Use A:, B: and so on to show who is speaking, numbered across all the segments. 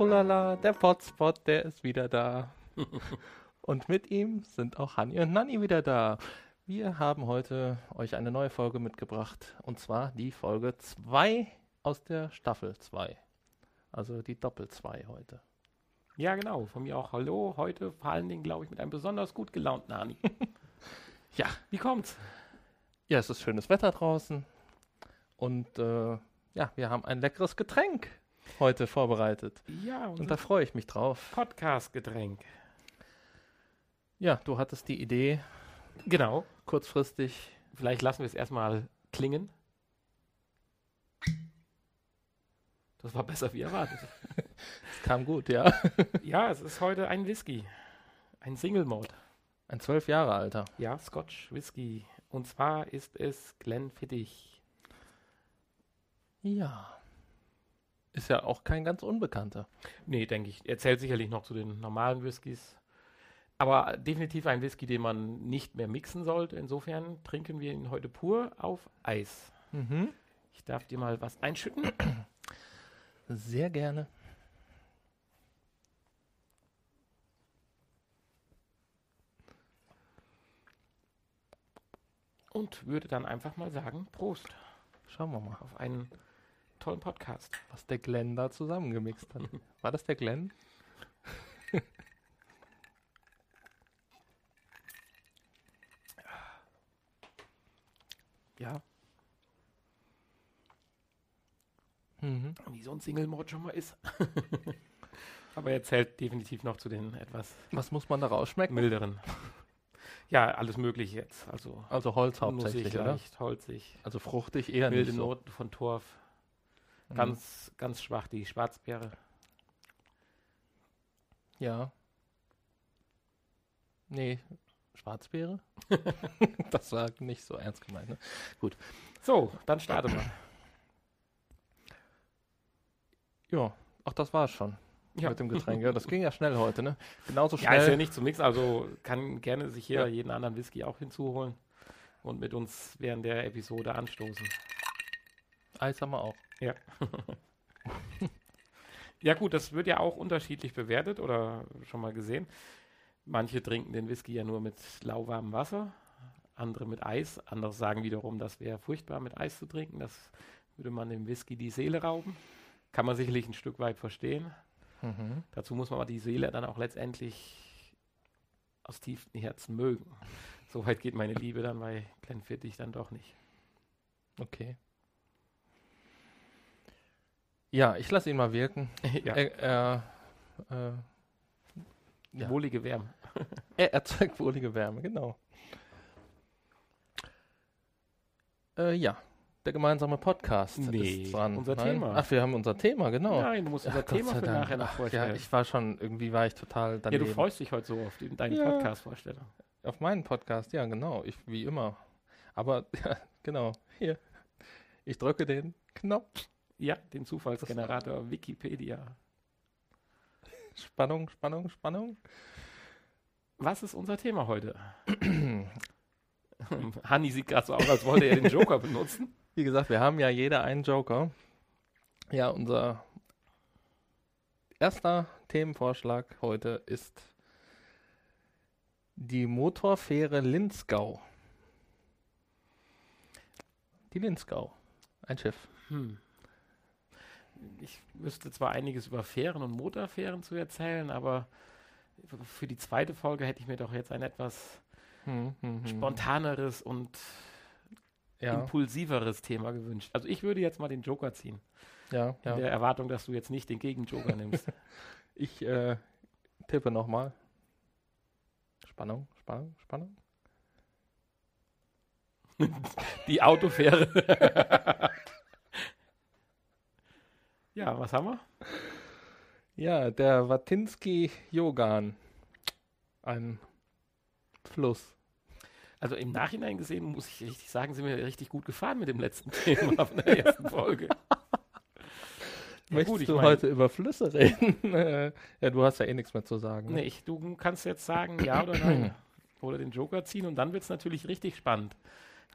A: Tratrulala, der Potspot, der ist wieder da. und mit ihm sind auch Hanni und Nanni wieder da. Wir haben heute euch eine neue Folge mitgebracht. Und zwar die Folge 2 aus der Staffel 2. Also die Doppel 2 heute.
B: Ja, genau. Von mir auch Hallo. Heute vor allen Dingen, glaube ich, mit einem besonders gut gelaunten Hani.
A: ja. Wie kommt's? Ja, es ist schönes Wetter draußen. Und äh, ja, wir haben ein leckeres Getränk heute vorbereitet.
B: Ja,
A: und da freue ich mich drauf.
B: Podcast-Getränk.
A: Ja, du hattest die Idee.
B: Genau.
A: Kurzfristig.
B: Vielleicht lassen wir es erstmal klingen. Das war besser wie erwartet.
A: Es kam gut, ja.
B: ja, es ist heute ein Whisky. Ein Single Mode.
A: Ein zwölf Jahre alter.
B: Ja, Scotch Whisky. Und zwar ist es Glenfiddich.
A: Ja. Ist ja auch kein ganz unbekannter.
B: Nee, denke ich. Er zählt sicherlich noch zu den normalen Whiskys. Aber definitiv ein Whisky, den man nicht mehr mixen sollte. Insofern trinken wir ihn heute pur auf Eis. Mhm. Ich darf dir mal was einschütten.
A: Sehr gerne.
B: Und würde dann einfach mal sagen, Prost.
A: Schauen wir mal.
B: Auf einen tollen Podcast.
A: Was der Glenn da zusammengemixt hat. War das der Glenn?
B: ja. Mhm. Wie so ein Single-Mode schon mal ist. Aber er zählt definitiv noch zu den etwas.
A: Was muss man da rausschmecken?
B: Milderen. Ja, alles mögliche jetzt. Also,
A: also Holz hauptsächlich, oder?
B: Leicht, holzig.
A: Also fruchtig eher
B: Milde nicht so. Noten von Torf. Mhm. Ganz, mhm. ganz schwach die Schwarzbeere.
A: Ja. Nee, Schwarzbeere? das war nicht so ernst gemeint, ne?
B: Gut. So, dann starten wir.
A: Ja, ach, das war es schon. Ja. Mit dem Getränk. Ja, das ging ja schnell heute, ne? Genauso schnell.
B: Ja, ist ja nicht zum Mixen, also kann gerne sich hier ja. jeden anderen Whisky auch hinzuholen und mit uns während der Episode anstoßen.
A: Eis haben wir auch.
B: Ja. ja, gut, das wird ja auch unterschiedlich bewertet oder schon mal gesehen. Manche trinken den Whisky ja nur mit lauwarmem Wasser, andere mit Eis. Andere sagen wiederum, das wäre furchtbar mit Eis zu trinken. Das würde man dem Whisky die Seele rauben. Kann man sicherlich ein Stück weit verstehen. Mhm. Dazu muss man aber die Seele dann auch letztendlich aus tiefstem Herzen mögen. So weit geht meine Liebe dann bei Glenfiddich dann doch nicht.
A: Okay. Ja, ich lasse ihn mal wirken.
B: ja. Er, äh, äh, ja. Wohlige Wärme.
A: er erzeugt wohlige Wärme, genau. Äh, ja, der gemeinsame Podcast
B: nee,
A: ist dran.
B: Unser Nein? Thema.
A: Ach, wir haben unser Thema, genau.
B: Nein, du musst unser Ach, Thema für nachher noch vorstellen.
A: Ja, ich war schon, irgendwie war ich total
B: daneben. Ja, du freust dich heute so auf die, deine ja, Podcast-Vorstellung.
A: Auf meinen Podcast, ja, genau. Ich, wie immer. Aber, ja, genau. Hier. Ich drücke den Knopf.
B: Ja, den Zufallsgenerator Wikipedia.
A: Spannung, Spannung, Spannung.
B: Was ist unser Thema heute? Hanni sieht gerade so aus, als wollte er den Joker benutzen.
A: Wie gesagt, wir haben ja jeder einen Joker. Ja, unser erster Themenvorschlag heute ist die Motorfähre Linzgau. Die Linzgau. Ein Schiff. Hm.
B: Ich müsste zwar einiges über Fähren und Motorfähren zu erzählen, aber für die zweite Folge hätte ich mir doch jetzt ein etwas hm, hm, hm. spontaneres und ja. impulsiveres Thema gewünscht. Also ich würde jetzt mal den Joker ziehen.
A: Ja,
B: in ja. der Erwartung, dass du jetzt nicht den Gegenjoker nimmst.
A: ich äh, tippe nochmal. Spannung, Spannung, Spannung.
B: Die Autofähre. ja, was haben wir?
A: Ja, der Watinsky Jogan. Ein Fluss.
B: Also im Nachhinein gesehen, muss ich richtig sagen, sind wir richtig gut gefahren mit dem letzten Thema von der ersten Folge.
A: Ja, Möchtest gut, du mein, heute über Flüsse reden? ja, du hast ja eh nichts mehr zu sagen.
B: Ne? Nee, ich, du kannst jetzt sagen, ja oder nein. oder den Joker ziehen und dann wird es natürlich richtig spannend.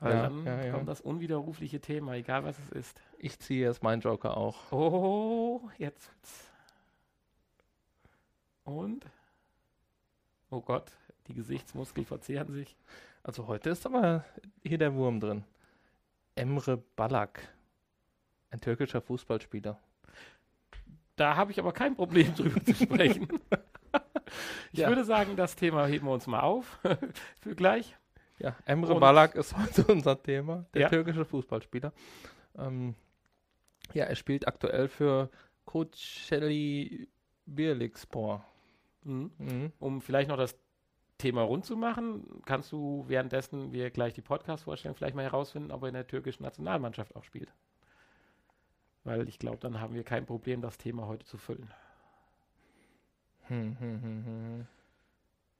B: Ja, dann ja, kommt das unwiderrufliche Thema, egal was es ist.
A: Ich ziehe jetzt meinen Joker auch.
B: Oh, jetzt. Und? Oh Gott, die Gesichtsmuskeln verzehren sich.
A: Also heute ist aber hier der Wurm drin. Emre Balak, ein türkischer Fußballspieler.
B: Da habe ich aber kein Problem drüber zu sprechen. Ich würde sagen, das Thema heben wir uns mal auf für gleich.
A: Ja, Emre
B: Und-
A: Balak ist heute unser Thema, der
B: Ja.
A: türkische Fußballspieler. Ähm, ja, er spielt aktuell für Kocaeli Birlikspor. Mhm.
B: Um vielleicht noch das Thema rund zu machen, kannst du währenddessen wir gleich die Podcast vorstellen, vielleicht mal herausfinden, ob er in der türkischen Nationalmannschaft auch spielt. Weil ich glaube, dann haben wir kein Problem, das Thema heute zu füllen.
A: Hm, hm, hm, hm.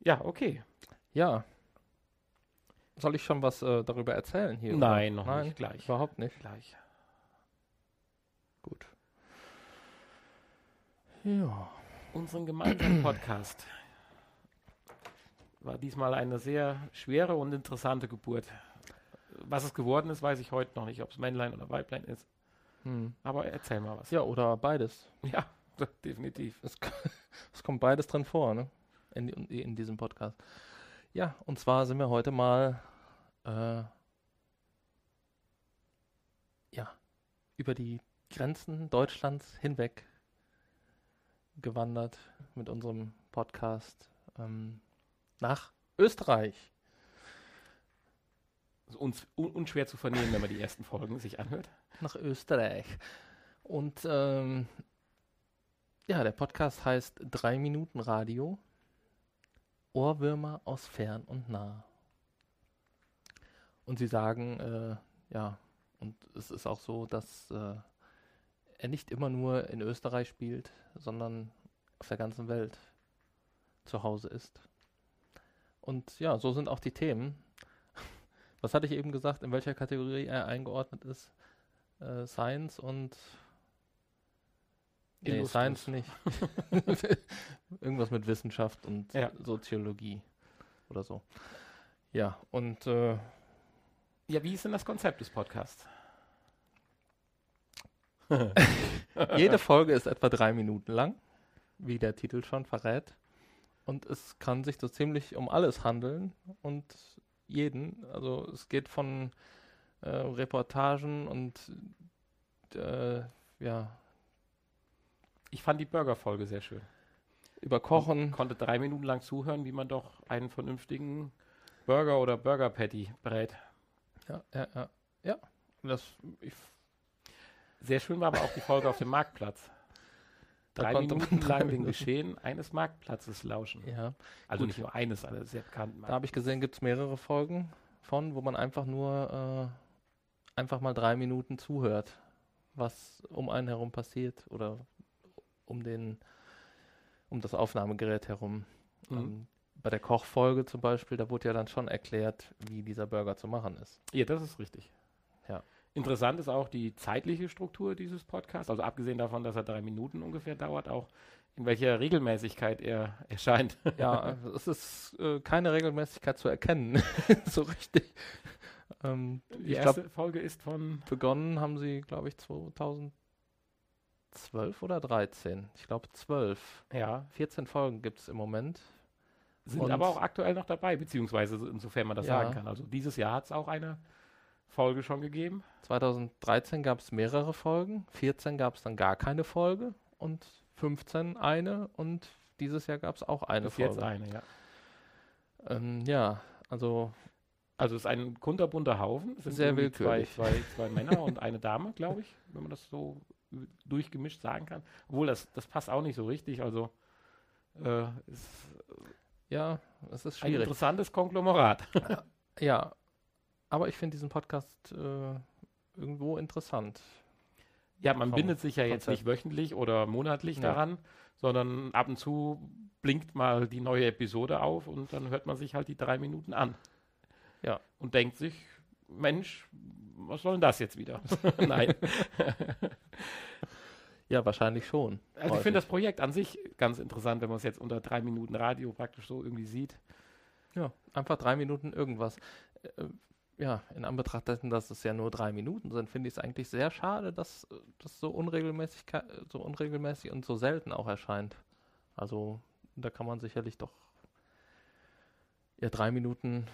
B: Ja, okay.
A: Ja. Soll ich schon was äh, darüber erzählen hier? oder?
B: Nein, noch
A: Nein,
B: nicht. Gleich.
A: Überhaupt nicht.
B: Gleich.
A: Gut. Ja.
B: Unseren gemeinsamen Podcast war diesmal eine sehr schwere und interessante Geburt. Was es geworden ist, weiß ich heute noch nicht, ob es Männlein oder Weiblein ist.
A: Hm.
B: Aber erzähl mal was.
A: Ja, oder beides.
B: Ja, definitiv.
A: Es, es kommt beides drin vor, ne? In, in diesem Podcast. Ja, und zwar sind wir heute mal äh, ja, über die Grenzen Deutschlands hinweg gewandert mit unserem Podcast ähm, nach Österreich.
B: Also uns, un, unschwer zu vernehmen, wenn man die ersten Folgen sich anhört.
A: Nach Österreich. Und ähm, ja, der Podcast heißt Drei Minuten Radio. Ohrwürmer aus fern und nah. Und sie sagen, äh, ja, und es ist auch so, dass äh, er nicht immer nur in Österreich spielt, sondern auf der ganzen Welt zu Hause ist. Und ja, so sind auch die Themen. Was hatte ich eben gesagt, in welcher Kategorie er eingeordnet ist? Äh, Science und nee,
B: Illustrus.
A: Science nicht. Irgendwas mit Wissenschaft und
B: Ja.
A: Soziologie oder so. Ja, und äh,
B: Ja, wie ist denn das Konzept des Podcasts?
A: jede Folge ist etwa drei Minuten lang, wie der Titel schon verrät. Und es kann sich so ziemlich um alles handeln und jeden. Also es geht von äh, Reportagen und äh, ja,
B: Ich fand die Burger-Folge sehr schön.
A: über Kochen.
B: Konnte drei Minuten lang zuhören, wie man doch einen vernünftigen Burger oder Burger Patty brät.
A: Ja, ja, ja. Ja, das, ich,
B: Sehr schön war aber auch die Folge auf dem Marktplatz.
A: Da
B: Drei
A: konnte man
B: Minuten
A: drei
B: lang dem
A: Minuten-
B: Geschehen eines Marktplatzes lauschen.
A: ja.
B: Also
A: Gut.
B: nicht nur eines, alle sehr bekannten
A: Da habe ich gesehen, gibt es mehrere Folgen von, wo man einfach nur äh, einfach mal drei Minuten zuhört, was um einen herum passiert oder um den um das Aufnahmegerät herum.
B: Mhm.
A: Ähm, bei der Kochfolge zum Beispiel, da wurde ja dann schon erklärt, wie dieser Burger zu machen ist.
B: Ja, das ist richtig.
A: Ja.
B: Interessant ist auch die zeitliche Struktur dieses Podcasts. Also abgesehen davon, dass er drei Minuten ungefähr dauert, auch in welcher Regelmäßigkeit er erscheint.
A: Ja, äh, es ist äh, keine Regelmäßigkeit zu erkennen, so richtig. Ähm,
B: Die erste
A: glaube,
B: Folge ist von
A: begonnen haben sie, glaube ich, 2012 oder 13. Ich glaube 12.
B: ja,
A: 14 Folgen gibt es im Moment.
B: sind
A: Und-
B: aber auch aktuell noch dabei, beziehungsweise so- insofern man das
A: Ja.
B: sagen kann. Also dieses Jahr hat es auch eine Folge schon gegeben.
A: 2013 gab es mehrere Folgen, 14 gab es dann gar keine Folge und 15 eine und dieses Jahr gab es auch eine
B: Bis jetzt
A: Folge.
B: eine, ja.
A: Ähm, ja, also
B: Also es ist ein kunterbunter Haufen. Es sind
A: Sehr
B: irgendwie zwei,
A: willkürlich.
B: zwei, zwei Männer und eine Dame, glaube ich, wenn man das so durchgemischt sagen kann. Obwohl, das, das passt auch nicht so richtig. Also äh, ist
A: ja, es ist
B: ein
A: schwierig.
B: interessantes Konglomerat.
A: Ja, aber ich finde diesen Podcast äh, irgendwo interessant.
B: Ja, man
A: Vom
B: bindet sich ja jetzt nicht wöchentlich oder monatlich
A: Ja.
B: daran, sondern ab und zu blinkt mal die neue Episode auf und dann hört man sich halt die drei Minuten an.
A: Ja.
B: Und denkt sich, Mensch, was soll denn das jetzt wieder? Nein.
A: Ja, wahrscheinlich schon.
B: Also ich
A: Häufig.
B: finde das Projekt an sich ganz interessant, wenn man es jetzt unter drei Minuten Radio praktisch so irgendwie sieht.
A: Ja, einfach drei Minuten irgendwas. Äh, ja, in Anbetracht dessen, dass es ja nur drei Minuten sind, finde ich es eigentlich sehr schade, dass äh, das so unregelmäßig, so unregelmäßig und so selten auch erscheint. Also da kann man sicherlich doch ja drei Minuten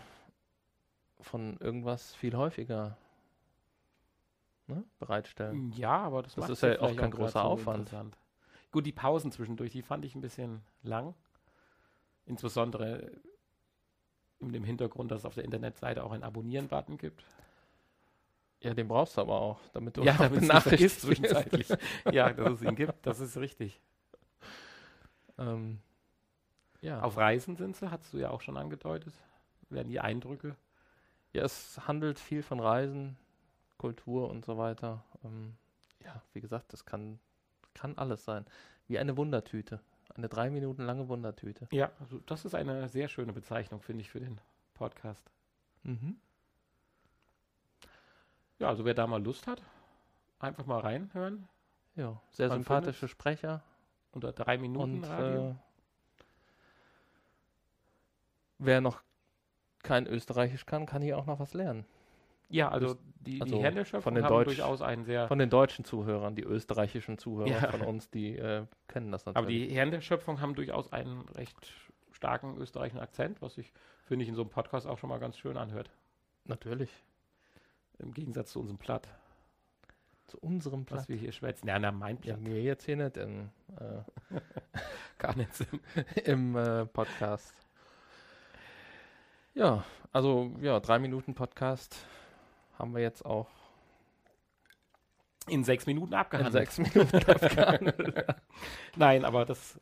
A: von irgendwas viel häufiger ne, bereitstellen.
B: Ja, aber das,
A: Das ist ja auch kein
B: grad
A: großer
B: so
A: Aufwand.
B: Gut, die Pausen zwischendurch, die fand ich ein bisschen lang. Insbesondere mit dem Hintergrund, dass es auf der Internetseite auch einen Abonnieren-Button gibt.
A: Ja, den brauchst du aber auch, damit du
B: ja,
A: auch
B: damit
A: benachrichtigt
B: vergisst zwischenzeitlich. ja, dass es ihn gibt, das ist richtig.
A: Ähm, ja.
B: Auf Reisen sind sie, hast du ja auch schon angedeutet. Werden die Eindrücke.
A: ja, es handelt viel von Reisen, Kultur und so weiter. Ähm, ja, wie gesagt, das kann, kann alles sein. Wie eine Wundertüte. Eine drei Minuten lange Wundertüte.
B: Ja, also das ist eine sehr schöne Bezeichnung, finde ich, für den Podcast.
A: Mhm.
B: Ja, also wer da mal Lust hat, einfach mal reinhören.
A: Ja, sehr
B: Man
A: sympathische Sprecher.
B: Unter drei Minuten
A: Und
B: Radio.
A: äh, wer noch kein Österreichisch kann, kann hier auch noch was lernen.
B: Ja, also die,
A: also
B: die Händeschöpfung
A: von den
B: haben
A: Deutsch-
B: durchaus einen sehr
A: Von den deutschen Zuhörern, die österreichischen Zuhörer
B: Ja.
A: von uns, die äh, kennen das natürlich.
B: Aber die Händeschöpfung haben durchaus einen recht starken österreichischen Akzent, was sich, finde ich, in so einem Podcast auch schon mal ganz schön anhört.
A: natürlich.
B: Im Gegensatz zu unserem Platt,
A: Zu unserem
B: was
A: Platz.
B: wir hier schwätzen. Ja, na, mein
A: Ja,
B: Platt.
A: mir jetzt hier nicht in, äh,
B: Gar nicht
A: im äh, Podcast. Ja, also ja, drei Minuten Podcast haben wir jetzt auch
B: In sechs Minuten
A: in
B: abgehandelt.
A: sechs Minuten abgehandelt.
B: Nein, aber das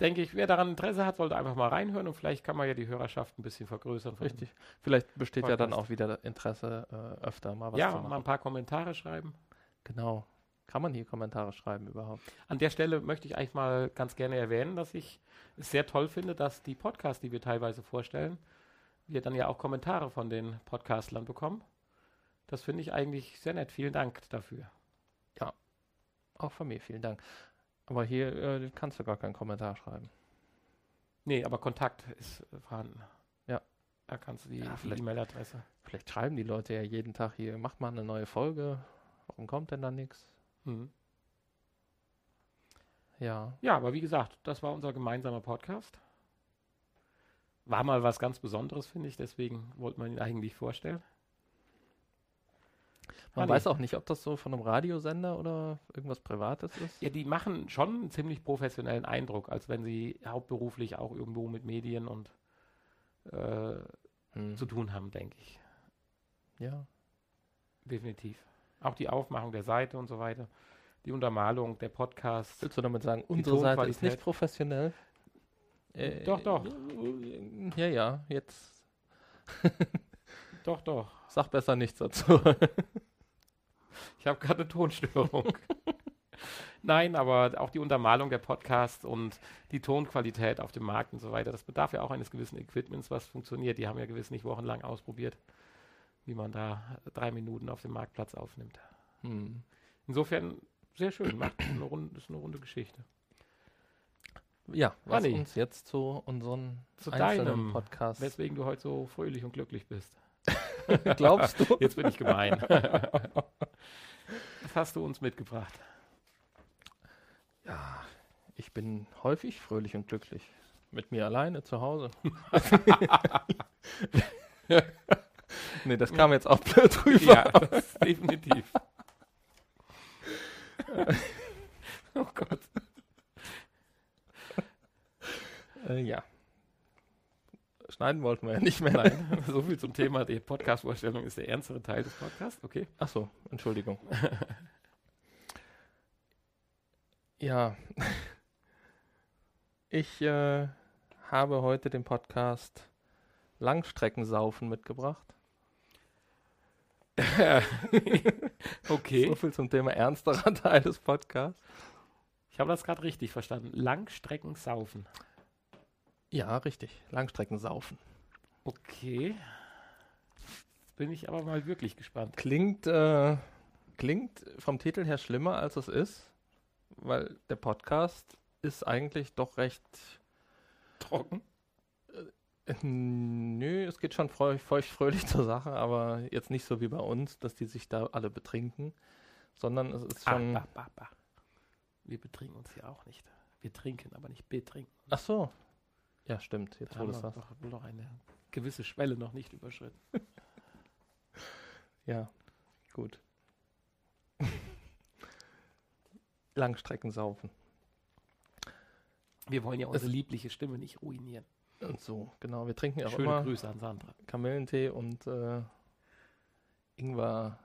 B: denke ich, wer daran Interesse hat, sollte einfach mal reinhören und vielleicht kann man ja die Hörerschaft ein bisschen vergrößern.
A: Richtig. Vielleicht besteht ja dann
B: Podcast.
A: auch wieder Interesse, äh, öfter mal was
B: Ja,
A: zu
B: mal ein
A: machen.
B: paar Kommentare schreiben.
A: Genau. Kann man hier Kommentare schreiben überhaupt?
B: An der Stelle möchte ich eigentlich mal ganz gerne erwähnen, dass ich es sehr toll finde, dass die Podcasts, die wir teilweise vorstellen, wir dann ja auch Kommentare von den Podcastlern bekommen. Das finde ich eigentlich sehr nett. Vielen Dank dafür.
A: Auch von mir, vielen Dank. Aber hier äh, kannst du gar keinen Kommentar schreiben.
B: Nee, aber Kontakt ist vorhanden.
A: Ja.
B: Da kannst du die
A: Ja,
B: E-Mail-Adresse.
A: Vielleicht schreiben die Leute ja jeden Tag hier, macht mal eine neue Folge. Warum kommt denn da nichts?
B: Mhm.
A: Ja.
B: Ja, aber wie gesagt, das war unser gemeinsamer Podcast. War mal was ganz Besonderes, finde ich. Deswegen wollte man ihn eigentlich vorstellen.
A: Man
B: nee.
A: weiß auch nicht, ob das so von einem Radiosender oder irgendwas Privates ist.
B: Ja, die machen schon einen ziemlich professionellen Eindruck, als wenn sie hauptberuflich auch irgendwo mit Medien und äh,
A: Hm.
B: zu tun haben, denke ich.
A: Ja.
B: Definitiv. Auch die Aufmachung der Seite und so weiter. Die Untermalung, der Podcast.
A: Willst du damit sagen, unsere Seite ist nicht professionell? Äh,
B: Doch, doch.
A: Ja, ja, jetzt
B: Doch, doch.
A: sag besser nichts dazu.
B: Ich habe gerade eine Tonstörung. Nein, aber auch die Untermalung der Podcasts und die Tonqualität auf dem Markt und so weiter, das bedarf ja auch eines gewissen Equipments, was funktioniert. Die haben ja gewiss nicht wochenlang ausprobiert, wie man da drei Minuten auf dem Marktplatz aufnimmt.
A: hm.
B: Insofern sehr schön, macht eine runde, ist eine runde Geschichte.
A: Ja, was
B: Hanni.
A: uns jetzt zu unseren
B: Zu deinem,
A: Podcasts.
B: weswegen du heute so fröhlich und glücklich bist.
A: Glaubst du?
B: Jetzt bin ich gemein. Was hast du uns mitgebracht?
A: Ja, ich bin häufig fröhlich und glücklich. Mit mir alleine zu Hause. nee, das kam jetzt auch blöd rüber.
B: Ja, definitiv. oh Gott.
A: Äh, ja. Schneiden wollten wir ja nicht mehr.
B: Nein, so viel zum Thema. Die Podcast-Vorstellung ist der ernstere Teil des Podcasts. Okay.
A: Ach so, Entschuldigung. ja. Ich äh, habe heute den Podcast Langstreckensaufen mitgebracht.
B: okay.
A: So viel zum Thema ernsterer Teil des Podcasts.
B: Ich habe das gerade richtig verstanden. Langstrecken saufen.
A: Ja, richtig. Langstreckensaufen.
B: Okay. Jetzt bin ich aber mal wirklich gespannt.
A: Klingt, äh, klingt vom Titel her schlimmer, als es ist, weil der Podcast ist eigentlich doch recht
B: Trocken?
A: Äh, Nö, es geht schon feucht fröhlich zur Sache, aber jetzt nicht so wie bei uns, dass die sich da alle betrinken, sondern es ist schon.
B: Ah, bah, bah, bah. Wir betrinken uns hier auch nicht. Wir trinken, aber nicht betrinken.
A: Ach so. Ja, stimmt. Jetzt das sagst.
B: doch, wohl noch eine gewisse Schwelle noch nicht überschritten.
A: Ja, gut. Langstreckensaufen.
B: Wir wollen ja
A: Es-
B: unsere liebliche Stimme nicht ruinieren.
A: Und so, genau. Wir trinken ja auch
B: Schöne
A: immer
B: Grüße an Sandra.
A: Kamillentee und äh, Ingwer,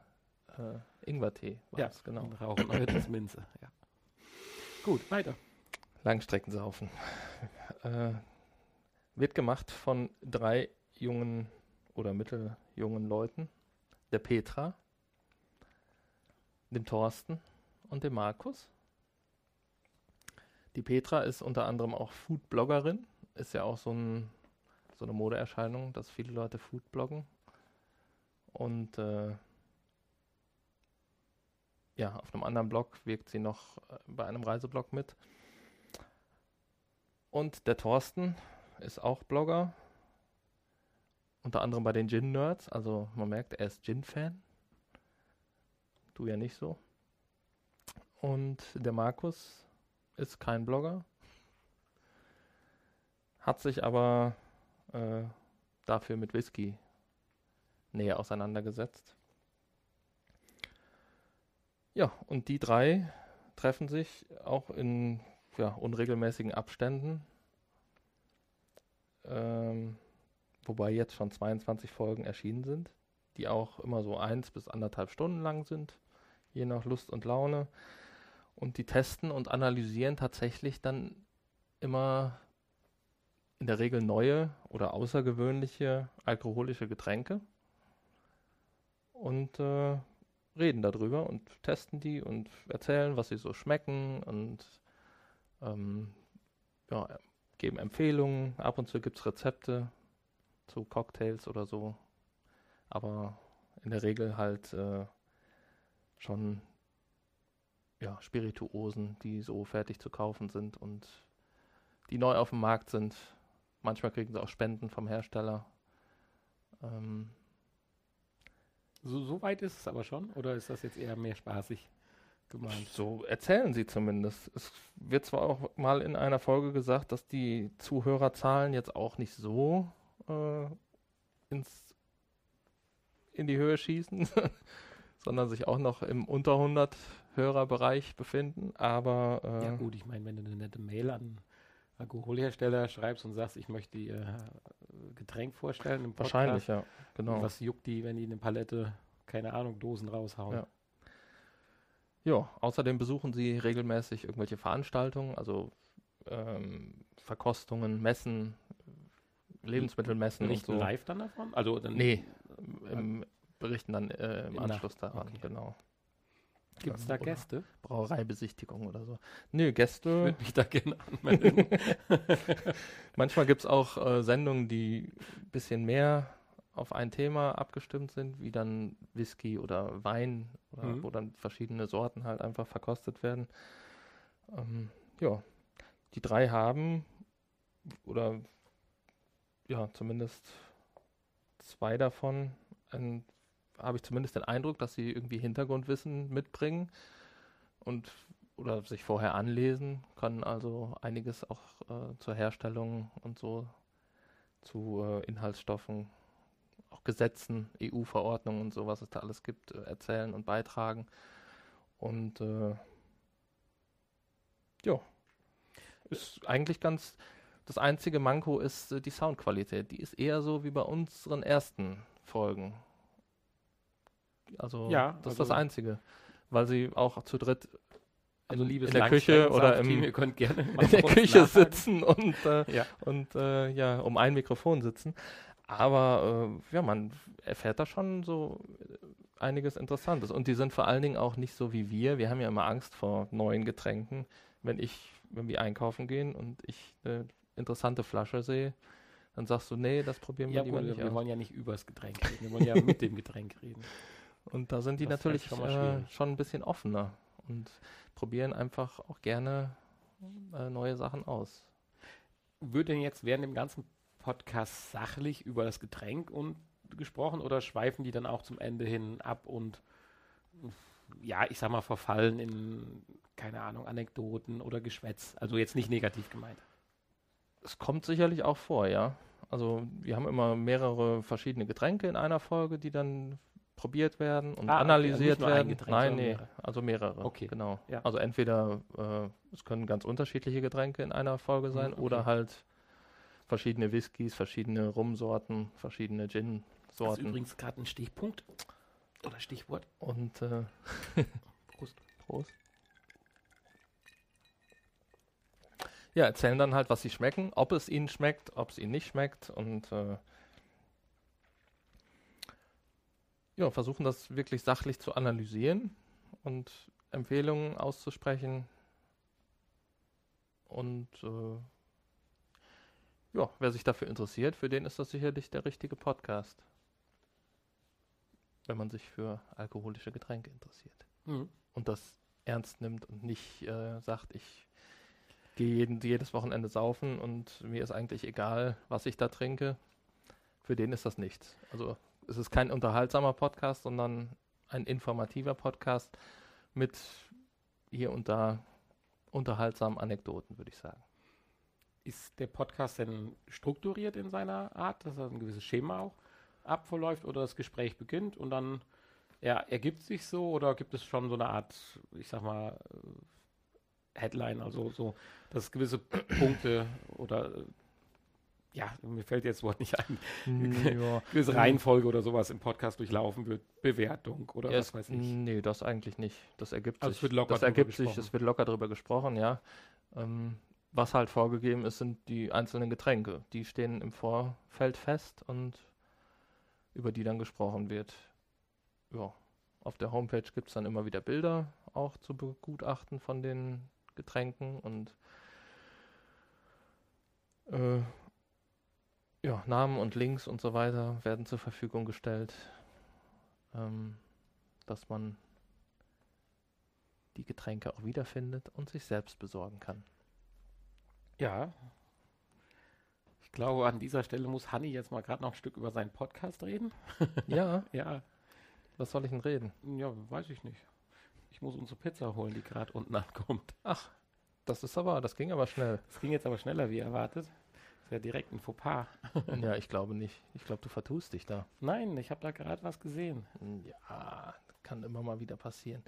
A: äh, Ingwertee. war
B: Ja,
A: es, genau.
B: Und rauchen Eurythmus Minze. Ja. Gut, weiter.
A: Langstreckensaufen. äh, wird gemacht von drei jungen oder mitteljungen Leuten. Der Petra, dem Thorsten und dem Markus. Die Petra ist unter anderem auch Foodbloggerin. Ist ja auch so, ein, so eine Modeerscheinung, dass viele Leute Food bloggen. Und äh, ja, auf einem anderen Blog wirkt sie noch äh, bei einem Reiseblog mit. Und der Thorsten ist auch Blogger. Unter anderem bei den Gin Nerds. Also man merkt, er ist Gin-Fan. Du ja nicht so. Und der Markus ist kein Blogger. Hat sich aber äh, dafür mit Whisky näher auseinandergesetzt. Ja, und die drei treffen sich auch in ja, unregelmäßigen Abständen. Ähm, wobei jetzt schon 22 Folgen erschienen sind, die auch immer so eins bis anderthalb Stunden lang sind, je nach Lust und Laune. Und die testen und analysieren tatsächlich dann immer in der Regel neue oder außergewöhnliche alkoholische Getränke und äh, reden darüber und testen die und erzählen, was sie so schmecken und ähm, ja, geben Empfehlungen. Ab und zu gibt es Rezepte zu Cocktails oder so. Aber in der Regel halt äh, schon ja, Spirituosen, die so fertig zu kaufen sind und die neu auf dem Markt sind. Manchmal kriegen sie auch Spenden vom Hersteller. Ähm,
B: So, so weit ist es aber schon? Oder ist das jetzt eher mehr spaßig gemeint?
A: So erzählen sie zumindest. Es wird zwar auch mal in einer Folge gesagt, dass die Zuhörerzahlen jetzt auch nicht so äh, ins, in die Höhe schießen, sondern sich auch noch im unter 100 Hörerbereich befinden. Aber äh,
B: Ja gut, ich meine, wenn du eine nette Mail an Alkoholhersteller schreibst und sagst, ich möchte die äh, Getränk vorstellen im Podcast,
A: wahrscheinlich, ja. Genau.
B: was juckt die, wenn die eine Palette, keine Ahnung, Dosen raushauen?
A: Ja. Ja, außerdem besuchen sie regelmäßig irgendwelche Veranstaltungen, also ähm, Verkostungen, Messen, Lebensmittelmessen und
B: Berichten
A: so.
B: live dann davon? Also dann
A: Nee, im, berichten dann äh, im Anschluss daran,
B: okay.
A: genau.
B: gibt es da Gäste?
A: Brauereibesichtigung oder so. Nö,
B: Ich
A: Gäste.
B: würde mich da gerne anmelden.
A: Manchmal gibt es auch äh, Sendungen, die ein bisschen mehr auf ein Thema abgestimmt sind, wie dann Whisky oder Wein, oder
B: Mhm.
A: wo dann verschiedene Sorten halt einfach verkostet werden. Ähm, ja, die drei haben, oder ja, zumindest zwei davon, habe ich zumindest den Eindruck, dass sie irgendwie Hintergrundwissen mitbringen und oder sich vorher anlesen, können also einiges auch äh, zur Herstellung und so zu äh, Inhaltsstoffen, auch Gesetzen, EU-Verordnungen und so, was es da alles gibt, äh, erzählen und beitragen. Und äh, ja, ist eigentlich ganz, das einzige Manko ist äh, die Soundqualität. Die ist eher so wie bei unseren ersten Folgen. Also
B: Ja,
A: das ist
B: also-
A: das Einzige. Weil sie auch zu dritt
B: Also liebes
A: in der Küche oder im,
B: Langstreckensaft-Team, ihr könnt gerne
A: in der Küche
B: nachhaken.
A: sitzen und, äh,
B: Ja.
A: und äh, ja, um ein Mikrofon sitzen. Aber äh, ja, man erfährt da schon so einiges Interessantes. Und die sind vor allen Dingen auch nicht so wie wir. Wir haben ja immer Angst vor neuen Getränken. Wenn ich, wenn wir einkaufen gehen und ich eine interessante Flasche sehe, dann sagst du, nee, das probieren wir
B: Ja,
A: lieber
B: gut,
A: nicht
B: wir
A: aus.
B: wollen ja nicht übers Getränk reden, wir wollen ja mit dem Getränk reden.
A: Und da sind die
B: Das
A: natürlich
B: schon
A: äh, schon ein bisschen offener und probieren einfach auch gerne äh, neue Sachen aus.
B: Wird denn jetzt während dem ganzen Podcast sachlich über das Getränk und gesprochen oder schweifen die dann auch zum Ende hin ab und ja, ich sag mal, verfallen in keine Ahnung, Anekdoten oder Geschwätz. Also jetzt nicht negativ gemeint.
A: Es kommt sicherlich auch vor, ja. Also wir haben immer mehrere verschiedene Getränke in einer Folge, die dann probiert werden und
B: Ah, okay, also
A: analysiert
B: nur ein
A: werden.
B: Getränk,
A: Nein, nee,
B: mehrere.
A: also mehrere.
B: Okay.
A: Genau.
B: Ja.
A: Also entweder äh, es können ganz unterschiedliche Getränke in einer Folge sein
B: Mhm, okay.
A: oder halt verschiedene Whiskys, verschiedene Rumsorten, verschiedene
B: Das ist
A: Gin-Sorten.
B: übrigens gerade ein Stichpunkt oder Stichwort.
A: Und äh,
B: Prost.
A: Prost. Ja, erzählen dann halt, was sie schmecken, ob es ihnen schmeckt, ob es ihnen nicht schmeckt und äh, ja, versuchen das wirklich sachlich zu analysieren und Empfehlungen auszusprechen. Und äh, ja, wer sich dafür interessiert, für den ist das sicherlich der richtige Podcast. Wenn man sich für alkoholische Getränke interessiert
B: Mhm.
A: und das ernst nimmt und nicht äh, sagt, ich gehe jeden, jedes Wochenende saufen und mir ist eigentlich egal, was ich da trinke. Für den ist das nichts. Also es ist kein unterhaltsamer Podcast, sondern ein informativer Podcast mit hier und da unterhaltsamen Anekdoten, würde ich sagen.
B: Ist der Podcast denn strukturiert in seiner Art, dass er ein gewisses Schema auch abverläuft oder das Gespräch beginnt und dann ja, ergibt sich so oder gibt es schon so eine Art, ich sag mal, äh, Headline, also so, dass gewisse Punkte oder äh, ja, mir fällt jetzt das Wort nicht ein,
A: ja,
B: gewisse Reihenfolge oder sowas im Podcast durchlaufen wird, Bewertung oder
A: Ja,
B: was
A: es-
B: weiß ich.
A: Nee, das eigentlich nicht. Das ergibt
B: Also es
A: sich.
B: wird locker
A: das ergibt sich, es wird locker drüber gesprochen, ja. Ähm, was halt vorgegeben ist, sind die einzelnen Getränke. Die stehen im Vorfeld fest und über die dann gesprochen wird. Ja. Auf der Homepage gibt es dann immer wieder Bilder auch zu begutachten von den Getränken und äh, ja, Namen und Links und so weiter werden zur Verfügung gestellt, ähm, dass man die Getränke auch wiederfindet und sich selbst besorgen kann.
B: Ja. Ich glaube, an dieser Stelle muss Hanni jetzt mal gerade noch ein Stück über seinen Podcast reden.
A: ja,
B: Ja,
A: was soll ich denn reden?
B: ja, weiß ich nicht. Ich muss unsere Pizza holen, die gerade unten ankommt.
A: Ach, das ist aber, das ging aber schnell.
B: Das ging jetzt aber schneller wie erwartet. Das ist ja direkt ein Fauxpas.
A: ja, ich glaube nicht. Ich glaube, du vertust dich da.
B: Nein, ich habe da gerade was gesehen.
A: Ja, kann immer mal wieder passieren.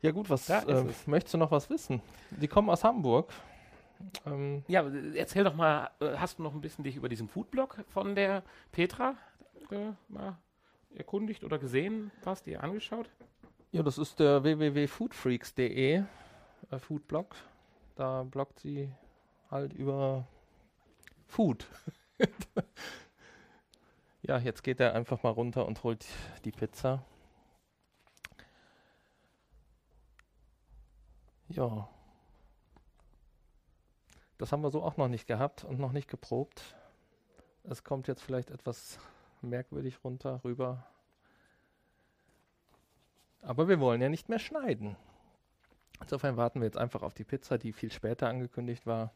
A: Ja gut, was äh,
B: es.
A: möchtest du noch was wissen? Die kommen aus Hamburg. Ähm,
B: Ja, äh, erzähl doch mal, äh, hast du noch ein bisschen dich über diesen Foodblog von der Petra äh, mal erkundigt oder gesehen, was dir angeschaut?
A: ja, das ist der www.foodfreaks.de äh, Foodblog. Da bloggt sie halt über Food. ja, jetzt geht er einfach mal runter und holt die Pizza. Ja. Das haben wir so auch noch nicht gehabt und noch nicht geprobt. Es kommt jetzt vielleicht etwas merkwürdig runter rüber. Aber wir wollen ja nicht mehr schneiden. Insofern warten wir jetzt einfach auf die Pizza, die viel später angekündigt war,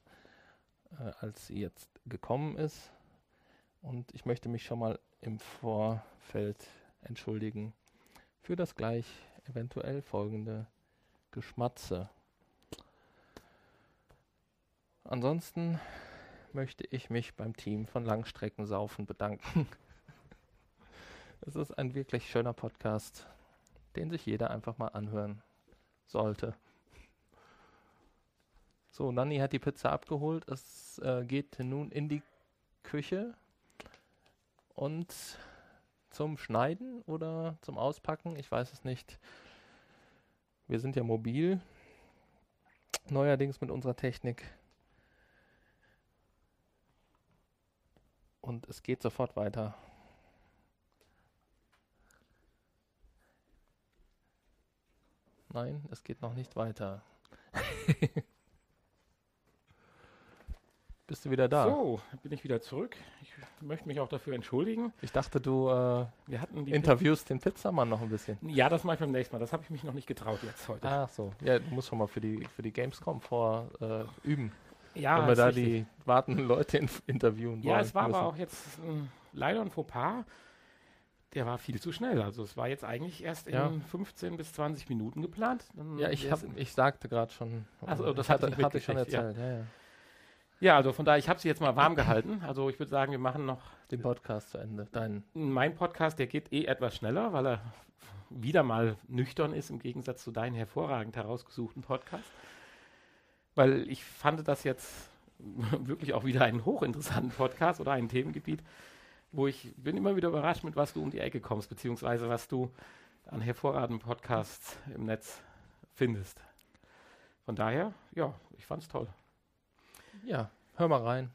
A: äh, als sie jetzt gekommen ist. Und ich möchte mich schon mal im Vorfeld entschuldigen für das gleich eventuell folgende Geschmatze. Ansonsten möchte ich mich beim Team von Langstreckensaufen bedanken. es ist ein wirklich schöner Podcast, den sich jeder einfach mal anhören sollte. So, Nanni hat die Pizza abgeholt. Es äh, geht nun in die Küche und zum Schneiden oder zum Auspacken. Ich weiß es nicht. Wir sind ja mobil. Neuerdings mit unserer Technik. Und es geht sofort weiter. Nein, es geht noch nicht weiter. Bist du wieder da?
B: So, bin ich wieder zurück. Ich möchte mich auch dafür entschuldigen.
A: Ich dachte, du äh,
B: Wir hatten die
A: interviewst den Pizzamann noch ein bisschen.
B: Ja, das mache ich beim nächsten Mal. Das habe ich mich noch nicht getraut jetzt heute.
A: Ach so. Ja, du musst schon mal für die, für die Gamescom vor äh, üben.
B: Ja,
A: wenn wir da
B: richtig.
A: die wartenden Leute in, interviewen
B: Ja,
A: wollen
B: es war
A: müssen.
B: aber auch jetzt ähm, leider ein Fauxpas. Der war viel zu schnell. Also es war jetzt eigentlich erst
A: Ja.
B: in 15 bis 20 Minuten geplant. Dann
A: Ja, ich, hab, ich sagte gerade schon.
B: Ach so, das hatte ich
A: hatte ich schon
B: ja.
A: erzählt. Ja. Ja,
B: Ja, also von daher, ich habe sie jetzt mal warm gehalten. Also ich würde sagen, wir machen noch
A: Den Podcast zu Ende. Dein.
B: mein Podcast, der geht eh etwas schneller, weil er wieder mal nüchtern ist im Gegensatz zu deinem hervorragend herausgesuchten Podcast. Weil ich fand das jetzt wirklich auch wieder einen hochinteressanten Podcast oder ein Themengebiet, wo ich bin immer wieder überrascht, mit was du um die Ecke kommst, beziehungsweise was du an hervorragenden Podcasts im Netz findest. Von daher, ja, ich fand's toll.
A: Ja, hör mal rein.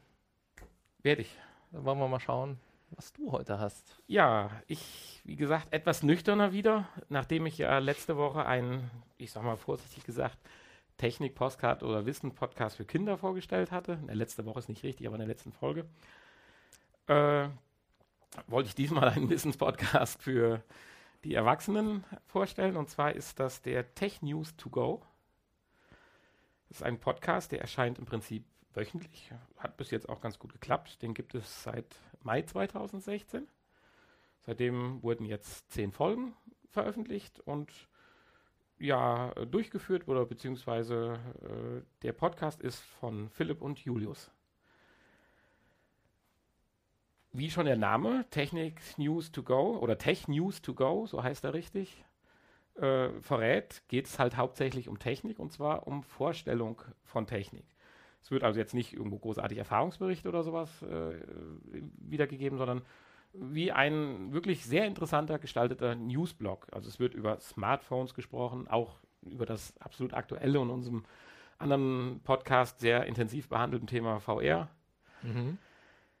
B: Werde ich.
A: Dann wollen wir mal schauen, was du heute hast.
B: Ja, ich, wie gesagt, etwas nüchterner wieder, nachdem ich ja letzte Woche einen, ich sag mal vorsichtig gesagt, Technik-Podcast oder Wissen-Podcast für Kinder vorgestellt hatte. In der letzte Woche ist nicht richtig, aber in der letzten Folge. Äh, wollte ich diesmal einen Wissens-Podcast für die Erwachsenen vorstellen. Und zwar ist das der Tech News to Go. Das ist ein Podcast, der erscheint im Prinzip wöchentlich. Hat bis jetzt auch ganz gut geklappt. Den gibt es seit Mai 2016. Seitdem wurden jetzt zehn Folgen veröffentlicht und ja, äh, durchgeführt oder beziehungsweise äh, der Podcast ist von Philipp und Julius. Wie schon der Name, Technik News to Go oder Tech News to Go, so heißt er richtig, äh, verrät, geht es halt hauptsächlich um Technik und zwar um Vorstellung von Technik. Es wird also jetzt nicht irgendwo großartig Erfahrungsbericht oder sowas äh, wiedergegeben, sondern wie ein wirklich sehr interessanter gestalteter Newsblog. Also es wird über Smartphones gesprochen, auch über das absolut aktuelle und unserem anderen Podcast sehr intensiv behandelten Thema VR.
A: Mhm.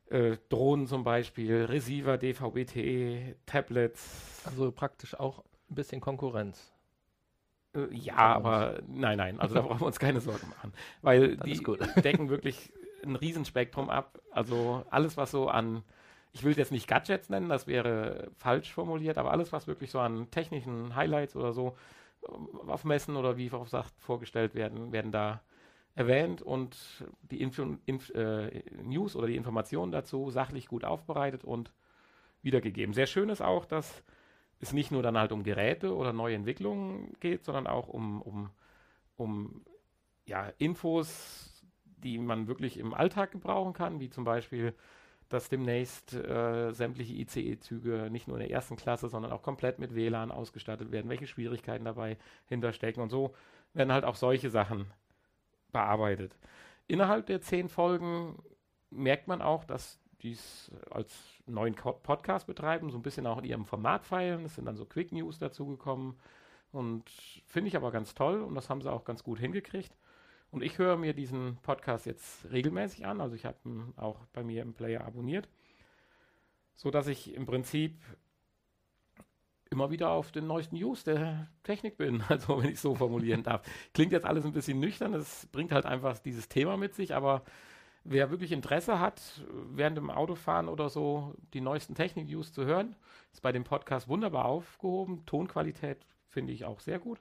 B: Äh, Drohnen zum Beispiel, Receiver, DVB-T, Tablets.
A: Also praktisch auch ein bisschen Konkurrenz.
B: Äh, ja, aber nein, nein, also da brauchen wir uns keine Sorgen machen. Weil
A: Das
B: die decken wirklich ein Riesenspektrum ab. Also alles, was so an, ich will es jetzt nicht Gadgets nennen, das wäre falsch formuliert, aber alles, was wirklich so an technischen Highlights oder so äh, auf Messen oder wie auch sagt, vorgestellt werden, werden da erwähnt und die Info, Inf, äh, News oder die Informationen dazu sachlich gut aufbereitet und wiedergegeben. Sehr schön ist auch, dass es nicht nur dann halt um Geräte oder neue Entwicklungen geht, sondern auch um, um, um ja, Infos, die man wirklich im Alltag gebrauchen kann, wie zum Beispiel, dass demnächst äh, sämtliche ICE-Züge nicht nur in der ersten Klasse, sondern auch komplett mit WLAN ausgestattet werden, welche Schwierigkeiten dabei hinterstecken und so werden halt auch solche Sachen bearbeitet. Innerhalb der zehn Folgen merkt man auch, dass die es als neuen Podcast betreiben, so ein bisschen auch in ihrem Format feilen. Es sind dann so Quick News dazugekommen und finde ich aber ganz toll und das haben sie auch ganz gut hingekriegt. Und ich höre mir diesen Podcast jetzt regelmäßig an, also ich habe ihn auch bei mir im Player abonniert, so dass ich im Prinzip immer wieder auf den neuesten News der Technik bin, also wenn ich so formulieren darf. Klingt jetzt alles ein bisschen nüchtern, es bringt halt einfach dieses Thema mit sich, aber wer wirklich Interesse hat, während dem Autofahren oder so die neuesten Technik-News zu hören, ist bei dem Podcast wunderbar aufgehoben. Tonqualität finde ich auch sehr gut.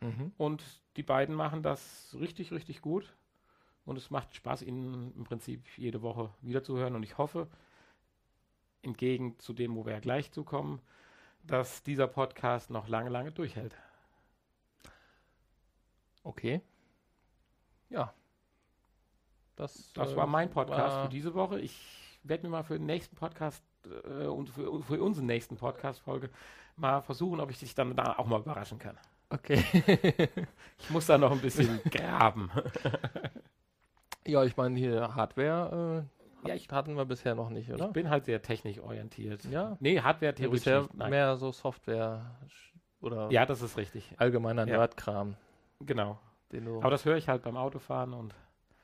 A: Mhm.
B: Und die beiden machen das richtig, richtig gut. Und es macht Spaß, ihnen im Prinzip jede Woche wiederzuhören. Und ich hoffe, entgegen zu dem, wo wir ja gleich zukommen, dass dieser Podcast noch lange, lange durchhält.
A: Okay. Ja. Das,
B: Das
A: äh,
B: war mein Podcast
A: war-
B: für diese Woche. Ich werde mir mal für den nächsten Podcast äh, und für, für unseren nächsten Podcast-Folge mal versuchen, ob ich dich dann da auch mal überraschen kann.
A: Okay.
B: Ich muss da noch ein bisschen graben.
A: ja, ich meine, hier Hardware äh,
B: Ja, ich-
A: hatten wir bisher noch nicht, oder?
B: Ich bin halt sehr technikorientiert.
A: ja.
B: Nee, Hardware
A: Ja,
B: theoretisch
A: bisher
B: nicht.
A: Mehr so Software oder
B: Ja, das ist richtig.
A: allgemeiner
B: Ja.
A: Nerdkram,
B: Genau. Aber das höre ich halt beim Autofahren und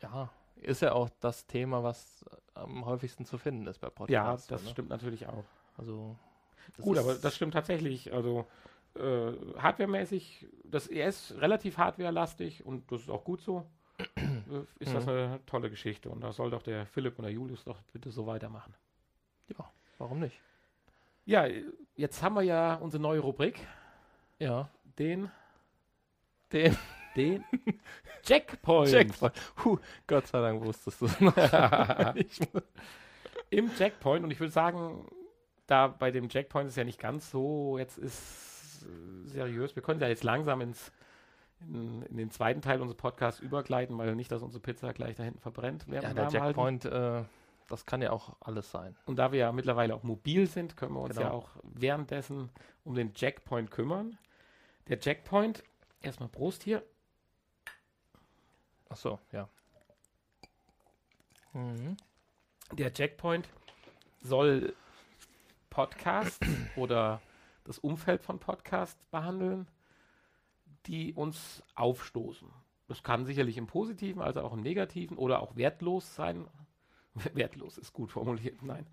A: ja, ist ja auch das Thema, was am häufigsten zu finden ist bei
B: ja,
A: Podcasts.
B: das
A: ne?
B: stimmt natürlich auch.
A: Also
B: Gut, aber das stimmt tatsächlich. Also äh, hardwaremäßig, das ist relativ hardwarelastig und das ist auch gut so. Äh, ist das
A: Mhm.
B: eine tolle Geschichte und da soll doch der Philipp oder Julius doch bitte so weitermachen.
A: Ja, warum nicht?
B: Ja, jetzt haben wir ja unsere neue Rubrik,
A: Ja,
B: den,
A: den
B: den Checkpoint.
A: Checkpoint. Huh, Gott sei Dank wusstest du es noch.
B: Im Checkpoint und ich würde sagen, da bei dem Jackpoint ist ja nicht ganz so, jetzt ist seriös. Wir können ja jetzt langsam ins, in, in, den zweiten Teil unseres Podcasts übergleiten, weil nicht, dass unsere Pizza gleich da hinten verbrennt.
A: Ja, der Jackpoint, äh, das kann ja auch alles sein.
B: Und da wir ja mittlerweile auch mobil sind, können wir uns genau. ja auch währenddessen um den Jackpoint kümmern. Der Jackpoint, erstmal Prost hier.
A: Ach so, ja.
B: Mhm. Der Jackpoint soll Podcast oder das Umfeld von Podcasts behandeln, die uns aufstoßen. Das kann sicherlich im Positiven, also auch im Negativen oder auch wertlos sein. wertlos ist gut formuliert, nein.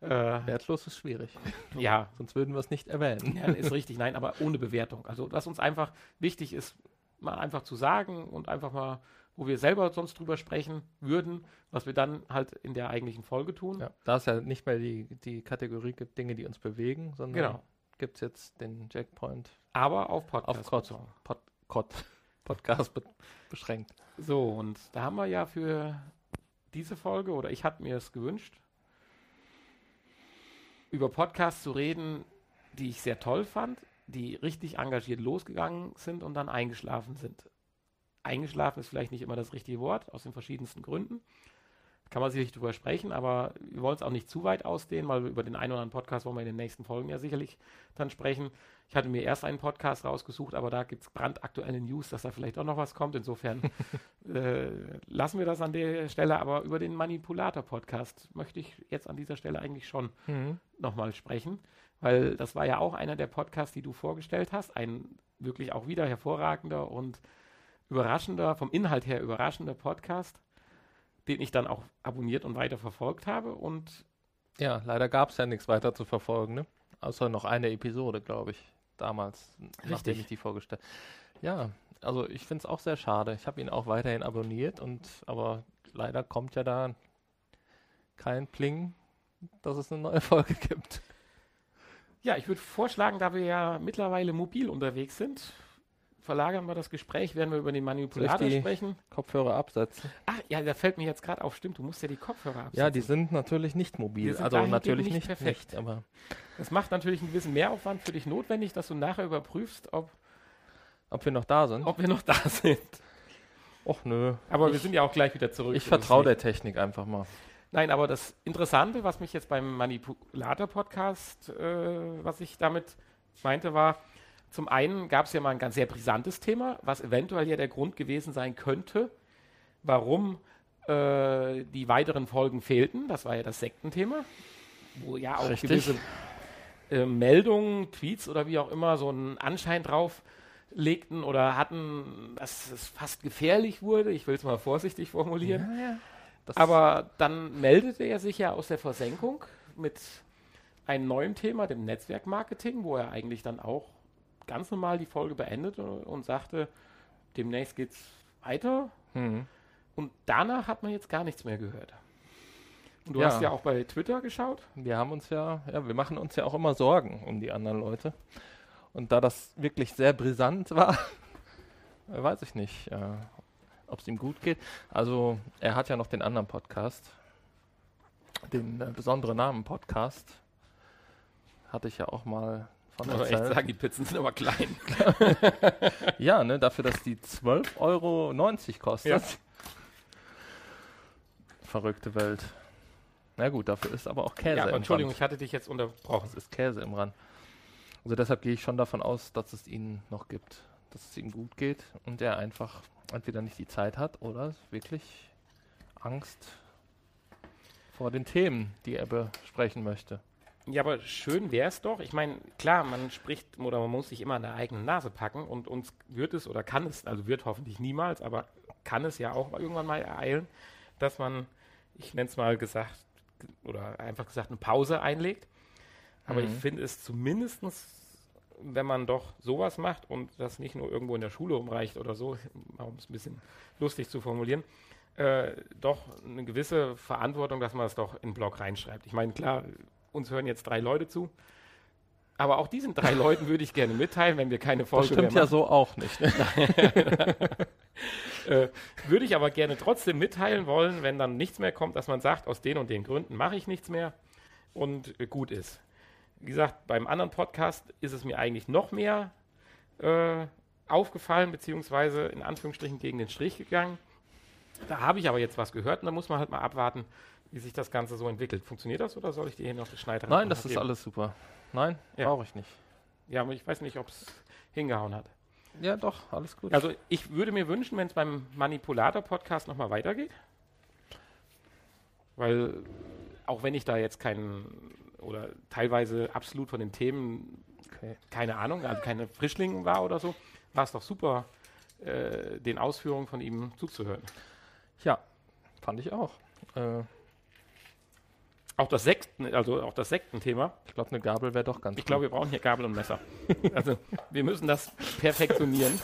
A: Äh, wertlos ist schwierig.
B: Ja.
A: Sonst würden wir es nicht erwähnen.
B: Ja, ist richtig, nein, aber ohne Bewertung. Also, was uns einfach wichtig ist, mal einfach zu sagen und einfach mal wo wir selber sonst drüber sprechen würden, was wir dann halt in der eigentlichen Folge tun. Ja,
A: da es ja nicht mehr die, die Kategorie gibt, Dinge, die uns bewegen, sondern genau. Gibt es jetzt den Jackpoint.
B: Aber auf Podcast.
A: Auf Pod, Pod, Podcast be beschränkt.
B: So, und da haben wir ja für diese Folge, oder ich hatte mir es gewünscht, über Podcasts zu reden, die ich sehr toll fand, die richtig engagiert losgegangen sind und dann eingeschlafen sind. Eingeschlafen ist vielleicht nicht immer das richtige Wort, aus den verschiedensten Gründen. Kann man sicherlich drüber sprechen, aber wir wollen es auch nicht zu weit ausdehnen, weil wir über den einen oder anderen Podcast wollen wir in den nächsten Folgen ja sicherlich dann sprechen. Ich hatte mir erst einen Podcast rausgesucht, aber da gibt es brandaktuelle News, dass da vielleicht auch noch was kommt. Insofern äh, lassen wir das an der Stelle. Aber über den Manipulator-Podcast möchte ich jetzt an dieser Stelle eigentlich schon mhm. nochmal sprechen, weil das war ja auch einer der Podcasts, die du vorgestellt hast. Ein wirklich auch wieder hervorragender und überraschender, vom Inhalt her überraschender Podcast, den ich dann auch abonniert und weiter verfolgt habe. Und
A: ja, leider gab es ja nichts weiter zu verfolgen, ne? Außer noch eine Episode, glaube ich, damals, Richtig. nachdem ich die vorgestellt Ja, also ich finde es auch sehr schade. Ich habe ihn auch weiterhin abonniert und aber leider kommt ja da kein Pling, dass es eine neue Folge gibt.
B: Ja, ich würde vorschlagen, da wir ja mittlerweile mobil unterwegs sind, verlagern wir das Gespräch, werden wir über den Manipulator sprechen.
A: Kopfhörer absetzen.
B: Ach ja, da fällt mir jetzt gerade auf, stimmt, du musst ja die Kopfhörer absetzen.
A: Ja, die sind natürlich nicht mobil, also natürlich nicht, perfekt. Nicht,
B: aber das macht natürlich einen gewissen Mehraufwand für dich notwendig, dass du nachher überprüfst, ob
A: ob wir noch da sind.
B: Ob wir noch da sind.
A: Och nö.
B: Aber ich, wir sind ja auch gleich wieder zurück.
A: Ich vertraue der Technik einfach mal.
B: Nein, aber das Interessante, was mich jetzt beim Manipulator-Podcast, äh, was ich damit meinte, war, zum einen gab es ja mal ein ganz sehr brisantes Thema, was eventuell ja der Grund gewesen sein könnte, warum äh, die weiteren Folgen fehlten. Das war ja das Sektenthema, wo ja auch Richtig. gewisse äh, Meldungen, Tweets oder wie auch immer so einen Anschein drauf legten oder hatten, dass es fast gefährlich wurde. Ich will es mal vorsichtig formulieren. Ja, ja. Aber dann meldete er sich ja aus der Versenkung mit einem neuen Thema, dem Netzwerkmarketing, wo er eigentlich dann auch ganz normal die Folge beendet und sagte, demnächst geht's weiter. Mhm. Und danach hat man jetzt gar nichts mehr gehört. Und du ja. hast ja auch bei Twitter geschaut.
A: Wir haben uns ja, ja, wir machen uns ja auch immer Sorgen um die anderen Leute. Und da das wirklich sehr brisant war, weiß ich nicht, äh, ob es ihm gut geht. Also er hat ja noch den anderen Podcast, den äh, besonderen Namen Podcast. Hatte ich ja auch mal
B: von Aber echt sagen, die Pizzen sind aber klein.
A: ja, ne, dafür, dass die 12,90 Euro kostet. Ja. Verrückte Welt. Na gut, dafür ist aber auch Käse ja, aber
B: Entschuldigung, Rand. ich hatte dich jetzt unterbrochen.
A: Es ist Käse im Rand. Also deshalb gehe ich schon davon aus, dass es ihn noch gibt. Dass es ihm gut geht und er einfach entweder nicht die Zeit hat oder wirklich Angst vor den Themen, die er besprechen möchte.
B: Ja, aber schön wäre es doch. Ich meine, klar, man spricht oder man muss sich immer an der eigenen Nase packen und uns wird es oder kann es, also wird hoffentlich niemals, aber kann es ja auch irgendwann mal ereilen, dass man, ich nenne es mal gesagt, oder einfach gesagt, eine Pause einlegt. Aber mhm. ich finde es zumindest, wenn man doch sowas macht und das nicht nur irgendwo in der Schule umreicht oder so, um es ein bisschen lustig zu formulieren, äh, doch eine gewisse Verantwortung, dass man es doch in den Blog reinschreibt. Ich meine, klar, uns hören jetzt drei Leute zu. Aber auch diesen drei Leuten würde ich gerne mitteilen, wenn wir keine Folge
A: das stimmt
B: mehr
A: machen. ja so auch nicht. Ne?
B: äh, würde ich aber gerne trotzdem mitteilen wollen, wenn dann nichts mehr kommt, dass man sagt, aus den und den Gründen mache ich nichts mehr und äh, gut ist. Wie gesagt, beim anderen Podcast ist es mir eigentlich noch mehr äh, aufgefallen, beziehungsweise in Anführungsstrichen gegen den Strich gegangen. Da habe ich aber jetzt was gehört und da muss man halt mal abwarten, wie sich das Ganze so entwickelt. Funktioniert das oder soll ich dir hier noch geschneit
A: Nein, das ist alles super. Nein,
B: Ja.
A: brauche ich nicht.
B: Ja, aber ich weiß nicht, ob es hingehauen hat.
A: Ja, doch, alles gut.
B: Also ich würde mir wünschen, wenn es beim Manipulator-Podcast nochmal weitergeht. Weil auch wenn ich da jetzt keinen oder teilweise absolut von den Themen
A: okay.
B: keine Ahnung, also keine Frischling war oder so, war es doch super, äh, den Ausführungen von ihm zuzuhören.
A: Ja, fand ich auch. Äh,
B: Auch das Sekten, also auch das Sektenthema.
A: ich glaube, eine Gabel wäre doch ganz
B: Ich glaube, wir brauchen hier Gabel und Messer. Also wir müssen das perfektionieren.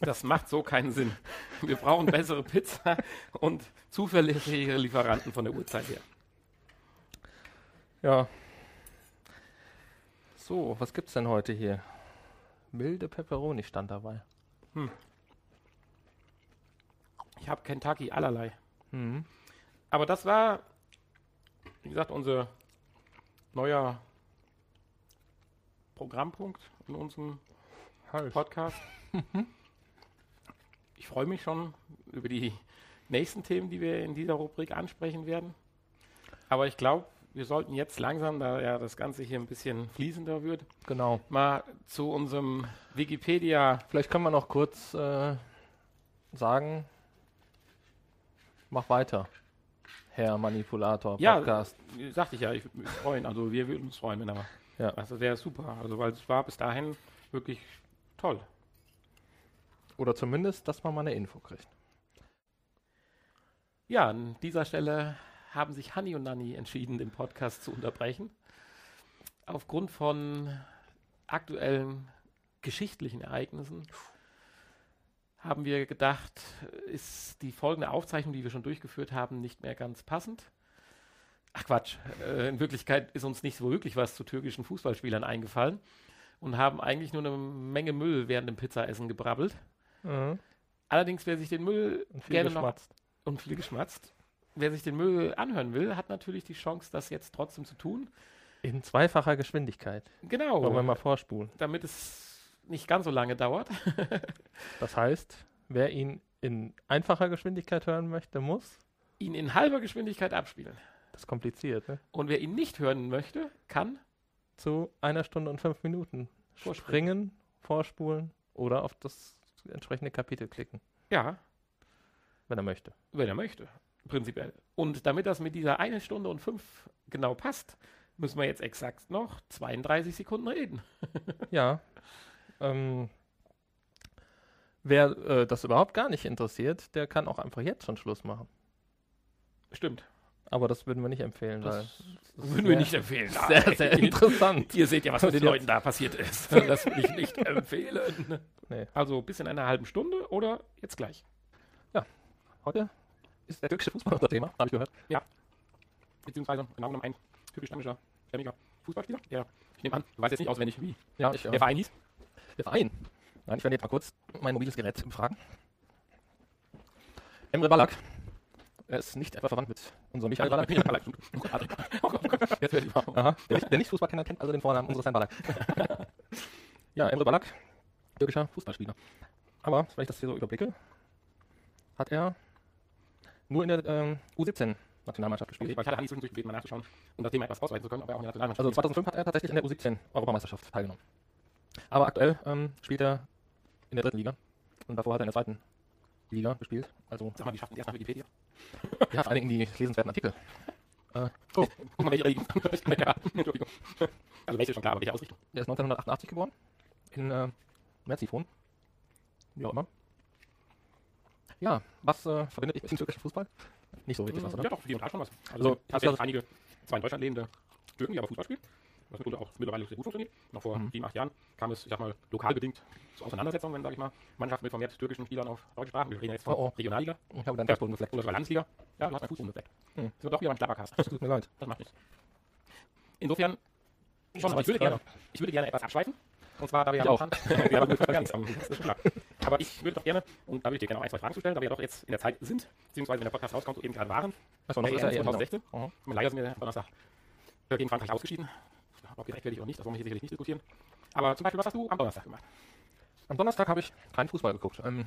B: Das macht so keinen Sinn. Wir brauchen bessere Pizza und zuverlässige Lieferanten von der Uhrzeit her.
A: Ja. So, was gibt's denn heute hier? Milde Peperoni stand dabei.
B: Ich habe Kentucky allerlei.
A: Mhm.
B: Aber das war, wie gesagt, unser neuer Programmpunkt in unserem
A: Halt.
B: Podcast. Ich freue mich schon über die nächsten Themen, die wir in dieser Rubrik ansprechen werden. Aber ich glaube, wir sollten jetzt langsam, da ja das Ganze hier ein bisschen fließender wird,
A: Genau.
B: mal zu unserem Wikipedia.
A: Vielleicht können wir noch kurz äh, sagen, mach weiter, Herr Manipulator
B: Ja,
A: Podcast.
B: Sagte ich ja, ich würde mich freuen. Also wir würden uns freuen, wenn er
A: Ja.
B: Also wäre super. Also weil es war bis dahin wirklich toll.
A: Oder zumindest, dass man mal eine Info kriegt.
B: Ja, an dieser Stelle haben sich Hanni und Nanni entschieden, den Podcast zu unterbrechen. Aufgrund von aktuellen geschichtlichen Ereignissen haben wir gedacht, ist die folgende Aufzeichnung, die wir schon durchgeführt haben, nicht mehr ganz passend. Ach Quatsch, äh, in Wirklichkeit ist uns nicht so wirklich was zu türkischen Fußballspielern eingefallen und haben eigentlich nur eine Menge Müll während dem Pizzaessen gebrabbelt.
A: Mhm.
B: Allerdings, wer sich den Müll
A: Und viel
B: gerne noch
A: geschmatzt.
B: und viel geschmatzt. Wer sich den Müll anhören will, hat natürlich die Chance, das jetzt trotzdem zu tun.
A: In zweifacher Geschwindigkeit.
B: Genau,
A: Wollen wir mal vorspulen.
B: damit es nicht ganz so lange dauert.
A: Das heißt, wer ihn in einfacher Geschwindigkeit hören möchte, muss.
B: Ihn in halber Geschwindigkeit abspielen.
A: Das ist kompliziert, ne?
B: Und wer ihn nicht hören möchte, kann
A: Zu einer Stunde und fünf Minuten springen, vorspulen oder auf das entsprechende Kapitel klicken,
B: ja,
A: wenn er möchte.
B: wenn er möchte, prinzipiell. Und damit das mit dieser eine Stunde und fünf genau passt, müssen wir jetzt exakt noch 32 Sekunden reden.
A: Ja. Ähm, wer äh, das überhaupt gar nicht interessiert, der kann auch einfach jetzt schon Schluss machen.
B: Stimmt.
A: Aber das würden wir nicht empfehlen,
B: Das würden wir nicht empfehlen.
A: Sehr, sehr
B: Nein.
A: interessant.
B: Ihr seht ja, was mit den Leuten da passiert ist. Das will ich nicht empfehlen.
A: Nee.
B: Also bis in einer halben Stunde oder jetzt gleich.
A: Heute ist der türkische Fußball unser Thema, habe ich gehört.
B: Beziehungsweise genau genommen ein türkisch-stämmischer stämmiger Fußballspieler. Der, ich nehme an, du weißt jetzt nicht auswendig, wie
A: Ja, ich,
B: der Verein hieß.
A: Der Verein. Nein, ich werde jetzt mal kurz mein mobiles Gerät befragen. Emre Balak. Er ist nicht etwa verwandt mit unserem Michael Balak.
B: Oh Gott, oh Gott. Jetzt werde ich.
A: Aha. Der, nicht- der nicht Fußballkenner kennt also den Vornamen unseres Herrn Balak. ja, Emre Balak, türkischer Fußballspieler. Aber, wenn ich das hier so überblicke, hat er nur in der ähm, U17-Nationalmannschaft gespielt.
B: Weil ich hatte Hanni zwischendurch gebeten, mal nachzuschauen, um das Thema etwas ausweiten zu können, ob er auch in der Nationalmannschaft
A: Also
B: spielt.
A: 2005 hat er tatsächlich in der U17-Europameisterschaft teilgenommen. Aber aktuell ähm, spielt er in der dritten Liga. Und davor hat er in der zweiten Liga gespielt. Also,
B: Sag mal, wie schafft denn erst nach Wikipedia?
A: ja, vor allen Dingen die lesenswerten Artikel. Äh,
B: Guck mal, welche Religion. ja, Entschuldigung. Also welche ist schon klar, aber welche Ausrichtung?
A: Der ist 1988 geboren. In äh, Merzifon. Wie auch immer. Ja, was äh, verbindet dich mit dem türkischen Fußball? Nicht so richtig was,
B: Ja,
A: oder?
B: doch, für die und da schon was. Also,
A: Also,
B: also ich
A: du-
B: einige, zwar in Deutschland lebende Türken, die aber Fußball spielen. Was mitunter auch mittlerweile sehr gut funktioniert. Noch vor
A: Mhm.
B: sieben, acht Jahren kam es, ich sag mal, lokal bedingt zu Auseinandersetzungen, wenn, sag ich mal, Mannschaften mit vermehrt türkischen Spielern auf deutsche Sprachen. Wir reden jetzt von
A: Oh, oh.
B: Regionalliga.
A: Ich habe
B: Ja.
A: Fußboden gefleckt.
B: Oder sogar Landesliga. Ja, du hast meinen Fußboden gefleckt.
A: Hm.
B: Sind wir doch wieder beim Klappercast.
A: Das tut mir leid.
B: Das macht nichts. Insofern, schon, aber ich würde, gerne, ich würde gerne etwas abschweifen. Und zwar, da wir
A: Ich
B: ja
A: auch.
B: aber gut, gar nichts haben. Das klar. Aber ich würde doch gerne, und da würde ich dir gerne noch ein, zwei Fragen zu stellen, da wir ja doch jetzt in der Zeit sind, beziehungsweise wenn der Podcast rauskommt, eben gerade waren,
A: Achso,
B: bei
A: noch ist
B: EM
A: er EM, genau.
B: 2016.
A: Mhm.
B: Leider sind wir am Donnerstag gegen Frankreich ausgeschieden. Ob gerechtfertigt oder nicht, das wollen wir hier sicherlich nicht diskutieren. Aber zum Beispiel, was hast du am Donnerstag gemacht?
A: Am Donnerstag habe ich keinen Fußball geguckt. Ähm,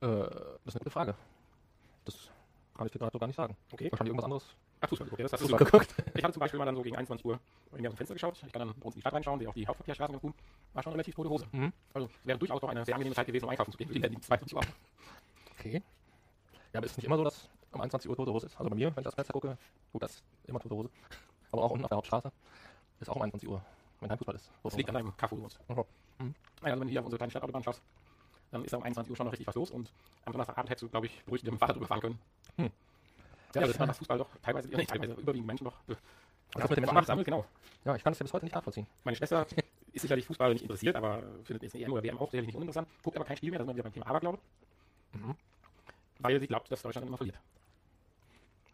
A: äh, das ist eine gute Frage. Das kann ich dir gerade so gar nicht sagen.
B: Okay.
A: Wahrscheinlich irgendwas anderes.
B: Ach, Fußball geguckt. Ja, das hast du
A: Fußball
B: super.
A: geguckt.
B: Ich habe zum Beispiel mal dann so gegen 21 Uhr irgendwie aus dem Fenster geschaut. Ich kann dann bei uns in die Stadt reinschauen, sehe auch die Hauptverkehrsstraßen ganz gut. War schon relativ tote Hose.
A: Mhm.
B: Also wäre durchaus doch eine sehr angenehme Zeit gewesen, um einkaufen zu gehen. für Die die 22 Uhr.
A: Okay. Ja, aber ist nicht immer so, dass um 21 Uhr tote Hose ist. Also bei mir, wenn ich das Fenster gucke, gut, das ist immer tote Hose. Aber auch unten auf der Hauptstraße ist auch um 21 Uhr, wenn kein Fußball ist.
B: Das liegt an deinem Kaffee.
A: Mhm.
B: Naja, also wenn du hier auf unsere kleine Stadtautobahn schaust, dann ist da um 21 Uhr schon noch richtig was los und am Donnerstagabend hättest du, glaube ich, beruhigt mit dem Fahrrad drüber fahren können.
A: Hm.
B: Ja, das ist das Fußball doch teilweise, nee, teilweise überwiegend Menschen doch. äh,
A: Was mit dem Menschen
B: macht, sammelt, genau.
A: Ja, ich kann es ja bis heute nicht nachvollziehen.
B: Meine Schwester ist sicherlich Fußball nicht interessiert, aber findet jetzt eine EM oder WM auch sicherlich nicht uninteressant. Guckt aber kein Spiel mehr, da sind wir wieder beim Thema Aberglaube.
A: Mhm.
B: Weil sie glaubt, dass Deutschland immer verliert.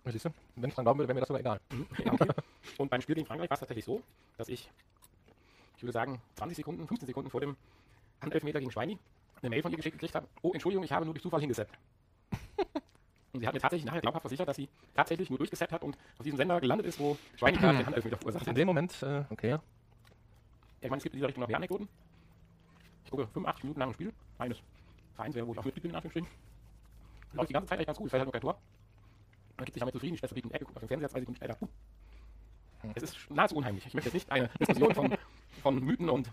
A: Siehst du, wenn ich dran glauben würde, wäre mir das sogar egal.
B: Ja, okay. Und beim Spiel gegen Frankreich war es tatsächlich so, dass ich, ich würde sagen, 20 Sekunden, 15 Sekunden vor dem Handelfmeter gegen Schweini eine Mail von ihr geschickt gekriegt habe. Oh, Entschuldigung, ich habe nur durch Zufall hingesappt. Und sie hat mir tatsächlich nachher glaubhaft versichert, dass sie tatsächlich nur durchgesappt hat und auf diesem Sender gelandet ist, wo Schweini gerade den Handelfmeter verursacht
A: In
B: hat.
A: dem Moment, äh, okay.
B: Ja, ich meine, es gibt in dieser Richtung noch mehr Anekdoten. Ich gucke 85 Minuten nach dem Spiel eines Vereins, wo ich auch Mitglied bin, in Anführungsstrichen. Läuft die ganze Zeit eigentlich ganz gut, es fällt halt nur kein Tor. Man gibt sich damit zufrieden, sich in die Ecke, guckt auf den Fernseher, zwei Sekunden später. Es ist nahezu unheimlich. Ich möchte jetzt nicht eine Diskussion von, von Mythen und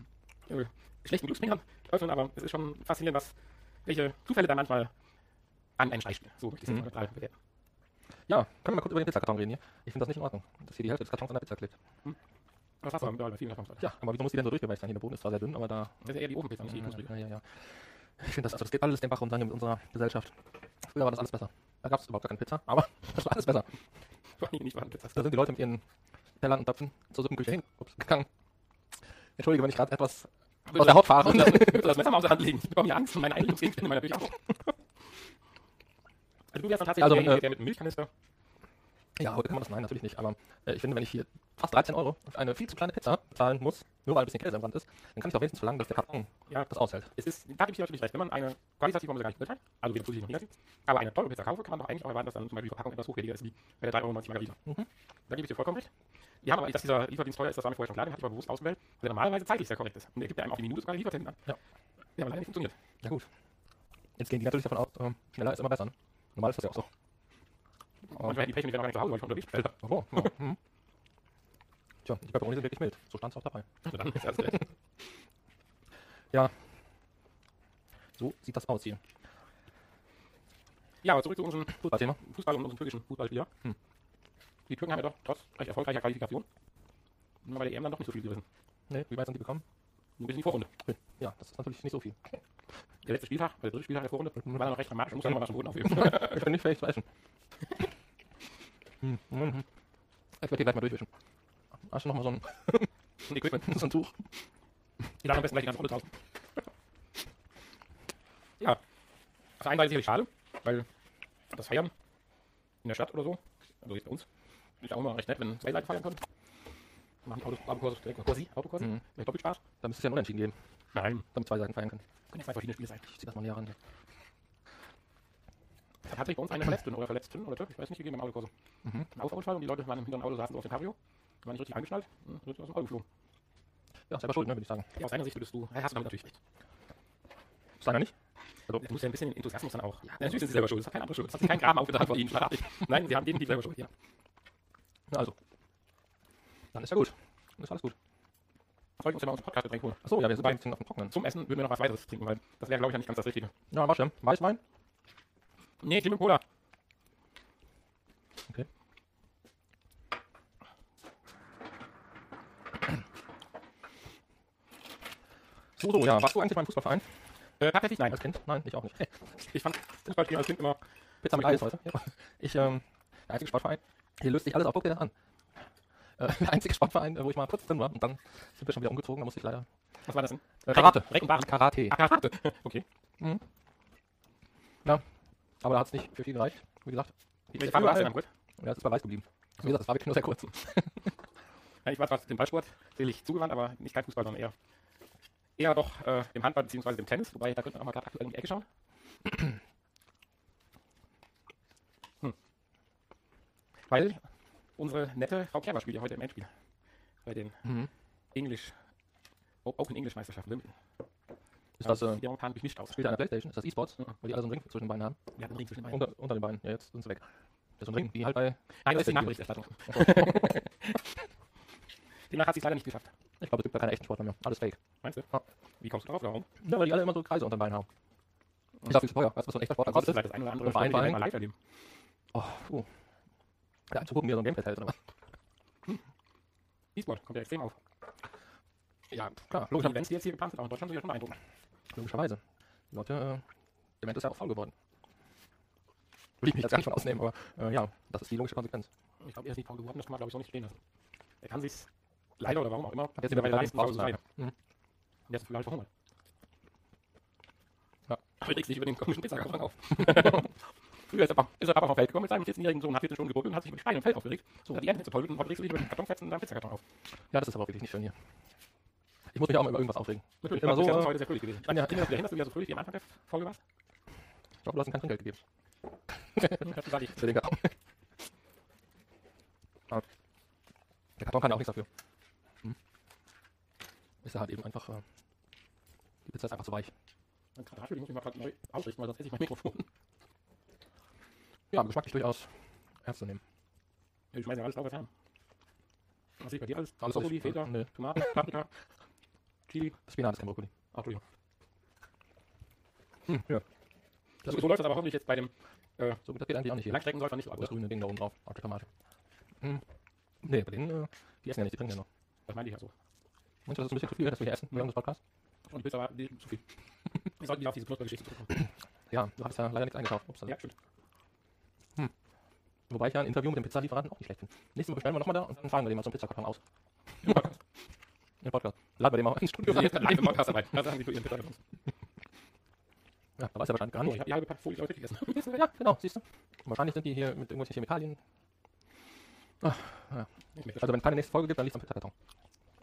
B: äh, schlechten Glücksbringern öffnen, aber es ist schon faszinierend, was, welche Zufälle da manchmal an einen Streich spielen. So möchte ich es
A: Mhm.
B: neutral bewerten.
A: Ja, können wir mal kurz über den Pizzakarton reden hier? Ich finde das nicht in Ordnung, dass hier die Hälfte des Kartons an der Pizza klebt.
B: Was hast du bei vielen davon?
A: Ja, aber wieso muss die denn so durchgeweicht sein? Hier der Boden ist zwar sehr dünn, aber da...
B: Das ist ja eher die Ofenpizza, nicht die
A: Ja,
B: Kunstbrühe.
A: ja, ja. Ich finde das, also das geht alles den Bach runter hier mit unserer Gesellschaft. Früher war das alles besser. Da gab es überhaupt gar keine Pizza, aber das war alles besser.
B: Vor allem nicht vorhanden Pizza.
A: Da sind die Leute mit ihren Tellern und Töpfen zur Suppenküche hin, ups, gegangen. Entschuldige, wenn ich gerade etwas aus der Haut fahre.
B: Und das, bitte das Messer mal aus der Hand legen. Ich bekomme hier Angst und meine Einrichtungsgegenstände meiner Küche auch. Also du wärst dann tatsächlich
A: Also,
B: derjenige,
A: äh,
B: der mit einem Milchkanister.
A: Ja, heute kann man das nein, natürlich nicht. Aber äh, ich finde, wenn ich hier fast 13 Euro für eine viel zu kleine Pizza bezahlen muss, nur weil ein bisschen Käse im Brand ist, dann kann ich doch wenigstens verlangen, dass der Karton
B: Ja,
A: das aushält.
B: es ist, da gebe ich dir natürlich recht. Wenn man eine qualitativ wollen wir gar nicht beurteilen, also weder positiv noch negativ, aber eine teure Pizza kaufe, kann man doch eigentlich auch erwarten, dass dann zum Beispiel die Verpackung etwas hochwertiger ist wie bei der 3,90 Euro Margarita.
A: Mhm.
B: Da gebe ich dir vollkommen recht. Wir haben aber, dass dieser Lieferdienst teuer ist, das war mir vorher schon klar, den hatte ich aber bewusst ausgewählt, weil der normalerweise zeitlich sehr korrekt ist. Und er gibt ja einem auf die Minute sogar Liefertermin an.
A: Ja.
B: Der aber leider nicht funktioniert.
A: Ja gut. Jetzt gehen die natürlich davon aus, ähm, schneller ist immer besser. Ne? Normal ist das ja auch so.
B: Manchmal hätten die Pech und ich wäre noch gar nicht zu Hause, weil ich unterwegs bin.
A: Oh, ja. mhm. Tja, die Peperoni sind wirklich mild. So stand es auch dabei.
B: Also dann ist alles recht.
A: So sieht das aus hier.
B: Ja, aber zurück zu unserem
A: Fußballthema.
B: Fußball und unseren türkischen Fußballspieler.
A: Hm.
B: Die Türken haben ja doch trotz recht erfolgreicher Qualifikation nur bei der EM dann doch nicht so viel gerissen.
A: Nee, wie weit sind die bekommen?
B: Nur bis in die Vorrunde.
A: Ja, das ist natürlich nicht so viel.
B: Der letzte Spieltag, der dritte Spieltag der Vorrunde, war dann noch recht dramatisch. Muss dann noch was vom Boden aufheben.
A: Ich bin nicht fähig zu essen. Hm. Ich werde die gleich mal durchwischen. Hast du noch mal so ein,
B: Und Equipment.
A: so ein Tuch?
B: Die lagen am besten gleich die ganze Runde draußen. Ja. Auf der einen Seite sicherlich schade, weil das Feiern in der Stadt oder so, also jetzt bei uns, ist auch immer recht nett, wenn zwei Leute feiern können. Machen die Autos, Autokurse, direkt Kursi, Autokurse,
A: Mhm.
B: doppelt Spaß.
A: Da müsste es ja ein Unentschieden geben,
B: Nein.
A: damit zwei Seiten feiern können.
B: Können ja zwei verschiedene Spiele sein.
A: Ich zieh das mal näher ran. hier.
B: Hat sich bei uns eine Verletzten oder Verletzten oder Türk, ich weiß nicht, gegeben im Autokurse.
A: Mhm.
B: Ein Auffahrunfall und die Leute waren im hinteren Auto, saßen so auf dem Cabrio, waren nicht richtig angeschnallt, und sind aus dem Auto geflogen.
A: Ja, selber schuld, ne, würde ich sagen.
B: Ja, aus deiner Sicht würdest du, hast du damit natürlich recht.
A: Ist einer nicht?
B: Also, du musst ja ein bisschen den Enthusiasmus dann auch. Ja, natürlich sind sie selber schuld, das hat keine andere Schuld. Das hat kein Graben aufgetan von ihnen, verrate ich. Nein, sie haben definitiv selber Schuld, ja.
A: Ja, also. Dann ist ja gut. Dann ist alles gut.
B: Soll ich uns ja mal unseren Podcast-Getränk holen?
A: Achso, ja, wir sind bisschen auf dem Trockenen.
B: Zum Essen würden wir noch was weiteres trinken, weil das wäre, glaube ich, ja nicht ganz das Richtige.
A: Ja, war schlimm. Weißwein?
B: Nee, Klimme Cola.
A: Okay. So, so, ja. Warst du eigentlich beim Fußballverein
B: Äh, tatsächlich nein.
A: als Kind? Nein, ich auch nicht.
B: Ich fand Fußballspielen als Kind immer.
A: Pizza mit Eis heute. Ja. Ich, ähm, der einzige Sportverein, hier löst sich alles auf Guck dir das an. Äh, der einzige Sportverein, wo ich mal kurz drin war und dann sind wir schon wieder umgezogen, da musste ich leider.
B: Was war das denn?
A: Äh, Karate.
B: Reckenbaren.
A: Karate.
B: Ah, Karate. Okay.
A: Aber da hat es nicht für viel gereicht, wie gesagt.
B: Welche
A: Ich überall-
B: dann gut?
A: Ja, es ist bei weiß geblieben. Wie gesagt, das war wirklich nur sehr kurz.
B: Ja, ich war zwar dem Ballsport sicherlich zugewandt, aber nicht kein Fußball, sondern eher, eher doch äh, dem Handball bzw. dem Tennis. Wobei, da könnte man auch mal gerade aktuell in die Ecke schauen. hm. Weil unsere nette Frau Kerber spielt ja heute im Endspiel. bei den
A: Mhm.
B: English, Open English Meisterschaften Wimbledon.
A: Ist das, äh,
B: ja momentan durchmischt aus.
A: spielt der an der Playstation? Ist das E-Sports?
B: Mhm.
A: Weil die alle so einen Ring zwischen den Beinen haben?
B: Hatten einen Ring zwischen den beiden.
A: Unter, unter den Beinen. Ja, jetzt sind sie weg. Das ist so ein Ring, wie halt bei.
B: Nein, das ist die. Nachberichterstattung. Demnach hat sie es leider nicht geschafft.
A: Ich glaube, es gibt da keine echten Sportler mehr. Alles fake.
B: Meinst du?
A: Ja.
B: Wie kommst du drauf? Warum?
A: Ja, weil die alle immer so Kreise unter den Beinen haben. Ist auch viel zu teuer. Weißt du, was so ein echter Sportler
B: Das ist
A: kostet?
B: vielleicht das eine oder andere
A: Ein Verein, Verein.
B: mal live erleben.
A: Oh, puh. Ja, zu gucken, wie er so ein Gamepad hält oder was?
B: E-Sport kommt ja extrem auf.
A: Ja, klar,
B: Die
A: logisch,
B: Events, die jetzt hier geplant sind, auch in Deutschland, sind ja schon beeindruckend.
A: Logischerweise. Leute, äh, der Event ist ja auch faul geworden. Will ich mich jetzt ganz von ausnehmen, aber äh, ja, das ist die logische Konsequenz.
B: Ich glaube, er ist nicht faul geworden, das kann man, glaube ich, so nicht stehen lassen. Er kann sich leider oder warum auch immer,
A: Hat jetzt
B: mittlerweile
A: wieder
B: leisten, sein.
A: sein. Mhm.
B: Und ist vielleicht verhungert.
A: Ja.
B: Aber regst dich über den komischen Pizzakarton auf. Früher ist Papa, ist der Papa vom Feld gekommen mit seinem 14-jährigen Sohn, hat 14 Stunden gebrüllt und hat sich mit Steinen im Feld aufgeregt. So, hat die Enten zu toll und heute regst du dich über den Kartonfetzen in deinem Pizzakarton auf.
A: Ja, das ist aber auch wirklich nicht schön hier. Ich muss mich auch mal über irgendwas aufregen.
B: Natürlich,
A: Immer so,
B: bisher ist
A: äh,
B: heute sehr fröhlich gewesen.
A: Anja,
B: Erinnerst du dich, dass du wieder so fröhlich wie am Anfang der Folge warst?
A: Ich glaube, du hast ihm kein Trinkgeld gegeben.
B: Das sag ich.
A: Für den Karton. Ah. Der Karton kann ja auch nichts dafür. Hm. Ist ja halt eben einfach. Äh, die Pizza ist einfach zu weich.
B: Gerade dafür, die muss ich mal gerade neu ausrichten, weil sonst esse ich mein Mikrofon.
A: Ja, geschmacklich durchaus ernst zu nehmen.
B: Ich schmeiße ja alles drauf, wir haben. Was sehe ich bei dir alles?
A: Alles
B: Brokkoli, Feta,
A: Nee,
B: Tomaten, Paprika, Chili.
A: Spinat ist kein Brokkoli.
B: Ach, Entschuldigung.
A: Hm, ja. Das
B: So, so läuft das aber hoffentlich jetzt bei dem äh,
A: So gut, das geht eigentlich auch nicht hier.
B: Langstreckenläufer nicht so ab,
A: Das grüne Ding da oben drauf. Auf der Tomate. Hm. Nee, bei denen, äh, die essen ja nicht, die trinken ja noch.
B: Das meine ich ja so.
A: Meinst du, das ist ein bisschen zu viel, dass wir hier essen während des Podcasts?
B: Und die Pizza war die, zu viel. Wir sollten wieder auf diese Knuspergeschichte zurückkommen.
A: Ja, du hast ja leider nichts eingekauft. Ups,
B: Ja, stimmt.
A: Wobei ich ja ein Interview mit dem Pizzalieferanten auch nicht schlecht finde. Nächstes Mal bestellen wir nochmal da und dann fragen wir den mal so einen Pizzakarton aus.
B: Im Podcast.
A: Laden wir den mal ins
B: Wir
A: Studio
B: sind
A: rein.
B: jetzt live im Podcast dabei. Das haben sie für ihren gemacht.
A: Ja, da weiß er wahrscheinlich gar
B: Oh,
A: nicht.
B: ich habe die halbe Packung Folie, ich, gegessen.
A: Ja, genau, siehst du. Wahrscheinlich sind die hier mit irgendwelchen Chemikalien.
B: Ich merke
A: Also wenn es keine nächste Folge gibt, dann liegt es am Pizzakarton.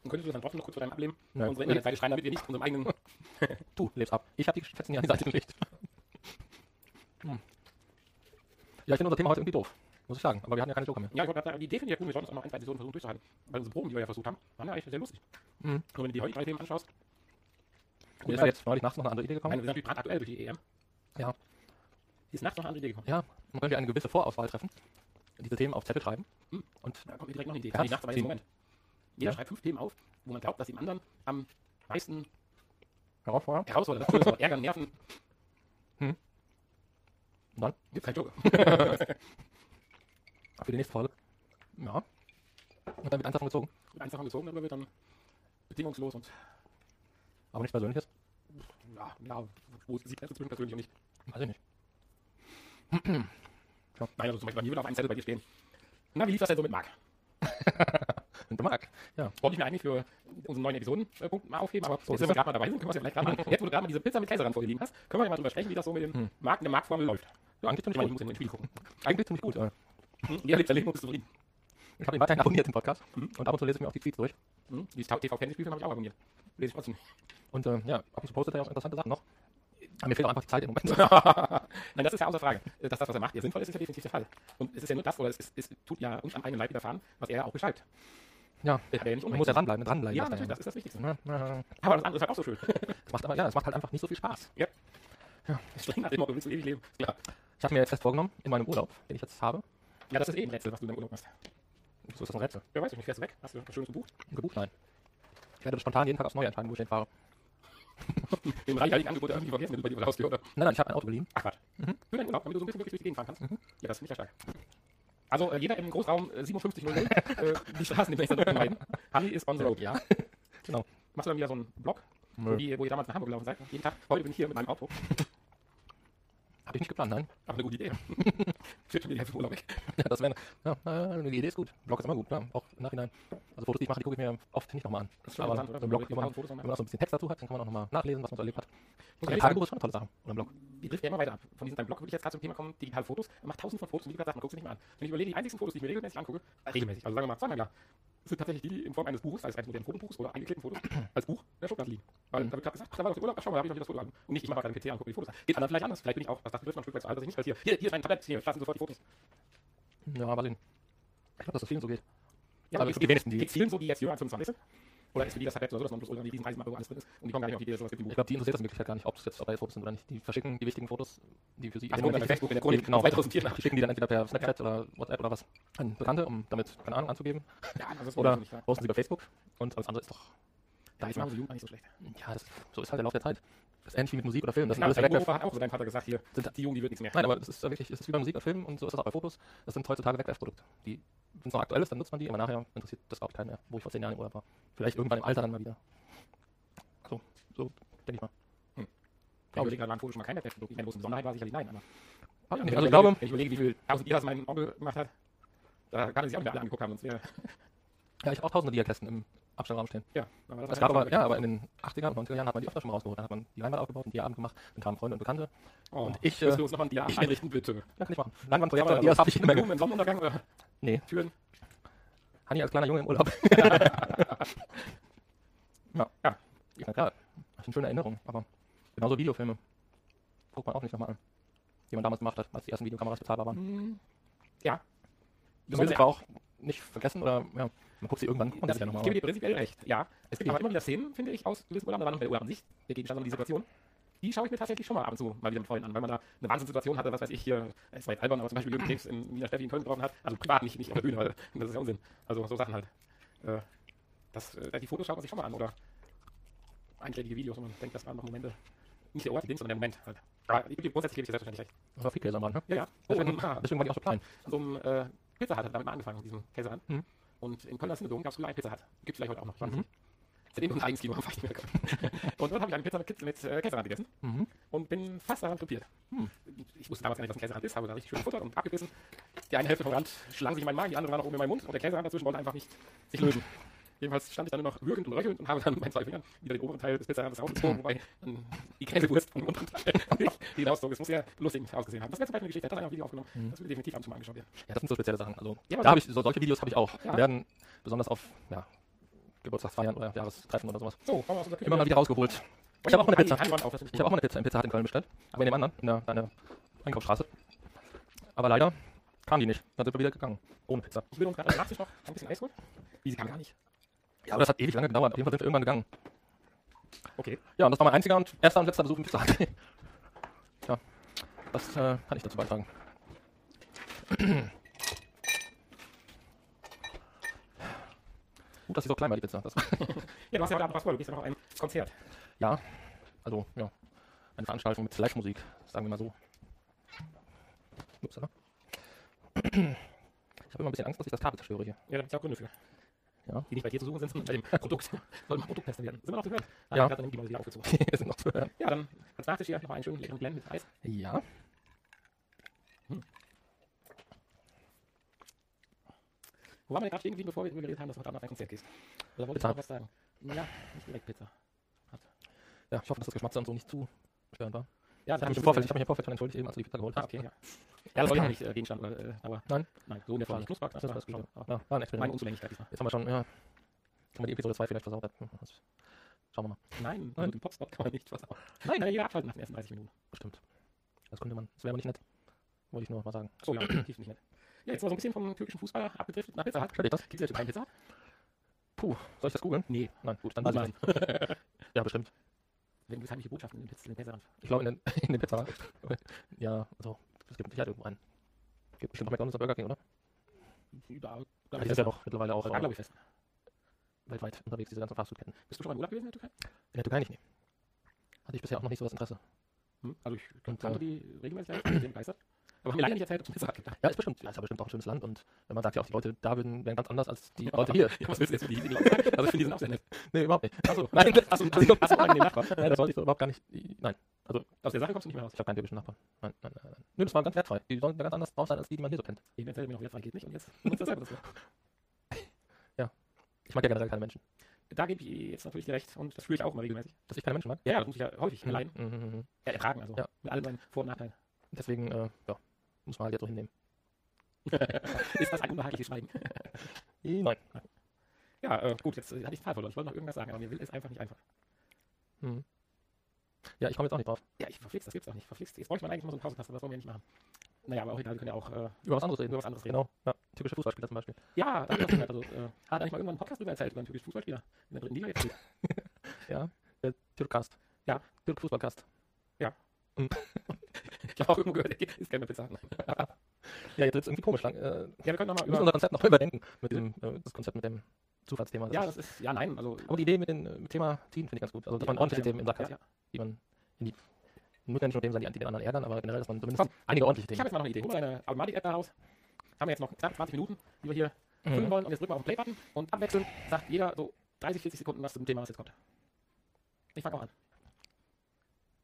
B: Und könntest du das dann trotzdem noch kurz vor deinem Ableben
A: Ja.
B: unsere Internetseite schreiben, damit wir nicht unserem eigenen...
A: Du lebst ab. Ich habe die Fetzen hier an die Seite gelegt. Hm. Ja, ich finde unser Thema heute irgendwie doof. Muss ich sagen. Aber wir hatten ja keine Joker mehr.
B: Ja, ich wollte die Idee finde ich ja gut, wir sollten uns auch noch ein, zwei Episoden versuchen durchzuhalten. Weil unsere Proben, die wir ja versucht haben, waren ja eigentlich sehr lustig.
A: Mhm.
B: Und wenn du die heutigen drei Themen anschaust,
A: Mir ist ja jetzt neulich nachts noch eine andere Idee gekommen.
B: wir sind natürlich brandaktuell durch die EM.
A: Ja.
B: Ist nachts noch eine andere Idee gekommen.
A: Ja, man könnte eine gewisse Vorauswahl treffen. Diese Themen auf Zettel schreiben.
B: Hm.
A: Und
B: Da kommt mir direkt noch eine Idee.
A: Ja,
B: die nachts aber Moment. Jeder
A: Ja.
B: schreibt fünf Themen auf, wo man glaubt, dass dem anderen am meisten
A: herausfordern.
B: herausfordert. Das ist aber ärgern, nerven.
A: Und dann?
B: Gibt kein Joker.
A: Für die nächste Folge. Ja. Und dann wird eins davon gezogen.
B: Mit eins davon gezogen, aber wird dann bedingungslos und
A: Aber nichts Persönliches.
B: ja, ja wo ist die Grenze zwischen persönlich und nicht?
A: Weiß ich nicht.
B: Nein, also zum Beispiel bei mir würde auf einem Zettel bei dir stehen. Na, wie lief das denn so mit Marc?
A: Und Marc. Ja.
B: Wollte ich mir eigentlich für unseren neuen Episodenpunkt mal aufheben, aber
A: So
B: jetzt, wenn wir gerade mal dabei sind, können wir es ja vielleicht gerade mal. Jetzt, wo du gerade mal diese Pizza mit Käse ran vorliegen hast, können wir ja mal drüber sprechen, wie das so mit den
A: Hm.
B: Marken der Marktformel läuft.
A: ja, eigentlich
B: Ich
A: ziemlich
B: ich
A: gut.
B: muss ja nur ins Spiel gucken.
A: Eigentlich ziemlich gut. Äh.
B: Hm? Ihr lebt und bist zufrieden.
A: Ich habe ihn weiterhin abonniert, den Podcast.
B: Mhm.
A: Und ab und zu lese ich mir auch die Tweets durch.
B: Hm? Die TV-Kenntnisbücher habe ich auch abonniert. Lese ich trotzdem.
A: Und äh, ja, ab und zu postet er auch interessante Sachen noch. Aber mir fehlt auch einfach die Zeit im Moment.
B: Nein, das ist ja außer Frage. Dass das, was er macht, ja sinnvoll ist, ist ja definitiv der Fall. Und es ist ja nur das, oder es, ist, es tut ja uns am eigenen Leib widerfahren, was er ja auch beschreibt.
A: ja,
B: Er ja
A: man muss ja dranbleiben, dranbleiben.
B: Ja, natürlich, das ist das Wichtigste.
A: Ja, ja,
B: Aber das andere ist halt auch so schön.
A: das macht aber, ja, es macht halt einfach nicht so viel Spaß.
B: Streng nach dem Motto, willst du ewig leben? Klar.
A: Ich habe mir jetzt fest vorgenommen, in meinem Urlaub, den ich jetzt habe,
B: Ja, das ist eh ein Rätsel, was du in deinem Urlaub machst.
A: so ist das ein Rätsel,
B: Ja, weiß ich nicht, fährst du weg? Hast du was Schönes gebucht?
A: gebucht, nein. Ich werde spontan jeden Tag aufs Neue entscheiden, wo ich hinfahre.
B: Im reichhaltigen Angebot irgendwie vergessen, wenn du bei dir vor der Haustür, oder?
A: Nein, nein, ich habe ein Auto geliehen.
B: Ach, Quatsch.
A: Mhm.
B: Für deinen Urlaub, damit du so ein bisschen wirklich durch die Gegend fahren kannst. Ja, das finde ich ja stark. Also, äh, jeder im Großraum äh, 5700, äh, die Straßen demnächst dann meiden. Hanni ist on the road.
A: Ja.
B: Machst du dann wieder so einen Blog, wo, die, wo ihr damals nach Hamburg gelaufen seid? Jeden Tag. Heute bin ich hier mit meinem Auto.
A: Habe ich nicht geplant, nein.
B: Aber eine gute Idee. Führt schon die Hälfte vom Urlaub weg.
A: Ja, das wäre, ja, äh, die Idee ist gut. Blog ist immer gut, klar, auch im Nachhinein. Also Fotos, die ich mache, die gucke ich mir oft nicht nochmal an.
B: Das
A: Aber so ein Blog, wenn man, wenn man auch so ein bisschen Text dazu hat, dann kann man auch nochmal nachlesen, was man so erlebt hat. Und ein Tagebuch ist schon eine tolle Sache. Oder ein Blog.
B: Die trifft ja immer weiter ab. Von diesem deinem Blog würde ich jetzt gerade zum Thema kommen, digitale Fotos. Macht tausend von Fotos und wie gesagt, man guckt sie nicht mehr an. Wenn ich überlege, die einzigen Fotos, die ich mir regelmäßig angucke, regelmäßig, also sagen wir mal zweimal im Jahr, sind tatsächlich die, die in Form eines Buches, also eines modernen Fotobuchs oder eingeklippten Fotos, als Buch in der Schublade liegen. Weil da wird gerade gesagt, ach, da war doch der Urlaub, ach, schau mal, da habe ich noch wieder das Foto an. Und nicht, ich mache gerade den PC an und gucke die Fotos an. Geht anderen vielleicht anders. Vielleicht bin ich auch, was das betrifft, noch ein Stück weit zu alt, dass ich nicht, als hier, hier, hier ist mein Tablett, hier, lassen sofort die Fotos.
A: Ja, aber den, ich glaube, dass das vielen so geht.
B: Ja,
A: Also
B: aber
A: die wenigsten, die-
B: so, die jetzt jünger als 25 sind? Oder ist für die das oder so, dass man bloß mit diesen Preisen macht, wo alles drin ist und die kommen gar nicht auf die Idee, sowas gibt
A: Ich glaube, die interessiert das in Wirklichkeit gar nicht, ob es jetzt dabei Fotos sind oder nicht. Die verschicken die wichtigen Fotos, die für sie
B: Ach, bei Facebook in der Chronik
A: genau.
B: 2004.
A: Die schicken die dann entweder per Snapchat oder WhatsApp oder was an Bekannte, um damit, keine Ahnung, anzugeben.
B: Ja, das ist
A: Oder posten sie bei Facebook. Und alles andere ist doch,
B: Da ist man so jung nicht so schlecht.
A: ja, das, so ist halt der Lauf der Zeit. Das wie mit Musik oder Film. Das sind alles.
B: Opa hat auch so dein Vater gesagt, hier,
A: Sind-
B: die Jugend, die wird nichts mehr.
A: Nein, aber das ist wirklich, es ist wie bei Musik oder Film und so ist das auch bei Fotos. Das sind heutzutage Wegwerfprodukte. Die, wenn es noch aktuell ist, dann nutzt man die, aber nachher interessiert das auch keinen mehr, wo ich vor zehn Jahren im Urlaub war. Vielleicht irgendwann im Alter dann mal wieder. So, so denke ich mal.
B: Ich überlege gerade, waren Fotos schon mal kein Webprodukt. Ich meine, wo es eine Besonderheit war, sicherlich nein. Aber ich
A: also ich
B: überlege-
A: glaube,
B: ich überlege, wie viel tausend Dias mein Onkel gemacht hat, da kann er sich auch nicht alle angeguckt haben. Sonst wäre,
A: ja, ich habe auch tausende Diakästen im Abstellraum stehen.
B: ja, aber das
A: gab aber, ja, aber in den 80er und 90er Jahren hat man die öfter schon mal rausgeholt. Dann hat man die Leinwand aufgebaut und die Abend gemacht, dann kamen Freunde und Bekannte.
B: Oh,
A: Und ich,
B: Willst
A: äh,
B: du uns nochmal ein Dia
A: ich-
B: einrichten, bitte?
A: Ja, kann ich machen. Leinwandprojekte,
B: Aber
A: Dias habe ich immer
B: Blumen im Sonnenuntergang oder
A: Nee,
B: Türen?
A: Hanni als kleiner Junge im Urlaub. ja.
B: Ja.
A: Ja, klar. Das sind schöne Erinnerungen, aber genauso Videofilme. Guckt man auch nicht nochmal an. Die man damals gemacht hat, als die ersten Videokameras bezahlbar waren.
B: Hm, Ja.
A: Das will ich aber auch nicht vergessen oder ja, man guckt sie irgendwann, guckt man
B: Das
A: sich ja
B: ich
A: nochmal.
B: gebe dir prinzipiell recht, ja. Es gibt aber immer wieder Szenen, finde ich, aus gewissen Urlauben, da war noch der Urlaub an sich, der Gegenstand, sondern die Situation. Die schaue ich mir tatsächlich schon mal ab und zu mal wieder mit Freunden an, weil man da eine Wahnsinnssituation hatte, was weiß ich hier, es war jetzt albern, aber zum Beispiel Jürgen Krebs in Wiener Steffi in Köln getroffen hat, also privat, nicht, nicht auf der Bühne, weil das ist ja Unsinn. Also so Sachen halt. Äh, das, äh, die Fotos schaut man sich schon mal an oder einschlägige Videos und man denkt, das waren noch Momente, nicht der Ort, die Dings, sondern der Moment halt. Aber ich grundsätzlich gebe ich dir selbstverständlich recht.
A: Oder viel Käse am Rand, ne?
B: Ja, ja.
A: Deswegen,
B: und,
A: deswegen war die auch so klein.
B: so einem äh, Pizza hat damit mal angefangen, diesen Käserand.
A: Mhm.
B: Und in Kölner Synodom gab es früher einen Pizza Hut. Gibt vielleicht heute auch noch. Ich
A: Mhm.
B: nicht. Seitdem ich eigenes Kino am nicht mehr gekommen. Und dort habe ich eine Pizza mit, mit äh, Käserand gegessen
A: Mhm.
B: und bin fast daran krepiert.
A: Hm.
B: Ich wusste damals gar nicht, was ein Käserand ist, habe da richtig schön gefuttert und abgebissen. Die eine Hälfte vom Rand schlang sich in meinen Magen, die andere war noch oben in meinem Mund und der Käserand dazwischen wollte einfach nicht sich lösen. Jedenfalls stand ich dann nur noch würgend und röchelnd und habe dann mit meinen zwei Fingern wieder den oberen Teil des Pizzarandes rausgezogen, wobei dann die Käsewurst vom unteren Teil rauszog. Es muss sehr lustig ausgesehen haben. Das wäre zum Beispiel eine Geschichte, hat er ein Video aufgenommen.
A: Mhm.
B: Das will definitiv ab und zu mal angeschaut werden.
A: Ja, das sind so spezielle Sachen. Also,
B: Ja,
A: da habe ich, so, solche Videos habe ich auch.
B: Ja.
A: Die werden besonders auf ja, Geburtstagsfeiern oder Jahrestreffen oder sowas
B: So, kommen wir aus unserer Küche.
A: immer mal wieder rausgeholt. Ich habe auch eine Pizza.
B: Das
A: Ich habe auch eine Pizza im Pizza Hut in Köln bestellt, aber in dem anderen, in der, in der Einkaufsstraße. Aber leider kam die nicht. Dann sind wir wieder gegangen. Ohne Pizza.
B: Ich will uns gerade noch ein bisschen Eis holen. Wie sie kam gar nicht.
A: Ja, aber das hat ewig lange gedauert. Auf jeden Fall sind wir irgendwann gegangen.
B: Okay.
A: Ja, und das war mein einziger und erster und letzter Besuch im Pizza Hut. ja, das äh, kann ich dazu beitragen. Gut, dass sie so klein war, die Pizza.
B: Ja, du hast ja heute Abend was vor. Du gehst ja noch auf ein Konzert.
A: ja, also, ja. Eine Veranstaltung mit Live-Musik, sagen wir mal so. Upsala. Ich habe immer ein bisschen Angst, dass ich das Kabel zerstöre hier.
B: Ja, da gibt es auch Gründe für.
A: Ja.
B: Die nicht bei dir zu suchen sind, sondern bei dem Produkt. Soll mal Produkttester werden. Sind wir noch zu hören? Ah,
A: Ja.
B: Ich habe die mal wieder aufgezogen.
A: Die sind noch zu hören.
B: Ja, dann als Nachtisch hier noch einen schönen leckeren Blend mit Eis.
A: Ja.
B: Wo waren wir gerade stehen geblieben, bevor wir geredet haben, dass du heute Abend auf ein Konzert gehst? Oder wolltest
A: Pizza
B: du noch was sagen? Ja, nicht direkt Pizza.
A: Ja, ich hoffe, dass das Geschmack dann so nicht zu störend war.
B: Ja,
A: Ich habe mich, im Vorfeld- ich hab mich im Vorfeld schon entschuldigt, eben als du die Pizza geholt
B: Ah,
A: hast.
B: okay, ja. Ja, das soll ja nicht äh, Gegenstand, äh, aber.
A: Nein?
B: Nein, so in der Form nicht. Knusper,
A: Das ist das
B: aber
A: Ja, war ein
B: Meine
A: Experiment.
B: Unzulänglichkeit diesmal.
A: Jetzt haben wir schon, ja, haben wir die Episode 2 vielleicht versaut. Hm, schauen wir mal.
B: Nein,
A: Nein.
B: also den Popspot kann man nicht versauen. Nein, kann ja abschalten nach den ersten 30 Minuten.
A: Bestimmt. Das könnte man. Das wäre aber nicht nett. Wollte ich nur mal sagen.
B: So, ja, definitiv nicht nett. Ja, jetzt mal so ein bisschen vom türkischen Fußballer abgedriftet nach Pizza Hut.
A: Steht das?
B: Gibt es jetzt keinen Pizza Hut?
A: Puh, soll ich das googeln?
B: Nee.
A: Nein, gut, dann weiß ich. Ja, bestimmt.
B: Wenn du heimliche Botschaften in den Pizza, Pizza
A: Ich glaube, in den, in den Pizza. ja, also, es gibt mit Sicherheit irgendwo einen. Gibt bestimmt auch McDonalds oder Burger King, oder?
B: Überall.
A: Die sind ja doch mittlerweile auch
B: Da
A: äh,
B: glaube ich fest.
A: weltweit unterwegs, diese ganzen Fastfood-Ketten.
B: Bist du schon mal im Urlaub gewesen in der Türkei?
A: In der Türkei nicht, nee. Hatte ich bisher auch noch nicht so das Interesse.
B: Hm? Also ich
A: Und,
B: kannte
A: äh,
B: die regelmäßig, ich bin sehr begeistert. Aber haben mir leider nicht erzählt, ob es Pizza gibt.
A: Ja, ist bestimmt, ja, ist ja bestimmt auch ein schönes Land und wenn man sagt ja auch, die Leute da würden, wären ganz anders als die Leute hier.
B: Ja, was willst du jetzt für die hiesigen Leute sagen? Also ich finde, die sind auch sehr nett.
A: Nee, überhaupt nicht.
B: Achso,
A: Nein, also,
B: Nachbarn?
A: Nein, das wollte ich so überhaupt gar nicht. Nein,
B: Aus der Sache kommst du nicht mehr raus.
A: ich habe keinen typischen Nachbarn. Nein, nein, nein, nein. Nö, das war ganz wertfrei. Die sollen ganz anders drauf sein, als die, die man hier so kennt.
B: Ich erzähle mir noch, wertfrei geht nicht und jetzt nutzt das selber das.
A: Ich mag ja generell keine Menschen.
B: Da gebe ich jetzt natürlich dir recht und das fühle ich auch mal regelmäßig.
A: Dass ich keine Menschen mag?
B: Ja, ja, das muss ich ja häufig allein
A: Mhm, mhm, mhm.
B: ja, ertragen, also
A: Ja.
B: mit all seinen Vor- und Nachteilen.
A: Deswegen, äh, ja, muss man halt jetzt so hinnehmen.
B: Ist das ein unbehagliches Schweigen?
A: Nein.
B: Ja, äh, gut, jetzt äh, hatte ich Zahl verloren. Ich wollte noch irgendwas sagen, aber mir will es einfach nicht einfach.
A: Mhm. Ja, ich komme jetzt auch nicht drauf.
B: Ja, ich verflixt, das gibt's auch nicht. Verflixt. Jetzt bräuchte man eigentlich mal so einen Pausentaster, das wollen wir nicht machen. Naja, aber auch egal, wir können ja auch äh,
A: Über was anderes reden.
B: über was anderes reden.
A: Genau, ja. türkische Fußballspieler zum Beispiel.
B: Ja, da ich gehört. Also, äh, hat eigentlich mal irgendwann einen Podcast drüber erzählt, über einen türkischen Fußballspieler in der dritten Liga jetzt.
A: Ja, der Türkcast.
B: Ja.
A: Türk Fußballcast.
B: Ich habe auch irgendwo gehört, der ist keine Pizza.
A: Ja, jetzt wird's irgendwie komisch lang. Äh, wir
B: Ja, wir können nochmal
A: müssen unser
B: über.
A: Konzept noch überdenken mit dem, äh, das Konzept mit dem Zufallsthema.
B: Ja, das ist. Ja, nein, also.
A: aber die Idee mit dem äh, Thema ziehen finde ich ganz gut. Also, dass man ordentliche Themen im Sack
B: ja,
A: hat,
B: ja.
A: Die man in die. Muss ja nicht nur Themen sein, die, die den anderen ärgern, aber generell, dass man zumindest einige ordentliche
B: Ich
A: Themen
B: habe jetzt mal noch eine Idee. Hol mal deine Automatik-App da raus. Haben wir jetzt noch knapp 20 Minuten, die wir hier füllen
A: Mhm.
B: wollen. Und jetzt drücken wir auf den Play-Button und abwechselnd sagt jeder so 30, 40 Sekunden was zum Thema, was jetzt kommt. Ich fange auch an.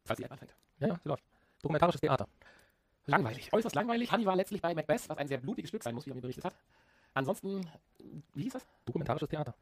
B: Falls die App anfängt.
A: Ja, ja, sie läuft. Dokumentarisches Theater.
B: Langweilig, äußerst langweilig. Hanni war letztlich bei Macbeth, was ein sehr blutiges Stück sein muss, wie er mir berichtet hat. Ansonsten, wie hieß das?
A: Dokumentarisches Theater.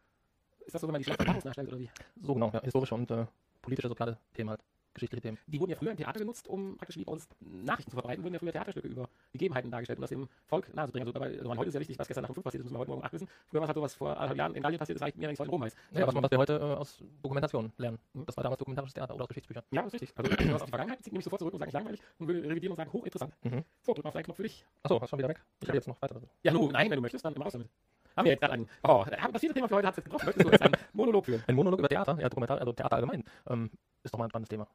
B: Ist das so, wenn man die Schlacht von nachstellt oder wie?
A: So genau, ja, historische und äh, politische, soziale Themen halt. Geschichtliche Themen.
B: Die wurden ja früher im Theater genutzt, um praktisch wie bei uns Nachrichten zu verbreiten, wurden ja früher Theaterstücke über Gegebenheiten dargestellt, um das dem Volk nahezubringen. Also, dabei, also heute ist ja wichtig, was gestern nach um 5 passiert ist, müssen wir heute Morgen um 8 wissen. Früher war es halt so, was vor anderthalb Jahren in Gallien passiert ist, reicht mir eigentlich, was in Rom heißt.
A: Ja, was, man- was wir heute äh, aus Dokumentation lernen. Das war damals dokumentarisches Theater oder aus Geschichtsbüchern.
B: ja, das ist richtig. Also, wenn du auf die Vergangenheit bezieht, nehme ich sofort zurück und sage, langweilig und will revidieren und sagen, hochinteressant.
A: Mhm.
B: So, drück mal auf deinen Knopf für dich.
A: Achso, hast schon wieder weg. Ich
B: Ja.
A: hätte jetzt noch weiter.
B: Ja, nun, nein, wenn du möchtest, dann immer raus damit. Haben wir jetzt gerade einen. Oh, das vierte Thema für heute hat es jetzt getroffen. Möchtest du jetzt einen Monolog führen?
A: Ein Monolog über Theater, ja, Dokumentar, also Theater allgemein, ähm, ist doch mal ein spannendes Thema.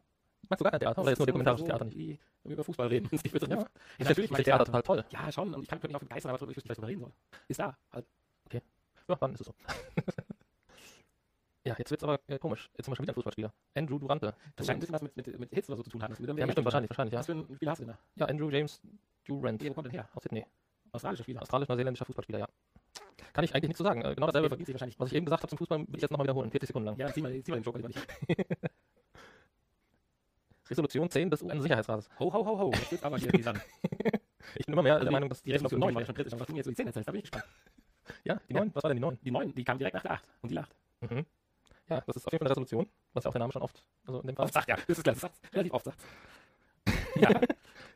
A: Magst du gar kein Theater oder jetzt nur dokumentarisches
B: so,
A: Theater nicht?
B: Über Fußball reden. Ist nicht betrifft.
A: Ja.
B: Ja,
A: Ich
B: natürlich ich
A: Theater total toll.
B: Ja, schon. Und ich kann mich auch begeistern, aber ich wüsste nicht, darüber reden soll. Ist da. Halt.
A: Ja, dann ist es so. ja, jetzt wird's aber äh, komisch. Jetzt haben wir schon wieder einen Fußballspieler. Andrew Durante.
B: Das scheint ein bisschen was mit, mit, mit Hits oder so zu tun haben. Das wird
A: Ja, bestimmt, wahrscheinlich, wahrscheinlich, ja.
B: Was für ein Spiel hast du denn da?
A: Ja, Andrew James Durant
B: Wo kommt denn her?
A: aus Sydney.
B: Australischer Spieler.
A: Australisch-neuseeländischer Fußballspieler, ja. Kann ich eigentlich nichts zu sagen. Äh, genau dasselbe,
B: sich wahrscheinlich.
A: was ich eben gesagt habe zum Fußball, will ich jetzt nochmal wiederholen. 40 Sekunden lang.
B: Ja, zieh mal, zieh mal den Joker lieber nicht.
A: Resolution 10 des UN-Sicherheitsrates.
B: Ho, ho, ho, ho. Jetzt wird aber hier Sachen.
A: Ich bin immer mehr
B: Also
A: der Meinung, dass
B: Die Resolution 9 war ja schon kritisch, aber was du mir jetzt so die 10 erzählst, da bin ich gespannt.
A: Ja, die
B: Ja.
A: 9. Was war denn die 9?
B: Die 9, die kam direkt nach der 8 und die lacht.
A: Mhm. Ja, das ist auf jeden Fall eine Resolution, was ja auch der Name schon oft, also in dem Fall.
B: Oft sagt, ja, das ist klar, das sagt relativ oft sagt. Ja,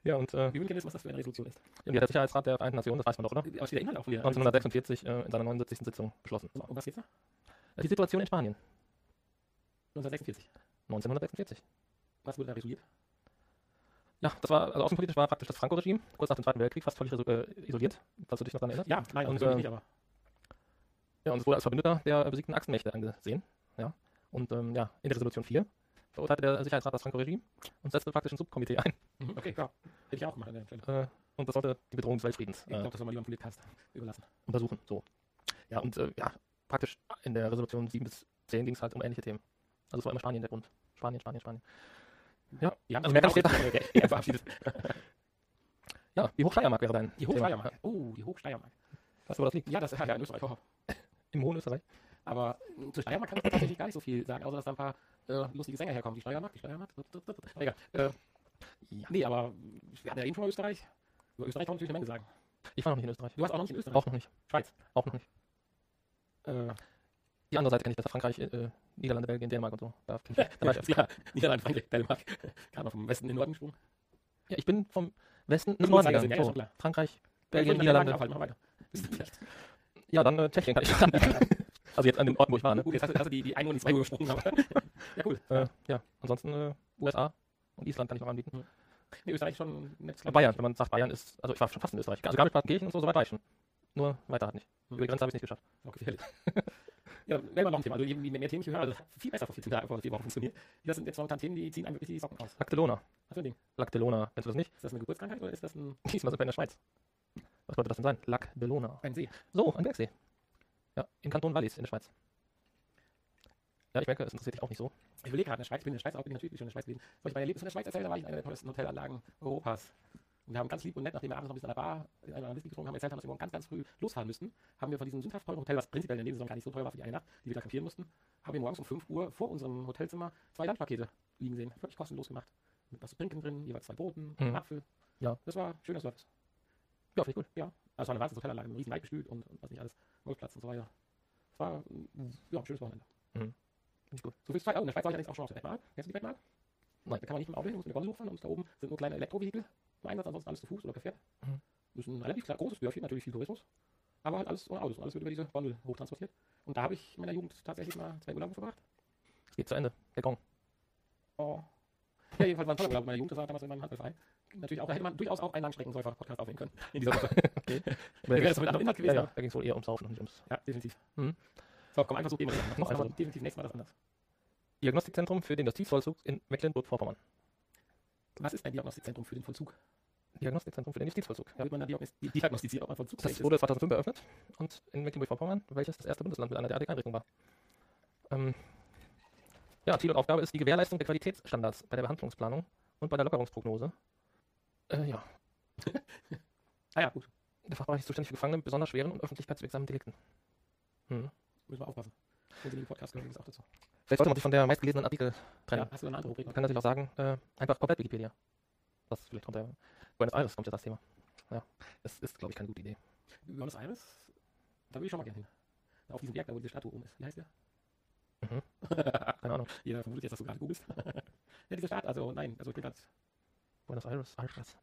A: Ja, und äh,
B: gerne wissen, was das für eine Resolution ist.
A: hat der Sicherheitsrat der Vereinten Nationen, das weiß man doch, oder?
B: Aber steht der Inhalt auch dir?
A: 1946 äh, in seiner 79. Sitzung beschlossen. So.
B: Um was geht's da?
A: Die Situation in Spanien.
B: 1946.
A: 1946.
B: Was wurde da resoluiert?
A: Ja, das war, also außenpolitisch war praktisch das Franco-Regime, kurz nach dem Zweiten Weltkrieg, fast völlig äh, isoliert, falls du dich noch daran erinnerst.
B: Ja, nein,
A: Und, ähm,
B: nicht, aber.
A: Ja, und es wurde als Verbündeter der äh, besiegten Achsenmächte angesehen. Ja. Und ähm, ja, in der Resolution 4 verurteilte der Sicherheitsrat das Franco-Regime und setzte praktisch ein Subkomitee ein.
B: Mhm, Okay, ja. Hätte ich auch gemacht an der Stelle.
A: Äh, und das sollte die Bedrohung des Weltfriedens
B: Ich
A: äh,
B: glaube, das soll man lieber dem Politcast überlassen.
A: untersuchen. So. Ja, und äh, ja, praktisch in der Resolution 7 bis 10 ging es halt um ähnliche Themen. Also es war immer Spanien der Grund. Spanien, Spanien, Spanien. Ja,
B: Die haben
A: Also mehr steht da.
B: Ja, verabschiedet.
A: ja wie hoch Steiermark wäre dein
B: Die
A: Thema?
B: Hochsteiermark. Oh, die Hochsteiermark.
A: Weißt du, wo das liegt?
B: Ja, das ja, ja, in Österreich.
A: Im hohen Österreich?
B: Aber äh, zu Steiermark kann ich tatsächlich gar nicht so viel sagen, außer dass da ein paar äh, lustige Sänger herkommen. Die Steiermark, die Steiermark. Egal. Äh,
A: Ja.
B: nee, aber wir hatten ja eben schon mal Österreich. Über Österreich kann man natürlich eine Menge sagen.
A: Ich war noch nicht in Österreich.
B: Du warst auch noch nicht in Österreich.
A: Auch noch nicht.
B: Schweiz.
A: Auch noch nicht.
B: Äh,
A: Die andere Seite kenne ich besser. Frankreich, äh, Niederlande, Belgien, Dänemark und so. Da, da war ich,
B: ja, Niederlande, Frankreich, Dänemark. Gerade vom Westen in den Norden gesprungen.
A: ja, ich bin vom Westen nach Norden gegangen.
B: ja,
A: So. Frankreich,
B: Ich
A: Belgien,
B: Niederlande.
A: Niederlande.
B: Mach weiter.
A: Ja, dann äh, Tschechien kann ich anbieten. Also jetzt an den Orten, wo ich war. Ne?
B: Gut, jetzt hast du, hast du die, die 1 und die 2 übersprungen. Aber ja, cool.
A: Äh, ja, ansonsten äh, USA und Island kann ich noch anbieten.
B: Nee, Österreich schon ein nettes
A: Ja,
B: Land.
A: Bayern, wenn man sagt Bayern ist, also ich war schon fast in Österreich. Also Garmisch-Partenkirchen und so, so weit war ich schon. Nur weiter hat nicht.
B: Hm.
A: Über die Grenze habe ich nicht geschafft.
B: Auch gefährlich. ja, wäre mal noch ein Thema. Also, je je mehr Themen ich höre, also viel besser vor 14 Tagen, vor vier Wochen funktioniert. Das sind jetzt momentan Themen, die ziehen einem wirklich die Socken aus.
A: Lactelona.
B: Was für ein Ding?
A: Lactelona, kennst du das nicht?
B: Ist das eine Geburtskrankheit oder ist das ein,
A: Diesmal sind wir in der Schweiz. Was sollte das denn sein? Lactelona.
B: ein See?
A: So, ein Bergsee. Ja, im Kanton Wallis in der Schweiz. Ja, ich merke, es interessiert dich auch nicht so.
B: Ich überlege gerade, in der Schweiz, ich bin in der Schweiz auch, bin natürlich schon in der Schweiz gewesen. Soll ich mein Erlebnis in der Schweiz erzählen? Da war ich in einer der tollsten Hotelanlagen Europas. Und wir haben ganz lieb und nett, nachdem wir abends noch ein bisschen an der Bar in einer Whisky getrunken haben, erzählt haben, dass wir morgen ganz, ganz früh losfahren müssten, haben wir von diesem sündhaft teuren Hotel, was prinzipiell in der Nebensaison gar nicht so teuer war für die eine Nacht, die wir da kampieren mussten, haben wir morgens um 5 Uhr vor unserem Hotelzimmer zwei Landpakete liegen sehen. Völlig kostenlos gemacht. Mit was zu trinken drin, jeweils zwei Broten,
A: Mhm.
B: einen Apfel.
A: Ja.
B: Das war schöner Service.
A: Ja, finde ich gut.
B: Ja, also war eine wahnsinnige Hotelanlage, riesen weit bestühlt und, und was nicht alles, Golfplatz und so weiter. Es war mm, ja, ein schönes Wochenende.
A: Finde ich gut.
B: So viel Zeit. Oh, in der Schweiz war ich allerdings auch schon auf der Bettmal. Kennst du die Bettmal?
A: Nein.
B: Da kann man nicht mit dem Auto hin, muss mit der Gondel hochfahren und da oben sind nur kleine Elektrovehikel im Einsatz, ansonsten alles zu Fuß oder per Pferd.
A: Mhm.
B: Das ist ein relativ klar, großes Dörfchen, natürlich viel Tourismus, aber halt alles ohne Autos und alles wird über diese Gondel hochtransportiert. Und da habe ich in meiner Jugend tatsächlich mal zwei Urlaube verbracht.
A: Es geht zu Ende. Der Gong.
B: Oh. Ja, jedenfalls war ein toller Urlaub in meiner Jugend, das war damals in meinem Handballverein. Natürlich auch, da hätte man durchaus auch einen Langstreckensäufer-Podcast aufnehmen können in dieser Woche.
A: okay.
B: Da wäre das mit anderem Inhalt gewesen.
A: ja,
B: Ja,
A: da ging es wohl eher ums Saufen und nicht ums
B: ja definitiv.
A: Mhm.
B: So, komm, einfach so das.
A: Noch einmal.
B: definitiv nächstes Mal das anders.
A: Diagnostikzentrum für den Justizvollzug in Mecklenburg-Vorpommern.
B: Was ist ein Diagnostikzentrum für den Vollzug?
A: Diagnostikzentrum für den Justizvollzug. Ja.
B: wird man dann diagnostiziert, ob man Vollzugsfähig
A: Das wurde 2005 eröffnet und in Mecklenburg-Vorpommern, welches das erste Bundesland mit einer derartigen Einrichtung war. Ähm, ja, Ziel und Aufgabe ist die Gewährleistung der Qualitätsstandards bei der Behandlungsplanung und bei der Lockerungsprognose. Äh, ja,
B: Ah ja, gut.
A: der Fachbereich ist zuständig für Gefangene mit besonders schweren und öffentlichkeitswirksamen Delikten. Hm.
B: Müssen wir aufpassen. Und in den Podcast übrigens auch dazu.
A: Vielleicht sollte man sich von der meistgelesenen Artikel trennen.
B: Ja, hast du eine andere Rubrik?
A: Man kann natürlich auch sagen, äh, einfach komplett Wikipedia. Das vielleicht kommt Buenos Aires kommt ja das Thema. Ja, das ist, glaube ich, keine gute Idee.
B: Buenos Aires? Da würde ich schon mal gerne hin. Da auf diesem Berg, da wo diese Statue oben ist. Wie heißt der?
A: Mhm. Keine Ahnung.
B: Jeder vermutet jetzt, dass du gerade googelst. ja, diese Stadt, also nein, also ich bin ganz.
A: Buenos Aires, Aires.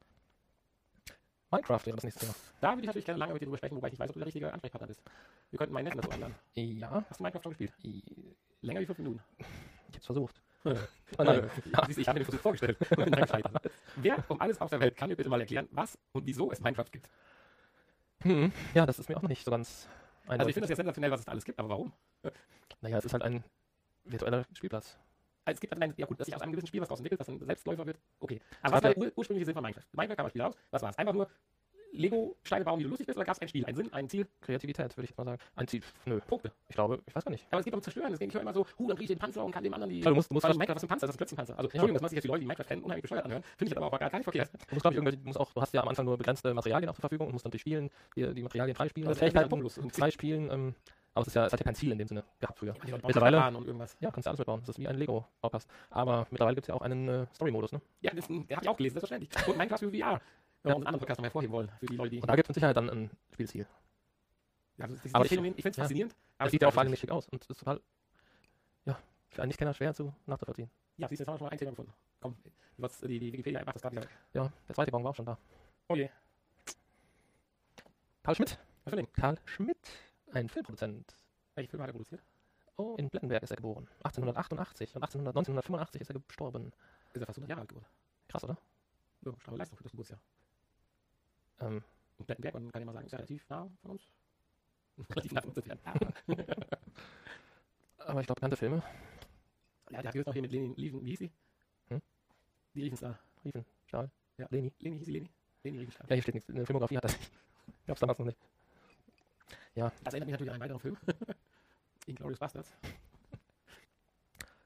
A: Minecraft wäre das nächste Thema.
B: Da würde ich natürlich gerne lange mit dir drüber sprechen, wobei ich nicht weiß, ob du der richtige Ansprechpartner bist. Wir könnten meinen Neffen dazu einladen.
A: Ja,
B: Hast du Minecraft schon gespielt?
A: ich
B: Länger wie fünf Minuten.
A: hab's versucht.
B: oh
A: nein.
B: Ja, siehst ich habe mir den Versuch vorgestellt. Wer um alles auf der Welt kann mir bitte mal erklären, was und wieso es Minecraft gibt?
A: Hm, ja, das ist mir auch noch nicht so ganz
B: Also ich
A: eindeutig.
B: finde das ja sensationell, was es da alles gibt, aber warum?
A: naja, es ist halt ein virtueller Spielplatz.
B: Also es gibt nein, ja gut, dass sich aus einem gewissen Spiel was draus entwickelt, das ein Selbstläufer wird, okay. Aber was war der ur ursprüngliche Sinn von Minecraft? Minecraft kam als Spiel aus, was war es? Einfach nur Lego-Steine bauen, wie du lustig bist, oder gab es ein Spiel, einen Sinn, ein Ziel,
A: Kreativität, würde ich jetzt mal sagen. Ein Ziel, nö,
B: Punkte?
A: ich glaube, ich weiß gar nicht.
B: Aber es geht um Zerstören, es geht nicht immer so, hu, dann kriege ich den Panzer und kann dem anderen die...
A: Also du musst, du musst, du
B: Minecraft ist ein Panzer, das ist ein Plötzchenpanzer. Also,
A: Ja.
B: Entschuldigung, das macht sich jetzt die Leute, die Minecraft kennen, unheimlich bescheuert anhören. Finde ich aber auch gar gar nicht verkehrt.
A: musst glaube ich, du musst auch, du hast ja am Anfang nur begrenzte Materialien auch zur Verfügung und musst dann durch Spielen die, die Materialien freispielen,
B: Also,
A: Fähigkeiten
B: Bonus und
A: freispielen. Ähm, aber es ist ja, es hat ja kein Ziel in dem Sinne gehabt früher.
B: Bauen
A: Mittlerweile-. Ja, kannst du alles mitbauen. Das ist wie ein Lego-Baukasten. Aber mittlerweile gibt es ja auch einen äh, Story-Modus, ne?
B: Ja, das habe ich auch gelesen, selbstverständlich. Und Minecraft für VR. Wenn wir uns einen anderen Podcast noch hervorheben wollen, für die Leute, die...
A: Und da gibt es mit Sicherheit dann ein Spielziel.
B: Ja, das, das,
A: Aber
B: dieses
A: ich-
B: Phänomen, ich finde es
A: ja.
B: faszinierend.
A: Das
B: es
A: sieht ja auch vor allem
B: nicht-
A: schick aus und ist total, ja, für einen Nichtkenner schwer zu nachzuvollziehen.
B: Ja, siehst du, jetzt haben wir schon mal ein Thema gefunden. Komm, was, die, die Wikipedia macht das gerade wieder weg.
A: Ja, der zweite Bong war auch schon da.
B: Oh je.
A: Karl Schmidt.
B: Was für?
A: Karl Schmidt, ein Filmproduzent.
B: Welche Filme hat er produziert?
A: Oh, in Blendenberg ist er geboren. 1888 und 1800, 1985 ist er gestorben.
B: Ist er fast 100 Jahre alt geworden.
A: Krass, oder?
B: So, starke Leistung für das Geburtsjahr.
A: Ähm,
B: Und Blettenberg, man kann ja mal sagen, ist ja relativ nah von uns. relativ nah von uns entfernt.
A: aber ich glaube, bekannte Filme.
B: ja, der hat jetzt noch hier mit Leni, Lieven, wie hieß sie?
A: Hm?
B: Die Riefenstar.
A: Riefen, Stahl,
B: Ja.
A: Leni.
B: Leni, hieß sie Leni? Leni Riefenstar.
A: Ja, hier steht nichts. In der Filmografie hat er nicht. Ich hab's damals noch nicht.
B: Das erinnert mich natürlich an einen weiteren Film. Inglourious Bastards.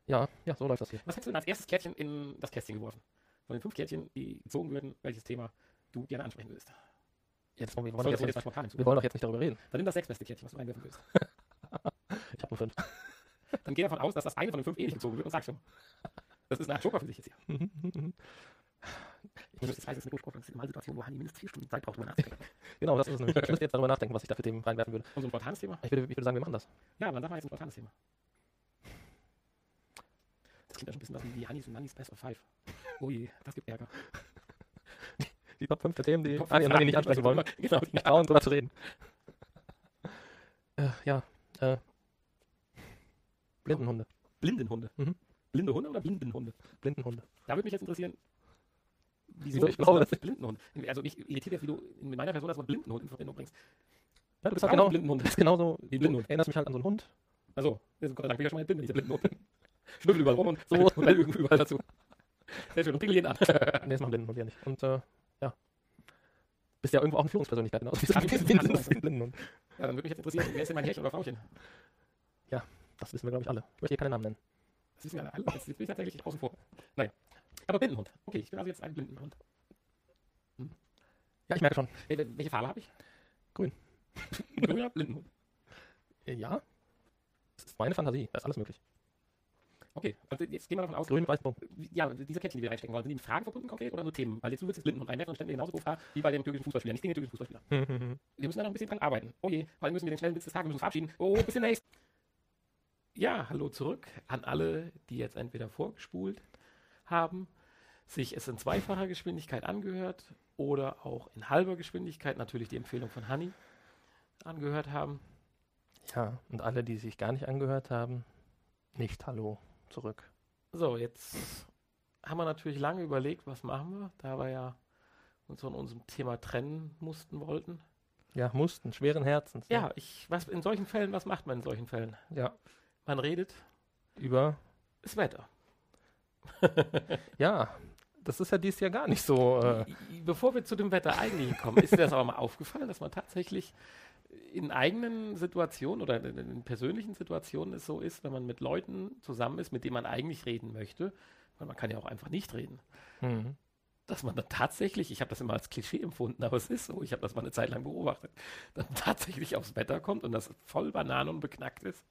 A: Ja, ja, so läuft das hier.
B: Was hättest du denn als erstes Kärtchen in das Kästchen geworfen? Von den fünf Kärtchen, die gezogen würden, welches Thema du gerne ansprechen willst?
A: Jetzt, wir, wollen jetzt,
B: jetzt
A: wir wollen doch jetzt nicht darüber reden.
B: Dann nimm das sechsbeste Kärtchen, was du einwerfen willst.
A: Ich habe nur fünf.
B: Dann geh davon aus, dass das eine von den fünf eh nicht gezogen wird und sag schon. Das ist eine Art Joker für sich jetzt hier.
A: Ich muss,
B: Das heißt, es ist eine unsportliche Situation, wo Hanni mindestens vier Stunden Zeit braucht, um nachzudenken.
A: genau, das ist es nämlich. Ich müsste jetzt darüber nachdenken, was ich da für Themen reinwerfen würde.
B: Und so ein spontanes Thema?
A: Ich würde, ich würde sagen, wir machen das.
B: Ja, dann sag mal jetzt ein spontanes Thema. Das klingt ja schon ein bisschen was wie die Hannis und Nannis Best of Five. Oh je, das gibt Ärger.
A: Die Top 5 der Themen, die Ani und
B: fünf
A: Nani nicht ansprechen wollen.
B: Genau,
A: Nicht trauen, drüber zu reden. Äh, ja, äh. Blindenhunde.
B: Blindenhunde.
A: Mhm.
B: Blinde Hunde oder Blindenhunde?
A: Blindenhunde.
B: Da würde mich jetzt interessieren,
A: Wieso? Ich glaube,
B: das Blindenhund. Also mich irritiert jetzt, wie du in meiner Person das Wort Blindenhund in Verbindung bringst.
A: Ja, du bist halt genau,
B: Blindenhund?
A: du bist genauso,
B: Wie
A: du
B: Blindenhund.
A: erinnerst mich halt an so einen Hund.
B: Also, Gott sei Dank bin ich ja schon mal blind, wenn ich der Blindenhund bin. Schnüffel überall rum und
A: So.
B: und dann überall dazu. Sehr schön. Und pingel jeden an.
A: Nee, das machen Blindenhund ja nicht. Und, äh, ja. Bist ja irgendwo auch eine Führungspersönlichkeit, genau.
B: Ach,
A: Wie
B: das
A: so ein
B: ist-
A: Blindenhund.
B: Ja, dann würde mich jetzt interessieren, wer ist denn mein Herrchen oder Frauchen?
A: Das wissen wir, glaube ich, alle. Ich möchte hier keine Namen nennen.
B: Das wissen wir alle. Jetzt jetzt bin ich tatsächlich außen vor. Naja. Aber Blindenhund. Okay, ich bin also jetzt ein Blindenhund.
A: Ja, ich merke schon.
B: Wel- wel- Welche Farbe habe ich?
A: Grün.
B: Grüner Blindenhund.
A: Äh, Ja. Das ist meine Fantasie. Da ist alles möglich.
B: Okay, also jetzt gehen wir davon aus,
A: Grün Punkten.
B: ja, diese Kärtchen, die wir reinstecken wollen, sind die mit Fragen verbunden konkret oder nur Themen? Weil jetzt du willst jetzt Blindenhund einwerfen und stellen wir genauso doof wie bei dem türkischen Fußballspieler. Nicht gegen den türkischen Fußballspieler. Wir müssen da noch ein bisschen dran arbeiten. Oh je, allem müssen wir den schnellen Witz des Tages müssen uns verabschieden. Oh, bis demnächst. Ja, hallo zurück an alle, die jetzt entweder vorgespult haben, sich es in zweifacher Geschwindigkeit angehört oder auch in halber Geschwindigkeit, natürlich die Empfehlung von Hanni, angehört haben.
A: Ja, und alle, die sich gar nicht angehört haben, nicht Hallo zurück.
B: So, jetzt haben wir natürlich lange überlegt, was machen wir, da wir ja uns von unserem Thema trennen mussten, wollten.
A: Ja, mussten, schweren Herzens. ne?
B: Ja, ich, was in solchen Fällen, was macht man in solchen Fällen?
A: Ja.
B: Man redet
A: Über,
B: das Wetter.
A: ja, das ist ja dieses Jahr gar nicht so. Äh,
B: Bevor wir zu dem Wetter eigentlich kommen, ist dir das aber mal aufgefallen, dass man tatsächlich in eigenen Situationen oder in, persönlichen Situationen es so ist, wenn man mit Leuten zusammen ist, mit denen man eigentlich reden möchte, weil man kann ja auch einfach nicht reden,
A: hm.
B: dass man dann tatsächlich, ich habe das immer als Klischee empfunden, aber es ist so, ich habe das mal eine Zeit lang beobachtet, dann tatsächlich aufs Wetter kommt und das voll Bananen und beknackt ist.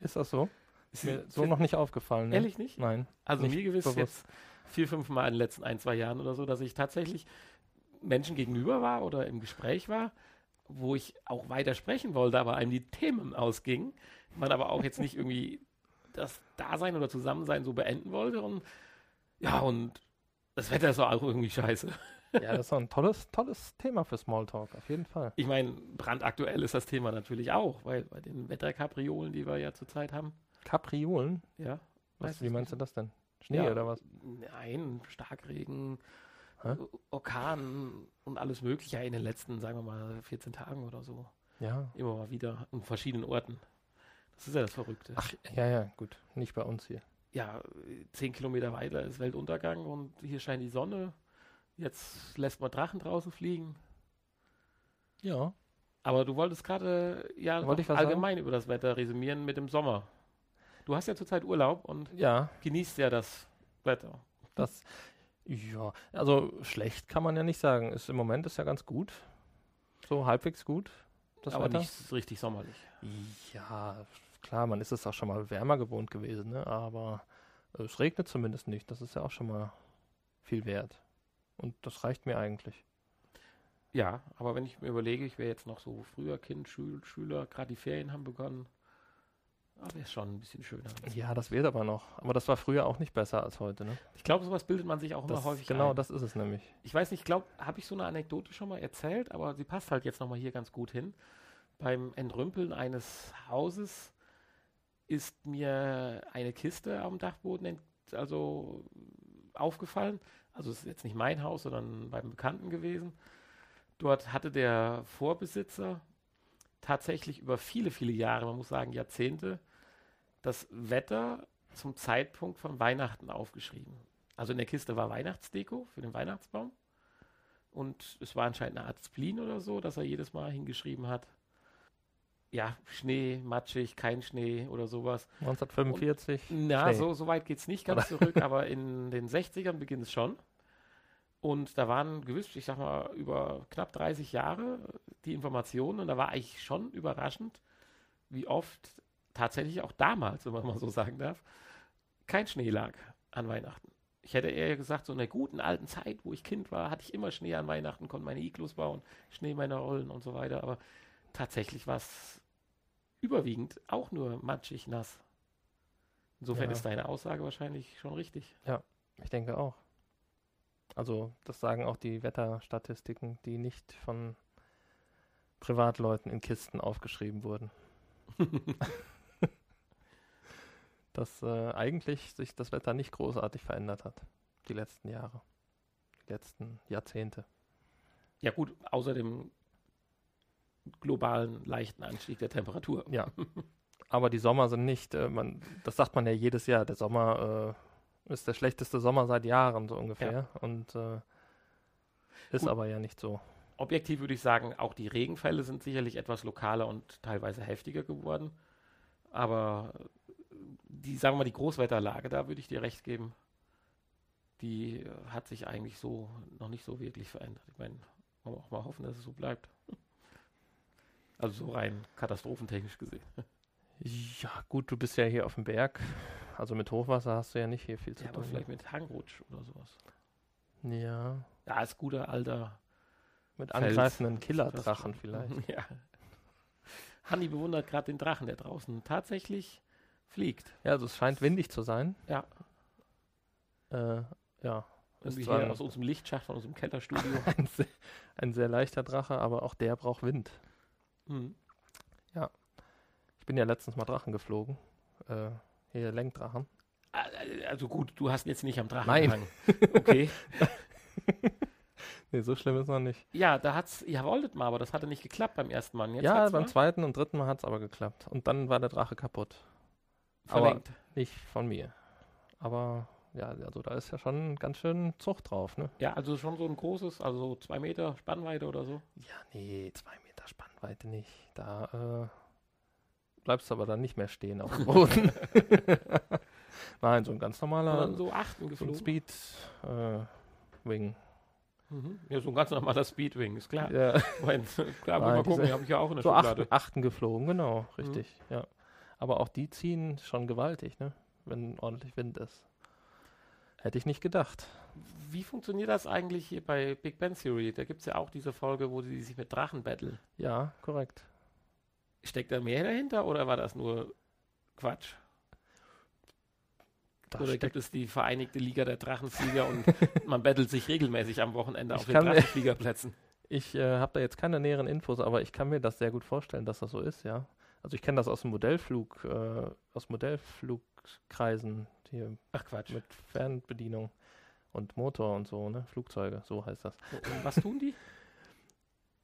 A: Ist das so?
B: Ist
A: Mir so noch nicht aufgefallen. Ne?
B: Ehrlich nicht?
A: Nein.
B: Also
A: Nicht
B: mir gewiss
A: bewusst.
B: jetzt vier, fünf Mal in den letzten ein, zwei Jahren oder so, dass ich tatsächlich Menschen gegenüber war oder im Gespräch war, wo ich auch weiter sprechen wollte, aber einem die Themen ausgingen, man aber auch jetzt nicht irgendwie das Dasein oder Zusammensein so beenden wollte und ja, und das Wetter ist auch irgendwie scheiße.
A: Ja, das ist doch ein tolles, tolles Thema für Smalltalk, auf jeden Fall.
B: Ich meine, brandaktuell ist das Thema natürlich auch, weil bei den Wetterkapriolen, die wir ja zurzeit haben,
A: Kapriolen?
B: ja.
A: Was, wie meinst du das denn? Schnee
B: Ja,
A: oder was?
B: Nein, Starkregen,
A: Hä?
B: Orkan und alles Mögliche in den letzten, sagen wir mal, 14 Tagen oder so.
A: Ja.
B: Immer mal wieder an verschiedenen Orten. Das ist ja das Verrückte.
A: Ach, ja, ja, gut. Nicht bei uns hier.
B: Ja, zehn Kilometer weiter ist Weltuntergang und hier scheint die Sonne. Jetzt lässt man Drachen draußen fliegen.
A: Ja.
B: Aber du wolltest gerade ja
A: Wollte
B: allgemein über das Wetter resümieren mit dem Sommer. Du hast ja zurzeit Urlaub und
A: Ja,
B: genießt ja das Wetter.
A: das. Ja, also schlecht kann man ja nicht sagen. Ist im Moment ist ja ganz gut. So halbwegs gut. Das
B: aber
A: Wetter.
B: nicht richtig sommerlich.
A: Ja, klar, man ist es auch schon mal wärmer gewohnt gewesen, ne? aber es regnet zumindest nicht. Das ist ja auch schon mal viel wert. Und das reicht mir eigentlich.
B: Ja, aber wenn ich mir überlege, ich wäre jetzt noch so früher Kind, Schül Schüler, gerade die Ferien haben begonnen, ah, wäre es schon ein bisschen schöner.
A: Ja, das wird aber noch. Aber das war früher auch nicht besser als heute. Ne?
B: Ich glaube, sowas bildet man sich auch immer
A: Das,
B: häufig
A: genau,
B: ein.
A: das ist es nämlich.
B: Ich weiß nicht, ich glaube, habe ich so eine Anekdote schon mal erzählt, aber sie passt halt jetzt nochmal hier ganz gut hin. Beim Entrümpeln eines Hauses ist mir eine Kiste am Dachboden also aufgefallen. Also es ist jetzt nicht mein Haus, sondern beim Bekannten gewesen. Dort hatte der Vorbesitzer tatsächlich über viele, viele Jahre, man muss sagen Jahrzehnte, das Wetter zum Zeitpunkt von Weihnachten aufgeschrieben. Also in der Kiste war Weihnachtsdeko für den Weihnachtsbaum. Und es war anscheinend eine Art Spleen oder so, dass er jedes Mal hingeschrieben hat, ja, Schnee, matschig, kein Schnee oder sowas.
A: 1945.
B: Na,
A: Schnee.
B: so, so weit geht es nicht ganz zurück, aber in den 60ern beginnt es schon. Und da waren gewiss, ich sag mal, über knapp 30 Jahre die Informationen und da war eigentlich schon überraschend, wie oft tatsächlich auch damals, wenn man mal so sagen darf, kein Schnee lag an Weihnachten. Ich hätte eher gesagt, so in der guten alten Zeit, wo ich Kind war, hatte ich immer Schnee an Weihnachten, konnte meine Iglus bauen, Schnee meiner Rollen und so weiter. Aber tatsächlich war es überwiegend auch nur matschig nass. Insofern
A: Ja.
B: ist deine Aussage wahrscheinlich schon richtig.
A: Ich denke auch. Also, das sagen auch die Wetterstatistiken, die nicht von Privatleuten in Kisten aufgeschrieben wurden. dass äh, eigentlich sich das Wetter nicht großartig verändert hat. Die letzten Jahre. Die letzten Jahrzehnte.
B: Ja gut, außer dem globalen leichten Anstieg der Temperatur.
A: Ja. Aber die Sommer sind nicht, äh, man, das sagt man ja jedes Jahr, der Sommer äh, ist der schlechteste Sommer seit Jahren, so ungefähr. Und äh, ist
B: Gut.
A: aber ja nicht so.
B: Objektiv würde ich sagen, auch die Regenfälle sind sicherlich etwas lokaler und teilweise heftiger geworden. Aber die, sagen wir mal, die Großwetterlage, da würde ich dir recht geben, die äh, hat sich eigentlich so noch nicht so wirklich verändert. Ich meine, wollen wir auch mal hoffen, dass es so bleibt. Also so rein katastrophentechnisch gesehen.
A: Ja, gut, du bist ja hier auf dem Berg. Also mit Hochwasser hast du ja nicht hier viel zu
B: Ja, aber
A: tun.
B: vielleicht mit Hangrutsch oder sowas.
A: Ja,
B: Ja, ist guter alter
A: mit
B: Fels.
A: angreifenden Killerdrachen vielleicht.
B: Ja. Hanni bewundert gerade den Drachen, der draußen tatsächlich fliegt.
A: Ja, also es scheint windig zu sein.
B: Ja.
A: Äh, ja. Ist zwar
B: aus unserem Lichtschacht von unserem Kellerstudio.
A: ein, sehr, ein sehr leichter Drache, aber auch der braucht Wind.
B: hm.
A: Ich bin ja letztens mal Drachen geflogen. Äh, hier Lenkdrachen.
B: Also gut, du hast jetzt nicht am Drachen
A: Nein.
B: gehangen. Okay.
A: nee, so schlimm ist noch nicht.
B: Ja, da hat's, ihr wolltet mal, aber das hatte nicht geklappt beim ersten Mal. Jetzt
A: ja, beim
B: mal
A: zweiten und dritten Mal hat es aber geklappt. Und dann war der Drache kaputt. Aber-
B: verlängert.
A: Nicht von mir. Aber ja, also da ist ja schon ganz schön Zucht drauf, ne?
B: Ja, also schon so ein großes, also so zwei Meter Spannweite oder so.
A: Ja, nee, zwei Meter Spannweite nicht. Da äh, bleibst du aber dann nicht mehr stehen auf dem Boden. Nein, so ein ganz normaler
B: so achten
A: so
B: geflogen.
A: Speed äh, Wing.
B: Mhm. Ja, so ein ganz normaler Speedwing, ist klar.
A: Ja,
B: Moment, klar,
A: Nein,
B: mal gucken, habe ich ja auch in der
A: so
B: Schublade.
A: achten, achten geflogen, genau, richtig, ja. Aber auch die ziehen schon gewaltig, ne? Wenn ordentlich Wind ist. Hätte ich nicht gedacht.
B: Wie funktioniert das eigentlich hier bei Big Bang Theory? Da gibt es ja auch diese Folge, wo sie sich mit Drachen battlen.
A: Ja, korrekt.
B: Steckt da mehr dahinter oder war das nur Quatsch?
A: Da
B: oder gibt es die Vereinigte Liga der Drachenflieger und man battelt sich regelmäßig am Wochenende
A: Ich
B: auf den Drachenfliegerplätzen?
A: ich äh, habe da jetzt keine näheren Infos, aber ich kann mir das sehr gut vorstellen, dass das so ist, ja. Also ich kenne das aus dem Modellflug, äh, aus Modellflugkreisen hier
B: Ach Quatsch.
A: mit Fernbedienung und Motor und so, ne? Flugzeuge, so heißt das.
B: Und was tun die?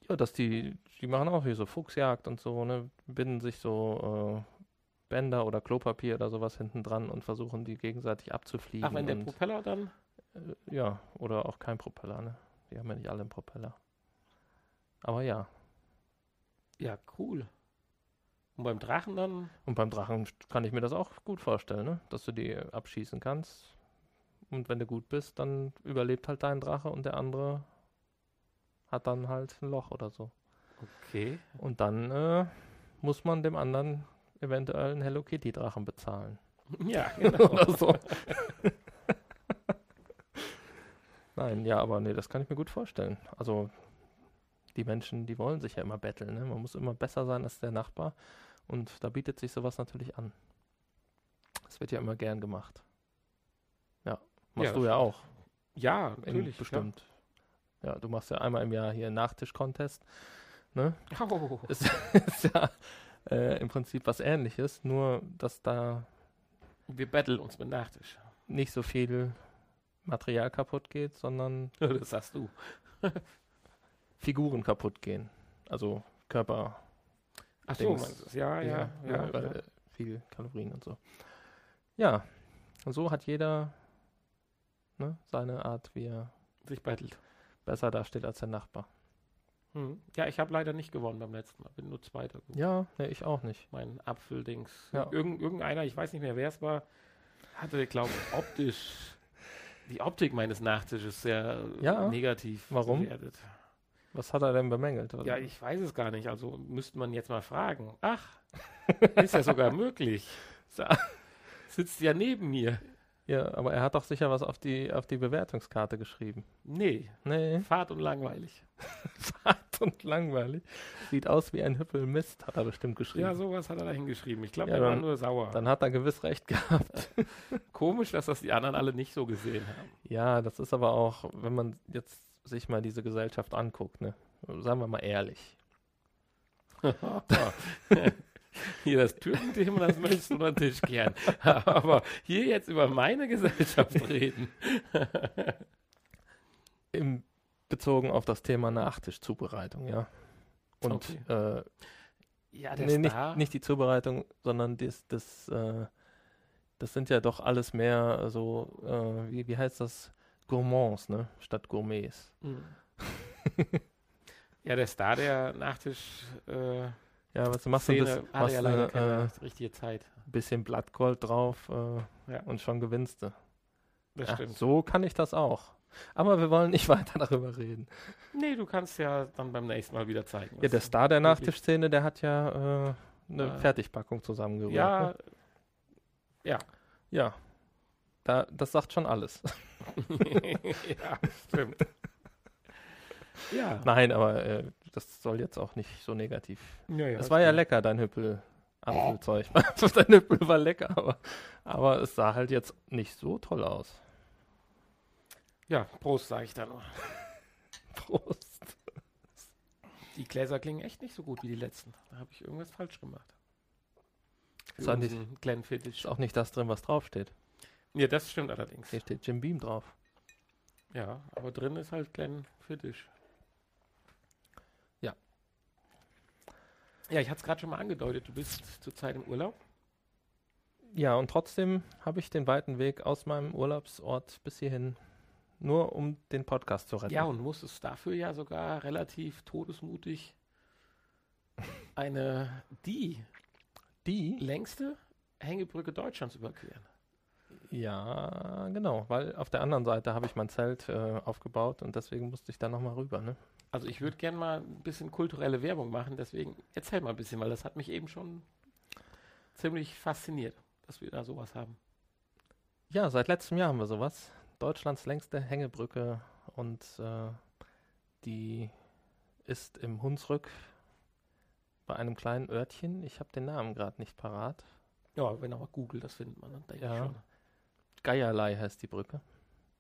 A: Ja, dass die, die machen auch hier so Fuchsjagd und so, ne? Binden sich so äh, Bänder oder Klopapier oder sowas hinten dran und versuchen die gegenseitig abzufliegen.
B: Ach, wenn der Propeller dann.
A: äh, ja, oder auch kein Propeller, ne? Die haben ja nicht alle einen Propeller. Aber ja.
B: Ja, cool. Und beim Drachen dann?
A: Und beim Drachen kann ich mir das auch gut vorstellen, ne? Dass du die abschießen kannst. Und wenn du gut bist, dann überlebt halt dein Drache und der andere hat dann halt ein Loch oder so.
B: Okay.
A: Und dann äh, muss man dem anderen eventuell einen Hello Kitty Drachen bezahlen.
B: Ja, genau.
A: oder so. Nein, ja, aber nee, das kann ich mir gut vorstellen. Also die Menschen, die wollen sich ja immer betteln. Ne? Man muss immer besser sein als der Nachbar. Und da bietet sich sowas natürlich an. Das wird ja immer gern gemacht. Ja, machst
B: Ja,
A: du ja auch.
B: Ja,
A: in-
B: natürlich.
A: Bestimmt. Ja. du machst ja einmal im Jahr hier einen Nachtisch-Contest. Ne?
B: Ja. Oh.
A: Ist, ist ja äh, im Prinzip was ähnliches, nur dass da
B: Wir betteln uns mit Nachtisch.
A: nicht so viel Material kaputt geht, sondern
B: Das sagst du.
A: Figuren kaputt gehen. Also Körper.
B: Ach so, meinst du es? Ja, ja, ja.
A: weil,
B: ja.
A: viel Kalorien und so. Ja, und so hat jeder ne, seine Art, wie er
B: Sich bettelt.
A: besser dasteht als der Nachbar.
B: Hm. Ja, ich habe leider nicht gewonnen beim letzten Mal. Bin nur Zweiter. geworden.
A: Ja, ne, ich auch nicht.
B: Mein Apfeldings.
A: Ja.
B: Irgend, irgendeiner, ich weiß nicht mehr, wer es war, hatte, glaube ich, optisch die Optik meines Nachtisches sehr
A: Ja.
B: negativ
A: Warum?
B: bewertet.
A: Was hat er denn bemängelt?
B: Ja, ich weiß es gar nicht. Also müsste man jetzt mal fragen. Ach, ist ja sogar möglich. Sitzt ja neben mir.
A: ja, aber er hat doch sicher was auf die, auf die Bewertungskarte geschrieben.
B: Nee,
A: Nee,
B: fad und langweilig.
A: fad und langweilig. Sieht aus wie ein Hüppel Mist, hat er bestimmt geschrieben.
B: Ja, sowas hat er da hingeschrieben. Ich glaube,
A: Ja,
B: er war nur sauer.
A: Dann hat er gewiss recht gehabt.
B: Komisch, dass das die anderen alle nicht so gesehen haben.
A: Ja, das ist aber auch, wenn man jetzt sich mal diese Gesellschaft anguckt, ne? Sagen wir mal ehrlich.
B: Hier das Türkenthema, das möchtest du Tisch kehren. Aber hier jetzt über meine Gesellschaft reden.
A: Im, bezogen auf das Thema Nachtischzubereitung, ja. Und
B: Okay.
A: äh,
B: Ja,
A: nee, nicht, nicht die Zubereitung, sondern das, das, äh, das sind ja doch alles mehr so, äh, wie, wie heißt das? Gourmands, ne? Statt Gourmets.
B: Mhm. ja, der Star der Nachtisch äh,
A: Ja, was du machst du
B: Szene
A: das,
B: hatte
A: machst
B: ja
A: du, äh,
B: richtige Zeit.
A: bisschen Blattgold drauf äh,
B: Ja.
A: und schon gewinnst du.
B: Das
A: Ja,
B: stimmt.
A: so kann ich das auch. Aber wir wollen nicht weiter darüber reden.
B: Nee, du kannst ja dann beim nächsten Mal wieder zeigen.
A: Ja, der
B: du
A: Star der Nachtischszene, der hat ja äh, eine
B: Äh,
A: Fertigpackung zusammengerührt.
B: Ja,
A: Ne?
B: ja.
A: ja. Da, das sagt schon alles.
B: ja, stimmt. Ja.
A: Nein, aber äh, das soll jetzt auch nicht so negativ.
B: ja, ja
A: es war ja lecker, dein Hüppel. Apfelzeug. dein Hüppel war lecker, aber, aber es sah halt jetzt nicht so toll aus.
B: Ja, Prost, sage ich da nur.
A: Prost.
B: Die Gläser klingen echt nicht so gut wie die letzten. Da habe ich irgendwas falsch gemacht.
A: Ist auch nicht-. Ist auch nicht das drin, was draufsteht.
B: Ja, das stimmt allerdings.
A: Hier steht Jim Beam drauf.
B: Ja, aber drin ist halt Glenn Fittich.
A: Ja.
B: Ja, ich hatte es gerade schon mal angedeutet, du bist zurzeit im Urlaub.
A: Ja, und trotzdem habe ich den weiten Weg aus meinem Urlaubsort bis hierhin, nur um den Podcast zu retten.
B: Ja, und musstest dafür ja sogar relativ todesmutig eine, die
A: die?
B: längste Hängebrücke Deutschlands überqueren.
A: Ja, genau, weil auf der anderen Seite habe ich mein Zelt äh, aufgebaut und deswegen musste ich da nochmal rüber. Ne?
B: Also ich würde gerne mal ein bisschen kulturelle Werbung machen, deswegen erzähl mal ein bisschen, weil das hat mich eben schon ziemlich fasziniert, dass wir da sowas haben.
A: Ja, seit letztem Jahr haben wir sowas. Deutschlands längste Hängebrücke und äh, die ist im Hunsrück bei einem kleinen Örtchen. Ich habe den Namen gerade nicht parat.
B: Ja, wenn auch Google, das findet man dann, denke
A: Ja.
B: ich schon.
A: Geierlei heißt die Brücke.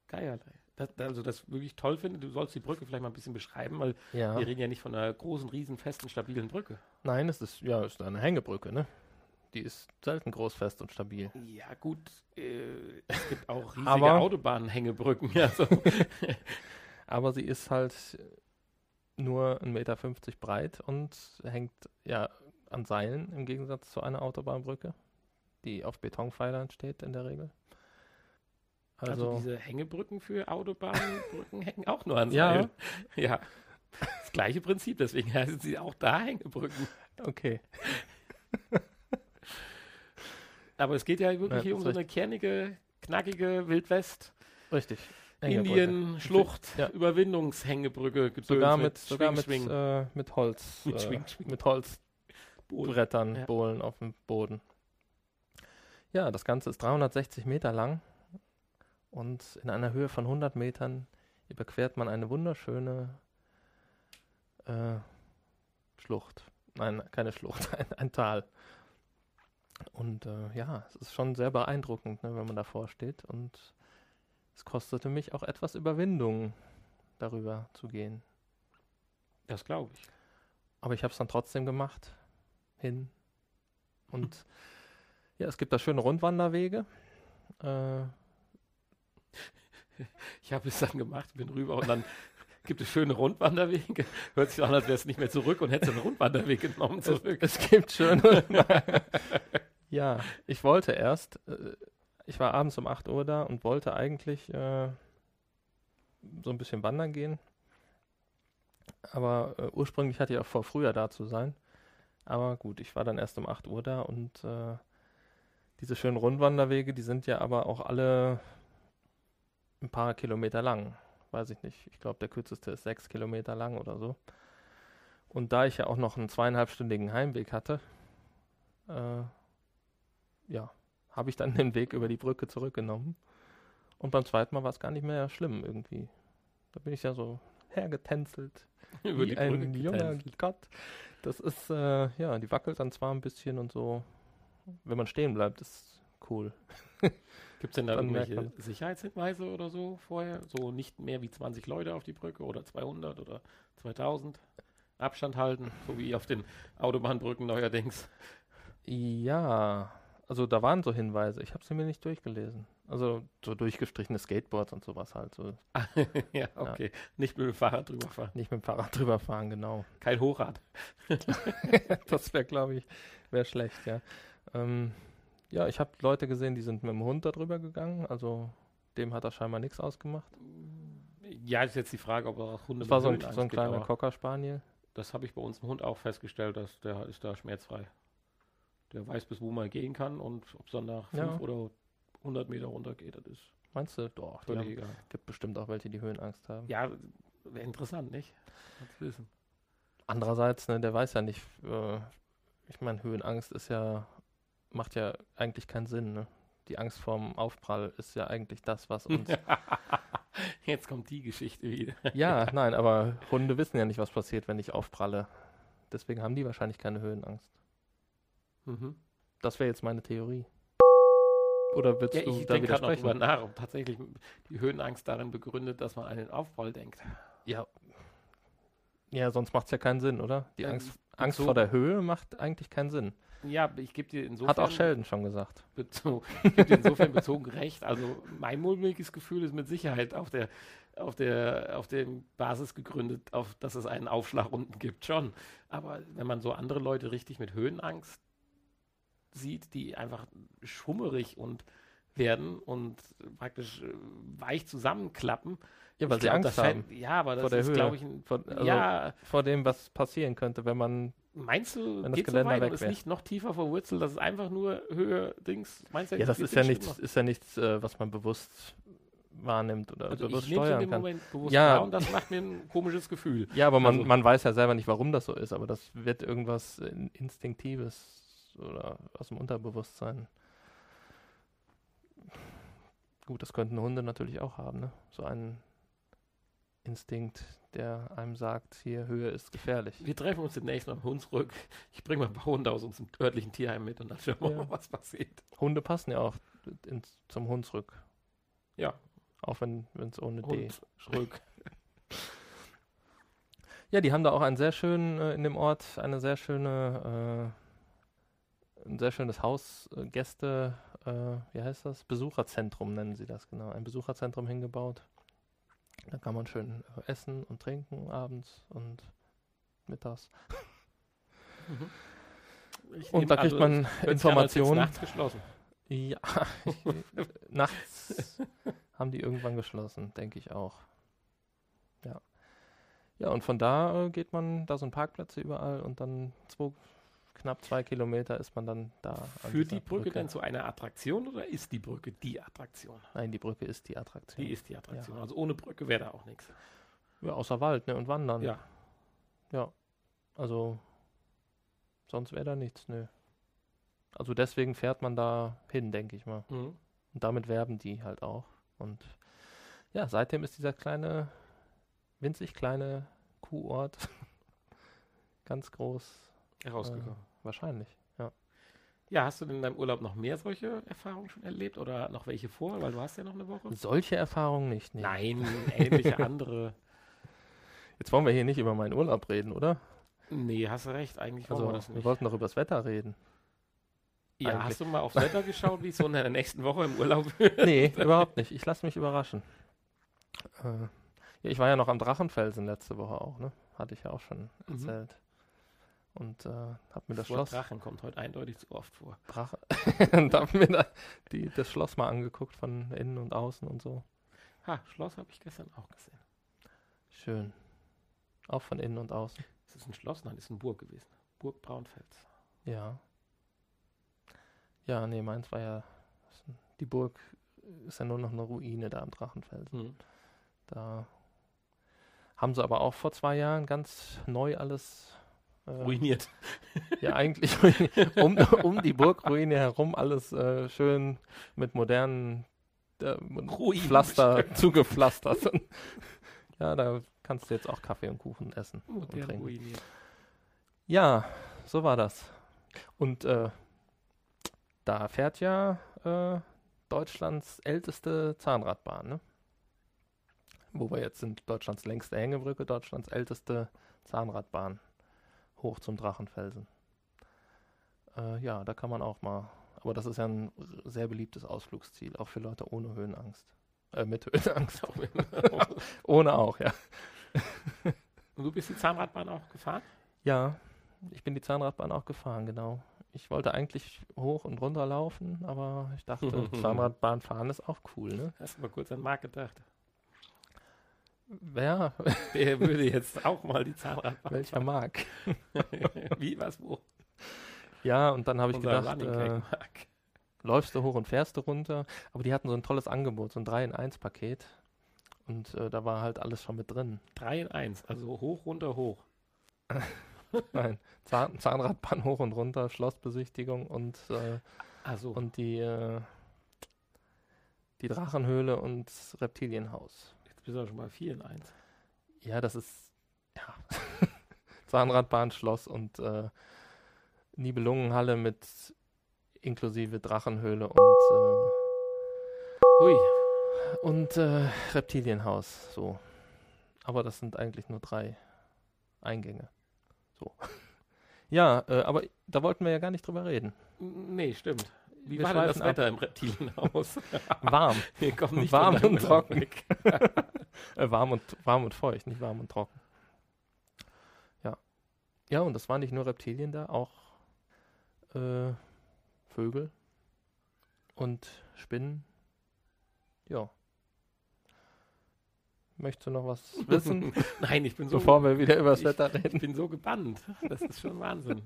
B: Geierlei. Das, also das wirklich toll finde, du sollst die Brücke vielleicht mal ein bisschen beschreiben, weil
A: Ja.
B: wir reden ja nicht von einer großen, riesen, festen, stabilen Brücke.
A: Nein, es ist ja ist eine Hängebrücke, ne? Die ist selten groß, fest und stabil.
B: Ja gut, äh, es gibt auch riesige
A: Aber-
B: Autobahnhängebrücken. Ja, so.
A: Aber sie ist halt nur 1,50 Meter breit und hängt ja an Seilen im Gegensatz zu einer Autobahnbrücke, die auf Betonpfeilern steht in der Regel.
B: Also,
A: Also,
B: diese Hängebrücken für Autobahnbrücken hängen auch nur an
A: Ja.
B: Seilen. Ja. Das gleiche Prinzip, deswegen heißen sie auch da Hängebrücken.
A: okay.
B: Aber es geht ja wirklich
A: Ja,
B: hier um so eine kernige, knackige Wildwest,
A: Richtig.
B: Indien, Schlucht,
A: Ja.
B: Überwindungshängebrücke,
A: Sogar mit, sogar mit. Äh, mit Holz.
B: Mit
A: äh,
B: Schwing, Schwing.
A: Mit Holzbrettern,
B: Ja.
A: Bohlen auf dem Boden. Ja, das Ganze ist 360 Meter lang und in einer Höhe von 100 Metern überquert man eine wunderschöne äh, Schlucht. Nein, keine Schlucht, ein, ein Tal. Und äh, ja, es ist schon sehr beeindruckend, ne, wenn man davor steht. Und es kostete mich auch etwas Überwindung, darüber zu gehen.
B: Das glaube ich.
A: Aber ich habe es dann trotzdem gemacht. Hin. Und ja, es gibt da schöne Rundwanderwege. Äh,
B: Ich habe es dann gemacht, bin rüber und dann gibt es schöne Rundwanderwege. Hört sich an, als wäre es nicht mehr zurück und hätte einen Rundwanderweg genommen
A: es,
B: zurück.
A: es gibt schöne. ja, ich wollte erst. Äh, ich war abends um 8 Uhr da und wollte eigentlich äh, so ein bisschen wandern gehen. Aber äh, ursprünglich hatte ich auch vor, früher da zu sein. Aber gut, ich war dann erst um 8 Uhr da und äh, diese schönen Rundwanderwege, die sind ja aber auch alle ein paar Kilometer lang. Weiß ich nicht. Ich glaube, der kürzeste ist sechs Kilometer lang oder so. Und da ich ja auch noch einen zweieinhalbstündigen Heimweg hatte, äh, ja, habe ich dann den Weg über die Brücke zurückgenommen. Und beim zweiten Mal war es gar nicht mehr schlimm irgendwie. Da bin ich ja so hergetänzelt
B: Über
A: wie
B: die
A: ein
B: Brücke
A: junger
B: getänzelt.
A: Gott. Das ist, äh, ja, die wackelt dann zwar ein bisschen und so. Wenn man stehen bleibt, ist cool.
B: Gibt es denn da irgendwelche Sicherheitshinweise oder so vorher? So nicht mehr wie 20 Leute auf die Brücke oder 200 oder 2000? Abstand halten, so wie auf den Autobahnbrücken neuerdings.
A: Ja, also da waren so Hinweise. Ich habe sie mir nicht durchgelesen. Also so durchgestrichene Skateboards und sowas halt. So
B: ja, okay. Nicht mit dem Fahrrad drüber fahren.
A: nicht mit dem Fahrrad drüber fahren, genau.
B: Kein Hochrad.
A: das wäre, glaube ich, wäre schlecht, ja. Ähm, ja, ich habe Leute gesehen, die sind mit dem Hund darüber gegangen. Also dem hat das scheinbar nichts ausgemacht.
B: Ja, ist jetzt die Frage, ob er auch Hunde
A: Das war so ein, so ein kleiner Cocker Spaniel.
B: Das habe ich bei uns im Hund auch festgestellt, dass der ist da schmerzfrei. Der weiß, bis wo man gehen kann und ob es dann nach
A: Ja.
B: 5 oder 100 Meter runter geht, das ist
A: Meinst du? Doch, die haben,
B: egal.
A: gibt bestimmt auch welche, die Höhenangst haben.
B: Ja, wäre interessant, nicht? Wissen.
A: Andererseits, ne, der weiß ja nicht, äh, ich meine, Höhenangst ist ja, macht ja eigentlich keinen Sinn, ne? Die Angst vorm Aufprall ist ja eigentlich das, was uns.
B: Jetzt kommt die Geschichte wieder.
A: ja, nein, aber Hunde wissen ja nicht, was passiert, wenn ich aufpralle. Deswegen haben die wahrscheinlich keine Höhenangst.
B: Mhm.
A: Das wäre jetzt meine Theorie. Oder willst
B: Ja,
A: du
B: ich
A: da
B: denke gerade noch nach, ob tatsächlich die Höhenangst darin begründet, dass man an den Aufprall denkt.
A: Ja. Ja, sonst macht es ja keinen Sinn, oder? Die
B: Ja,
A: Angst, Angst
B: bezogen-
A: vor der Höhe macht eigentlich keinen Sinn.
B: Ja, ich gebe dir insofern
A: Hat auch Sheldon schon gesagt.
B: bezo ich geb dir insofern bezogen recht. Also mein mulmiges Gefühl ist mit Sicherheit auf der auf der auf dem Basis gegründet, auf dass es einen Aufschlag unten gibt, schon. Aber wenn man so andere Leute richtig mit Höhenangst sieht, die einfach schummerig und werden und praktisch äh, weich zusammenklappen.
A: Ja, weil
B: ich
A: sie Angst haben.
B: Ja, aber das
A: vor der
B: ist,
A: Höhe.
B: glaube ich, ein,
A: Vor, also
B: ja,
A: vor dem, was passieren könnte, wenn man.
B: meinst du,
A: Wenn das
B: geht so
A: Geländer
B: weit und
A: weg
B: ist nicht noch tiefer verwurzelt, das ist einfach nur Höhe, Dings, meinst du?
A: Ja, das ist ja nichts, ist ja nichts, äh, was man bewusst wahrnimmt oder
B: Also
A: bewusst
B: ich nehme in
A: steuern
B: dem
A: kann.
B: Moment bewusst
A: Ja.
B: und das macht mir ein komisches Gefühl.
A: Ja, aber man,
B: Also-
A: man weiß ja selber nicht, warum das so ist, aber das wird irgendwas in- Instinktives oder aus dem Unterbewusstsein. Gut, das könnten Hunde natürlich auch haben, ne? So einen Instinkt, der einem sagt, hier Höhe ist gefährlich.
B: Wir treffen uns demnächst mal im Hunsrück. Ich bringe mal ein paar Hunde aus unserem örtlichen Tierheim mit und dann schauen wir
A: Ja.
B: mal, was passiert.
A: Hunde passen ja auch ins, zum Hunsrück,
B: Ja,
A: auch wenn es ohne D.
B: Hunsrück.
A: Ja, die haben da auch einen sehr schönen, äh, in dem Ort, eine sehr schöne, äh, ein sehr schönes Haus, äh, Gäste, äh, wie heißt das? Besucherzentrum nennen sie das, genau. Ein Besucherzentrum hingebaut. Da kann man schön äh, essen und trinken abends und mittags.
B: Ich
A: Und da kriegt
B: also,
A: man Informationen.
B: nachts geschlossen.
A: Ja, nachts haben die irgendwann geschlossen, denke ich auch. Ja. Ja, und von da äh, geht man, da sind Parkplätze überall und dann zwei, knapp zwei Kilometer ist man dann da.
B: Führt die Brücke denn zu einer Attraktion oder ist die Brücke die Attraktion?
A: Nein, die Brücke ist die Attraktion.
B: Die ist die Attraktion. Also ohne Brücke wäre da auch nichts.
A: ja, außer Wald ne, und Wandern.
B: Ja.
A: Ja. Also, sonst wäre da nichts, nö. Also deswegen fährt man da hin, denke ich mal.
B: Mhm.
A: Und damit werben die halt auch. Und ja, seitdem ist dieser kleine, winzig kleine Kuhort ganz groß.
B: Herausgekommen.
A: Wahrscheinlich, ja.
B: Ja, hast du denn in deinem Urlaub noch mehr solche Erfahrungen schon erlebt oder noch welche vor? Weil du hast ja noch eine Woche.
A: Solche Erfahrungen nicht, nee.
B: Nein, ähnliche andere.
A: Jetzt wollen wir hier nicht über meinen Urlaub reden, oder?
B: Nee, hast du recht. Eigentlich wollen
A: Also,
B: wir das
A: wir
B: nicht.
A: wollten doch über das Wetter reden.
B: Ja,
A: eigentlich.
B: hast du mal aufs Wetter geschaut, wie es so in der nächsten Woche im Urlaub wird?
A: Nee, überhaupt nicht. Ich lasse mich überraschen. Äh, ja, ich war ja noch am Drachenfelsen letzte Woche auch, ne? Hatte ich ja auch schon
B: Mhm.
A: Und äh, hab mir das
B: Wort
A: Schloss
B: Drachen kommt heute eindeutig zu oft vor.
A: Drache. und hab mir da die, das Schloss mal angeguckt von innen und außen und so.
B: Ha, Schloss habe ich gestern auch gesehen.
A: Schön. Auch von innen und außen.
B: Ist es ein Schloss? Nein, ist eine Burg gewesen. Burg Braunfels.
A: Ja. Ja, nee, meins war ja. Die Burg ist ja nur noch eine Ruine da am Drachenfelsen.
B: Hm.
A: Da haben sie aber auch vor zwei Jahren ganz neu alles.
B: Ruiniert.
A: Ja, eigentlich um, um die Burgruine herum alles äh, schön mit modernen äh,
B: Ruinen
A: Pflaster zugepflastert. Und ja, da kannst du jetzt auch Kaffee und Kuchen essen und
B: Modern
A: trinken.
B: ruiniert.
A: Ja, so war das. Und äh, da fährt ja äh, Deutschlands älteste Zahnradbahn, ne? Wo wir jetzt sind, Deutschlands längste Hängebrücke, Deutschlands älteste Zahnradbahn hoch zum Drachenfelsen. Äh, ja, da kann man auch mal, aber das ist ja ein sehr beliebtes Ausflugsziel, auch für Leute ohne Höhenangst. Äh, mit Höhenangst. ohne auch, ja.
B: Und du bist die Zahnradbahn auch gefahren?
A: Ja, ich bin die Zahnradbahn auch gefahren, genau. Ich wollte eigentlich hoch und runter laufen, aber ich dachte, Zahnradbahn fahren ist auch cool, ne?
B: Hast du mal kurz an Marc gedacht?
A: Ja,
B: Der würde jetzt auch mal die Zahnradbahn
A: welcher mag.
B: Wie, was, wo?
A: Ja, und dann habe ich gedacht, äh, läufst du hoch und fährst du runter. Aber die hatten so ein tolles Angebot, so ein 3-in-1-Paket. Und äh, da war halt alles schon mit drin.
B: 3 in 1, also hoch, runter, hoch.
A: Nein, Zahn Zahnradbahn hoch und runter, Schlossbesichtigung und, äh,
B: Also,
A: und die, äh, die Drachenhöhle und Reptilienhaus.
B: Jetzt bist du schon mal 4 in 1.
A: Ja, das ist ja Zahnradbahn, Schloss und äh, Nibelungenhalle mit inklusive Drachenhöhle und
B: Hui,
A: äh, und äh, Reptilienhaus. So, aber das sind eigentlich nur drei Eingänge. So, ja, äh, aber da wollten wir ja gar nicht drüber reden.
B: Nee, stimmt. Wie
A: Wir
B: war denn das
A: ab.
B: Wetter im Reptilienhaus?
A: Warm.
B: Wir kommen nicht
A: Warm und trocken. äh, warm, und, warm und feucht, nicht warm und trocken. Ja. Ja, und das waren nicht nur Reptilien da, auch äh, Vögel und Spinnen. Ja. Möchtest du noch was wissen,
B: Nein, ich bin so,
A: bevor wir wieder über das
B: ich-
A: Wetter
B: ich
A: reden?
B: bin so gebannt. Das ist schon Wahnsinn.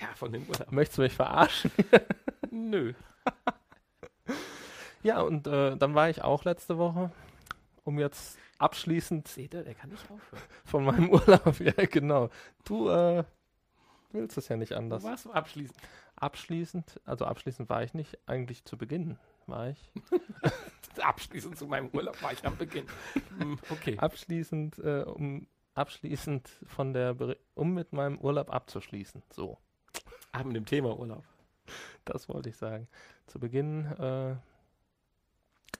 B: Ja, von den Urlaub.
A: Möchtest du mich verarschen?
B: Nö.
A: Ja, und äh, dann war ich auch letzte Woche, um jetzt abschließend
B: Seht ihr, der kann nicht aufhören.
A: von meinem Urlaub, ja genau. Du äh, willst es ja nicht anders.
B: warst du abschließend?
A: Abschließend, also abschließend war ich nicht, eigentlich zu Beginn war ich.
B: Abschließend zu meinem Urlaub war ich am Beginn. Hm, Okay.
A: Abschließend, äh, um abschließend von der, Beri- um mit meinem Urlaub abzuschließen. So,
B: Ah, mit dem Thema Urlaub.
A: das wollte ich sagen. Zu Beginn, äh,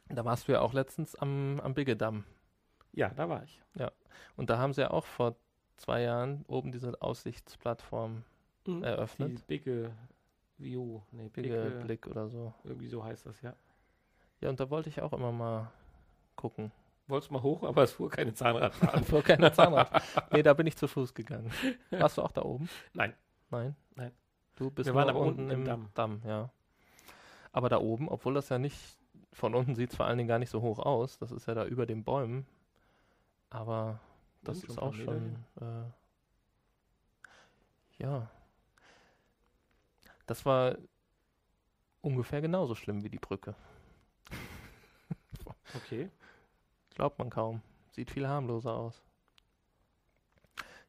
A: da warst du ja auch letztens am, am Biggedamm.
B: Ja, da war ich.
A: Und da haben sie ja auch vor zwei Jahren oben diese Aussichtsplattform
B: Mhm.
A: eröffnet.
B: Die Bigge View. Nee,
A: Bigge
B: Bigge,
A: Blick oder so.
B: Irgendwie so heißt das, ja.
A: Ja, und da wollte ich auch immer mal gucken.
B: Wolltest mal hoch, aber es fuhr keine Zahnradbahn.
A: Vor keiner Zahnrad. nee, da bin ich zu Fuß gegangen. Warst du auch da oben?
B: Nein.
A: Nein?
B: Nein.
A: Du bist
B: Wir waren aber
A: unten
B: im
A: im
B: Damm.
A: ja. Aber da oben, obwohl das ja nicht, von unten sieht es vor allen Dingen gar nicht so hoch aus, das ist ja da über den Bäumen, aber das ist auch schon, äh, ja. Das war ungefähr genauso schlimm wie die Brücke.
B: Okay.
A: Glaubt man kaum. Sieht viel harmloser aus.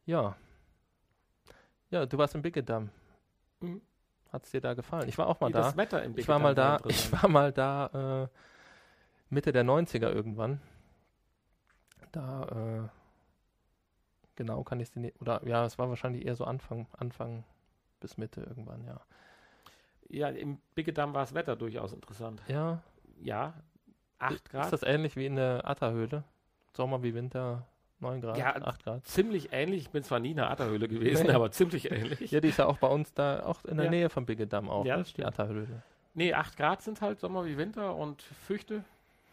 A: Ja. Ja, du warst im Biggedamm.
B: Mhm.
A: Hat es dir da gefallen? Ich war auch mal
B: Wie
A: da.
B: das Wetter im
A: Ich war mal da, ich war mal da äh, Mitte der 90er irgendwann. Da, äh, genau kann ich es dir nicht, oder ja, es war wahrscheinlich eher so Anfang, Anfang bis Mitte irgendwann, ja.
B: Ja, im Biggedamm war das Wetter durchaus interessant.
A: Ja,
B: Ja, 8
A: ist
B: Grad.
A: das ähnlich wie in der Atterhöhle? Sommer wie Winter, 9 Grad,
B: Ja,
A: 8 Grad.
B: Ziemlich ähnlich. Ich bin zwar nie in der Atterhöhle gewesen,
A: Nee.
B: aber ziemlich ähnlich.
A: Ja, die ist ja auch bei uns da, auch in der
B: Ja.
A: Nähe vom Biggedamm auch,
B: Ja,
A: ne?
B: das
A: die. Atterhöhle.
B: Nee, 8 Grad sind halt Sommer wie Winter und Früchte,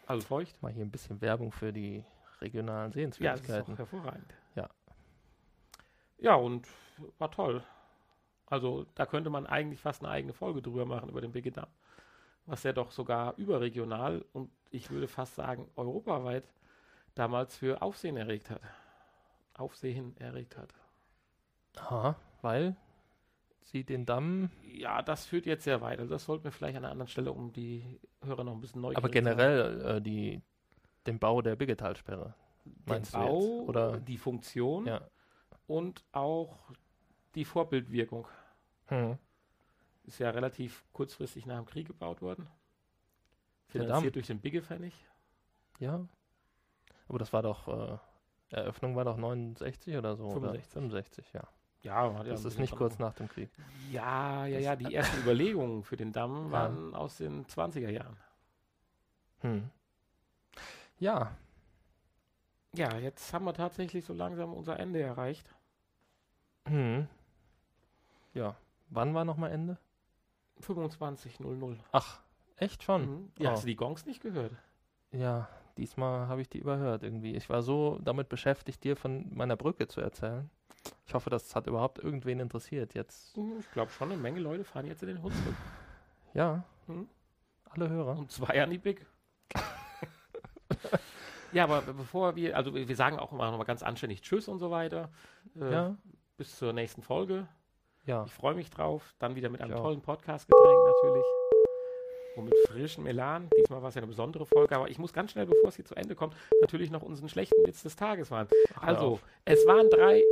B: also feucht.
A: Mal hier ein bisschen Werbung für die regionalen
B: Ja, das ist
A: Sehenswürdigkeiten.
B: auch hervorragend.
A: Ja.
B: Ja, und war toll. Also da könnte man eigentlich fast eine eigene Folge drüber machen über den Biggedamm. Was ja doch sogar überregional und ich würde fast sagen europaweit damals für Aufsehen erregt hat. Aufsehen erregt hat.
A: Aha, weil sie den Damm
B: Ja, das führt jetzt sehr weit. Also das sollten wir vielleicht an einer anderen Stelle, um die Hörer noch ein bisschen neu
A: Aber generell äh, die, den Bau der Biggetalsperre.
B: den
A: Meinst du
B: Bau,
A: jetzt? Oder?
B: die Funktion
A: Ja.
B: und auch die Vorbildwirkung.
A: Hm.
B: Ist ja relativ kurzfristig nach dem Krieg gebaut worden. Finanziert durch den Bigge-Pfennig.
A: Ja. Aber das war doch, äh, Eröffnung war doch 69 oder so.
B: 65.
A: Oder? 65, ja.
B: Ja, ja
A: Das
B: ein
A: ist nicht
B: dran
A: kurz nach dem Krieg.
B: Ja, ja, ja. Die ersten Überlegungen für den Damm
A: Ja.
B: waren aus den 20er Jahren.
A: Hm. Ja,
B: Ja, jetzt haben wir tatsächlich so langsam unser Ende erreicht.
A: hm. Ja. Wann war nochmal Ende?
B: 25.00.
A: Ach, echt schon?
B: Mhm. Ja,
A: Oh.
B: hast du die Gongs nicht gehört?
A: Ja, diesmal habe ich die überhört irgendwie. Ich war so damit beschäftigt, dir von meiner Brücke zu erzählen. Ich hoffe, das hat überhaupt irgendwen interessiert jetzt.
B: Mhm, Ich glaube schon, eine Menge Leute fahren jetzt in den Hunsrück.
A: Ja,
B: Mhm.
A: alle Hörer.
B: Und zwei an die Big. ja, aber be- bevor wir, also wir sagen auch immer noch mal ganz anständig Tschüss und so weiter. Äh,
A: Ja,
B: Bis zur nächsten Folge.
A: ja.
B: Ich freue mich drauf. Dann wieder mit einem
A: Ich auch.
B: tollen Podcast-Getränk natürlich. Und mit frischem Elan. Diesmal war es ja eine besondere Folge, aber ich muss ganz schnell, bevor es hier zu Ende kommt, natürlich noch unseren schlechten Witz des Tages machen. Also, es waren drei.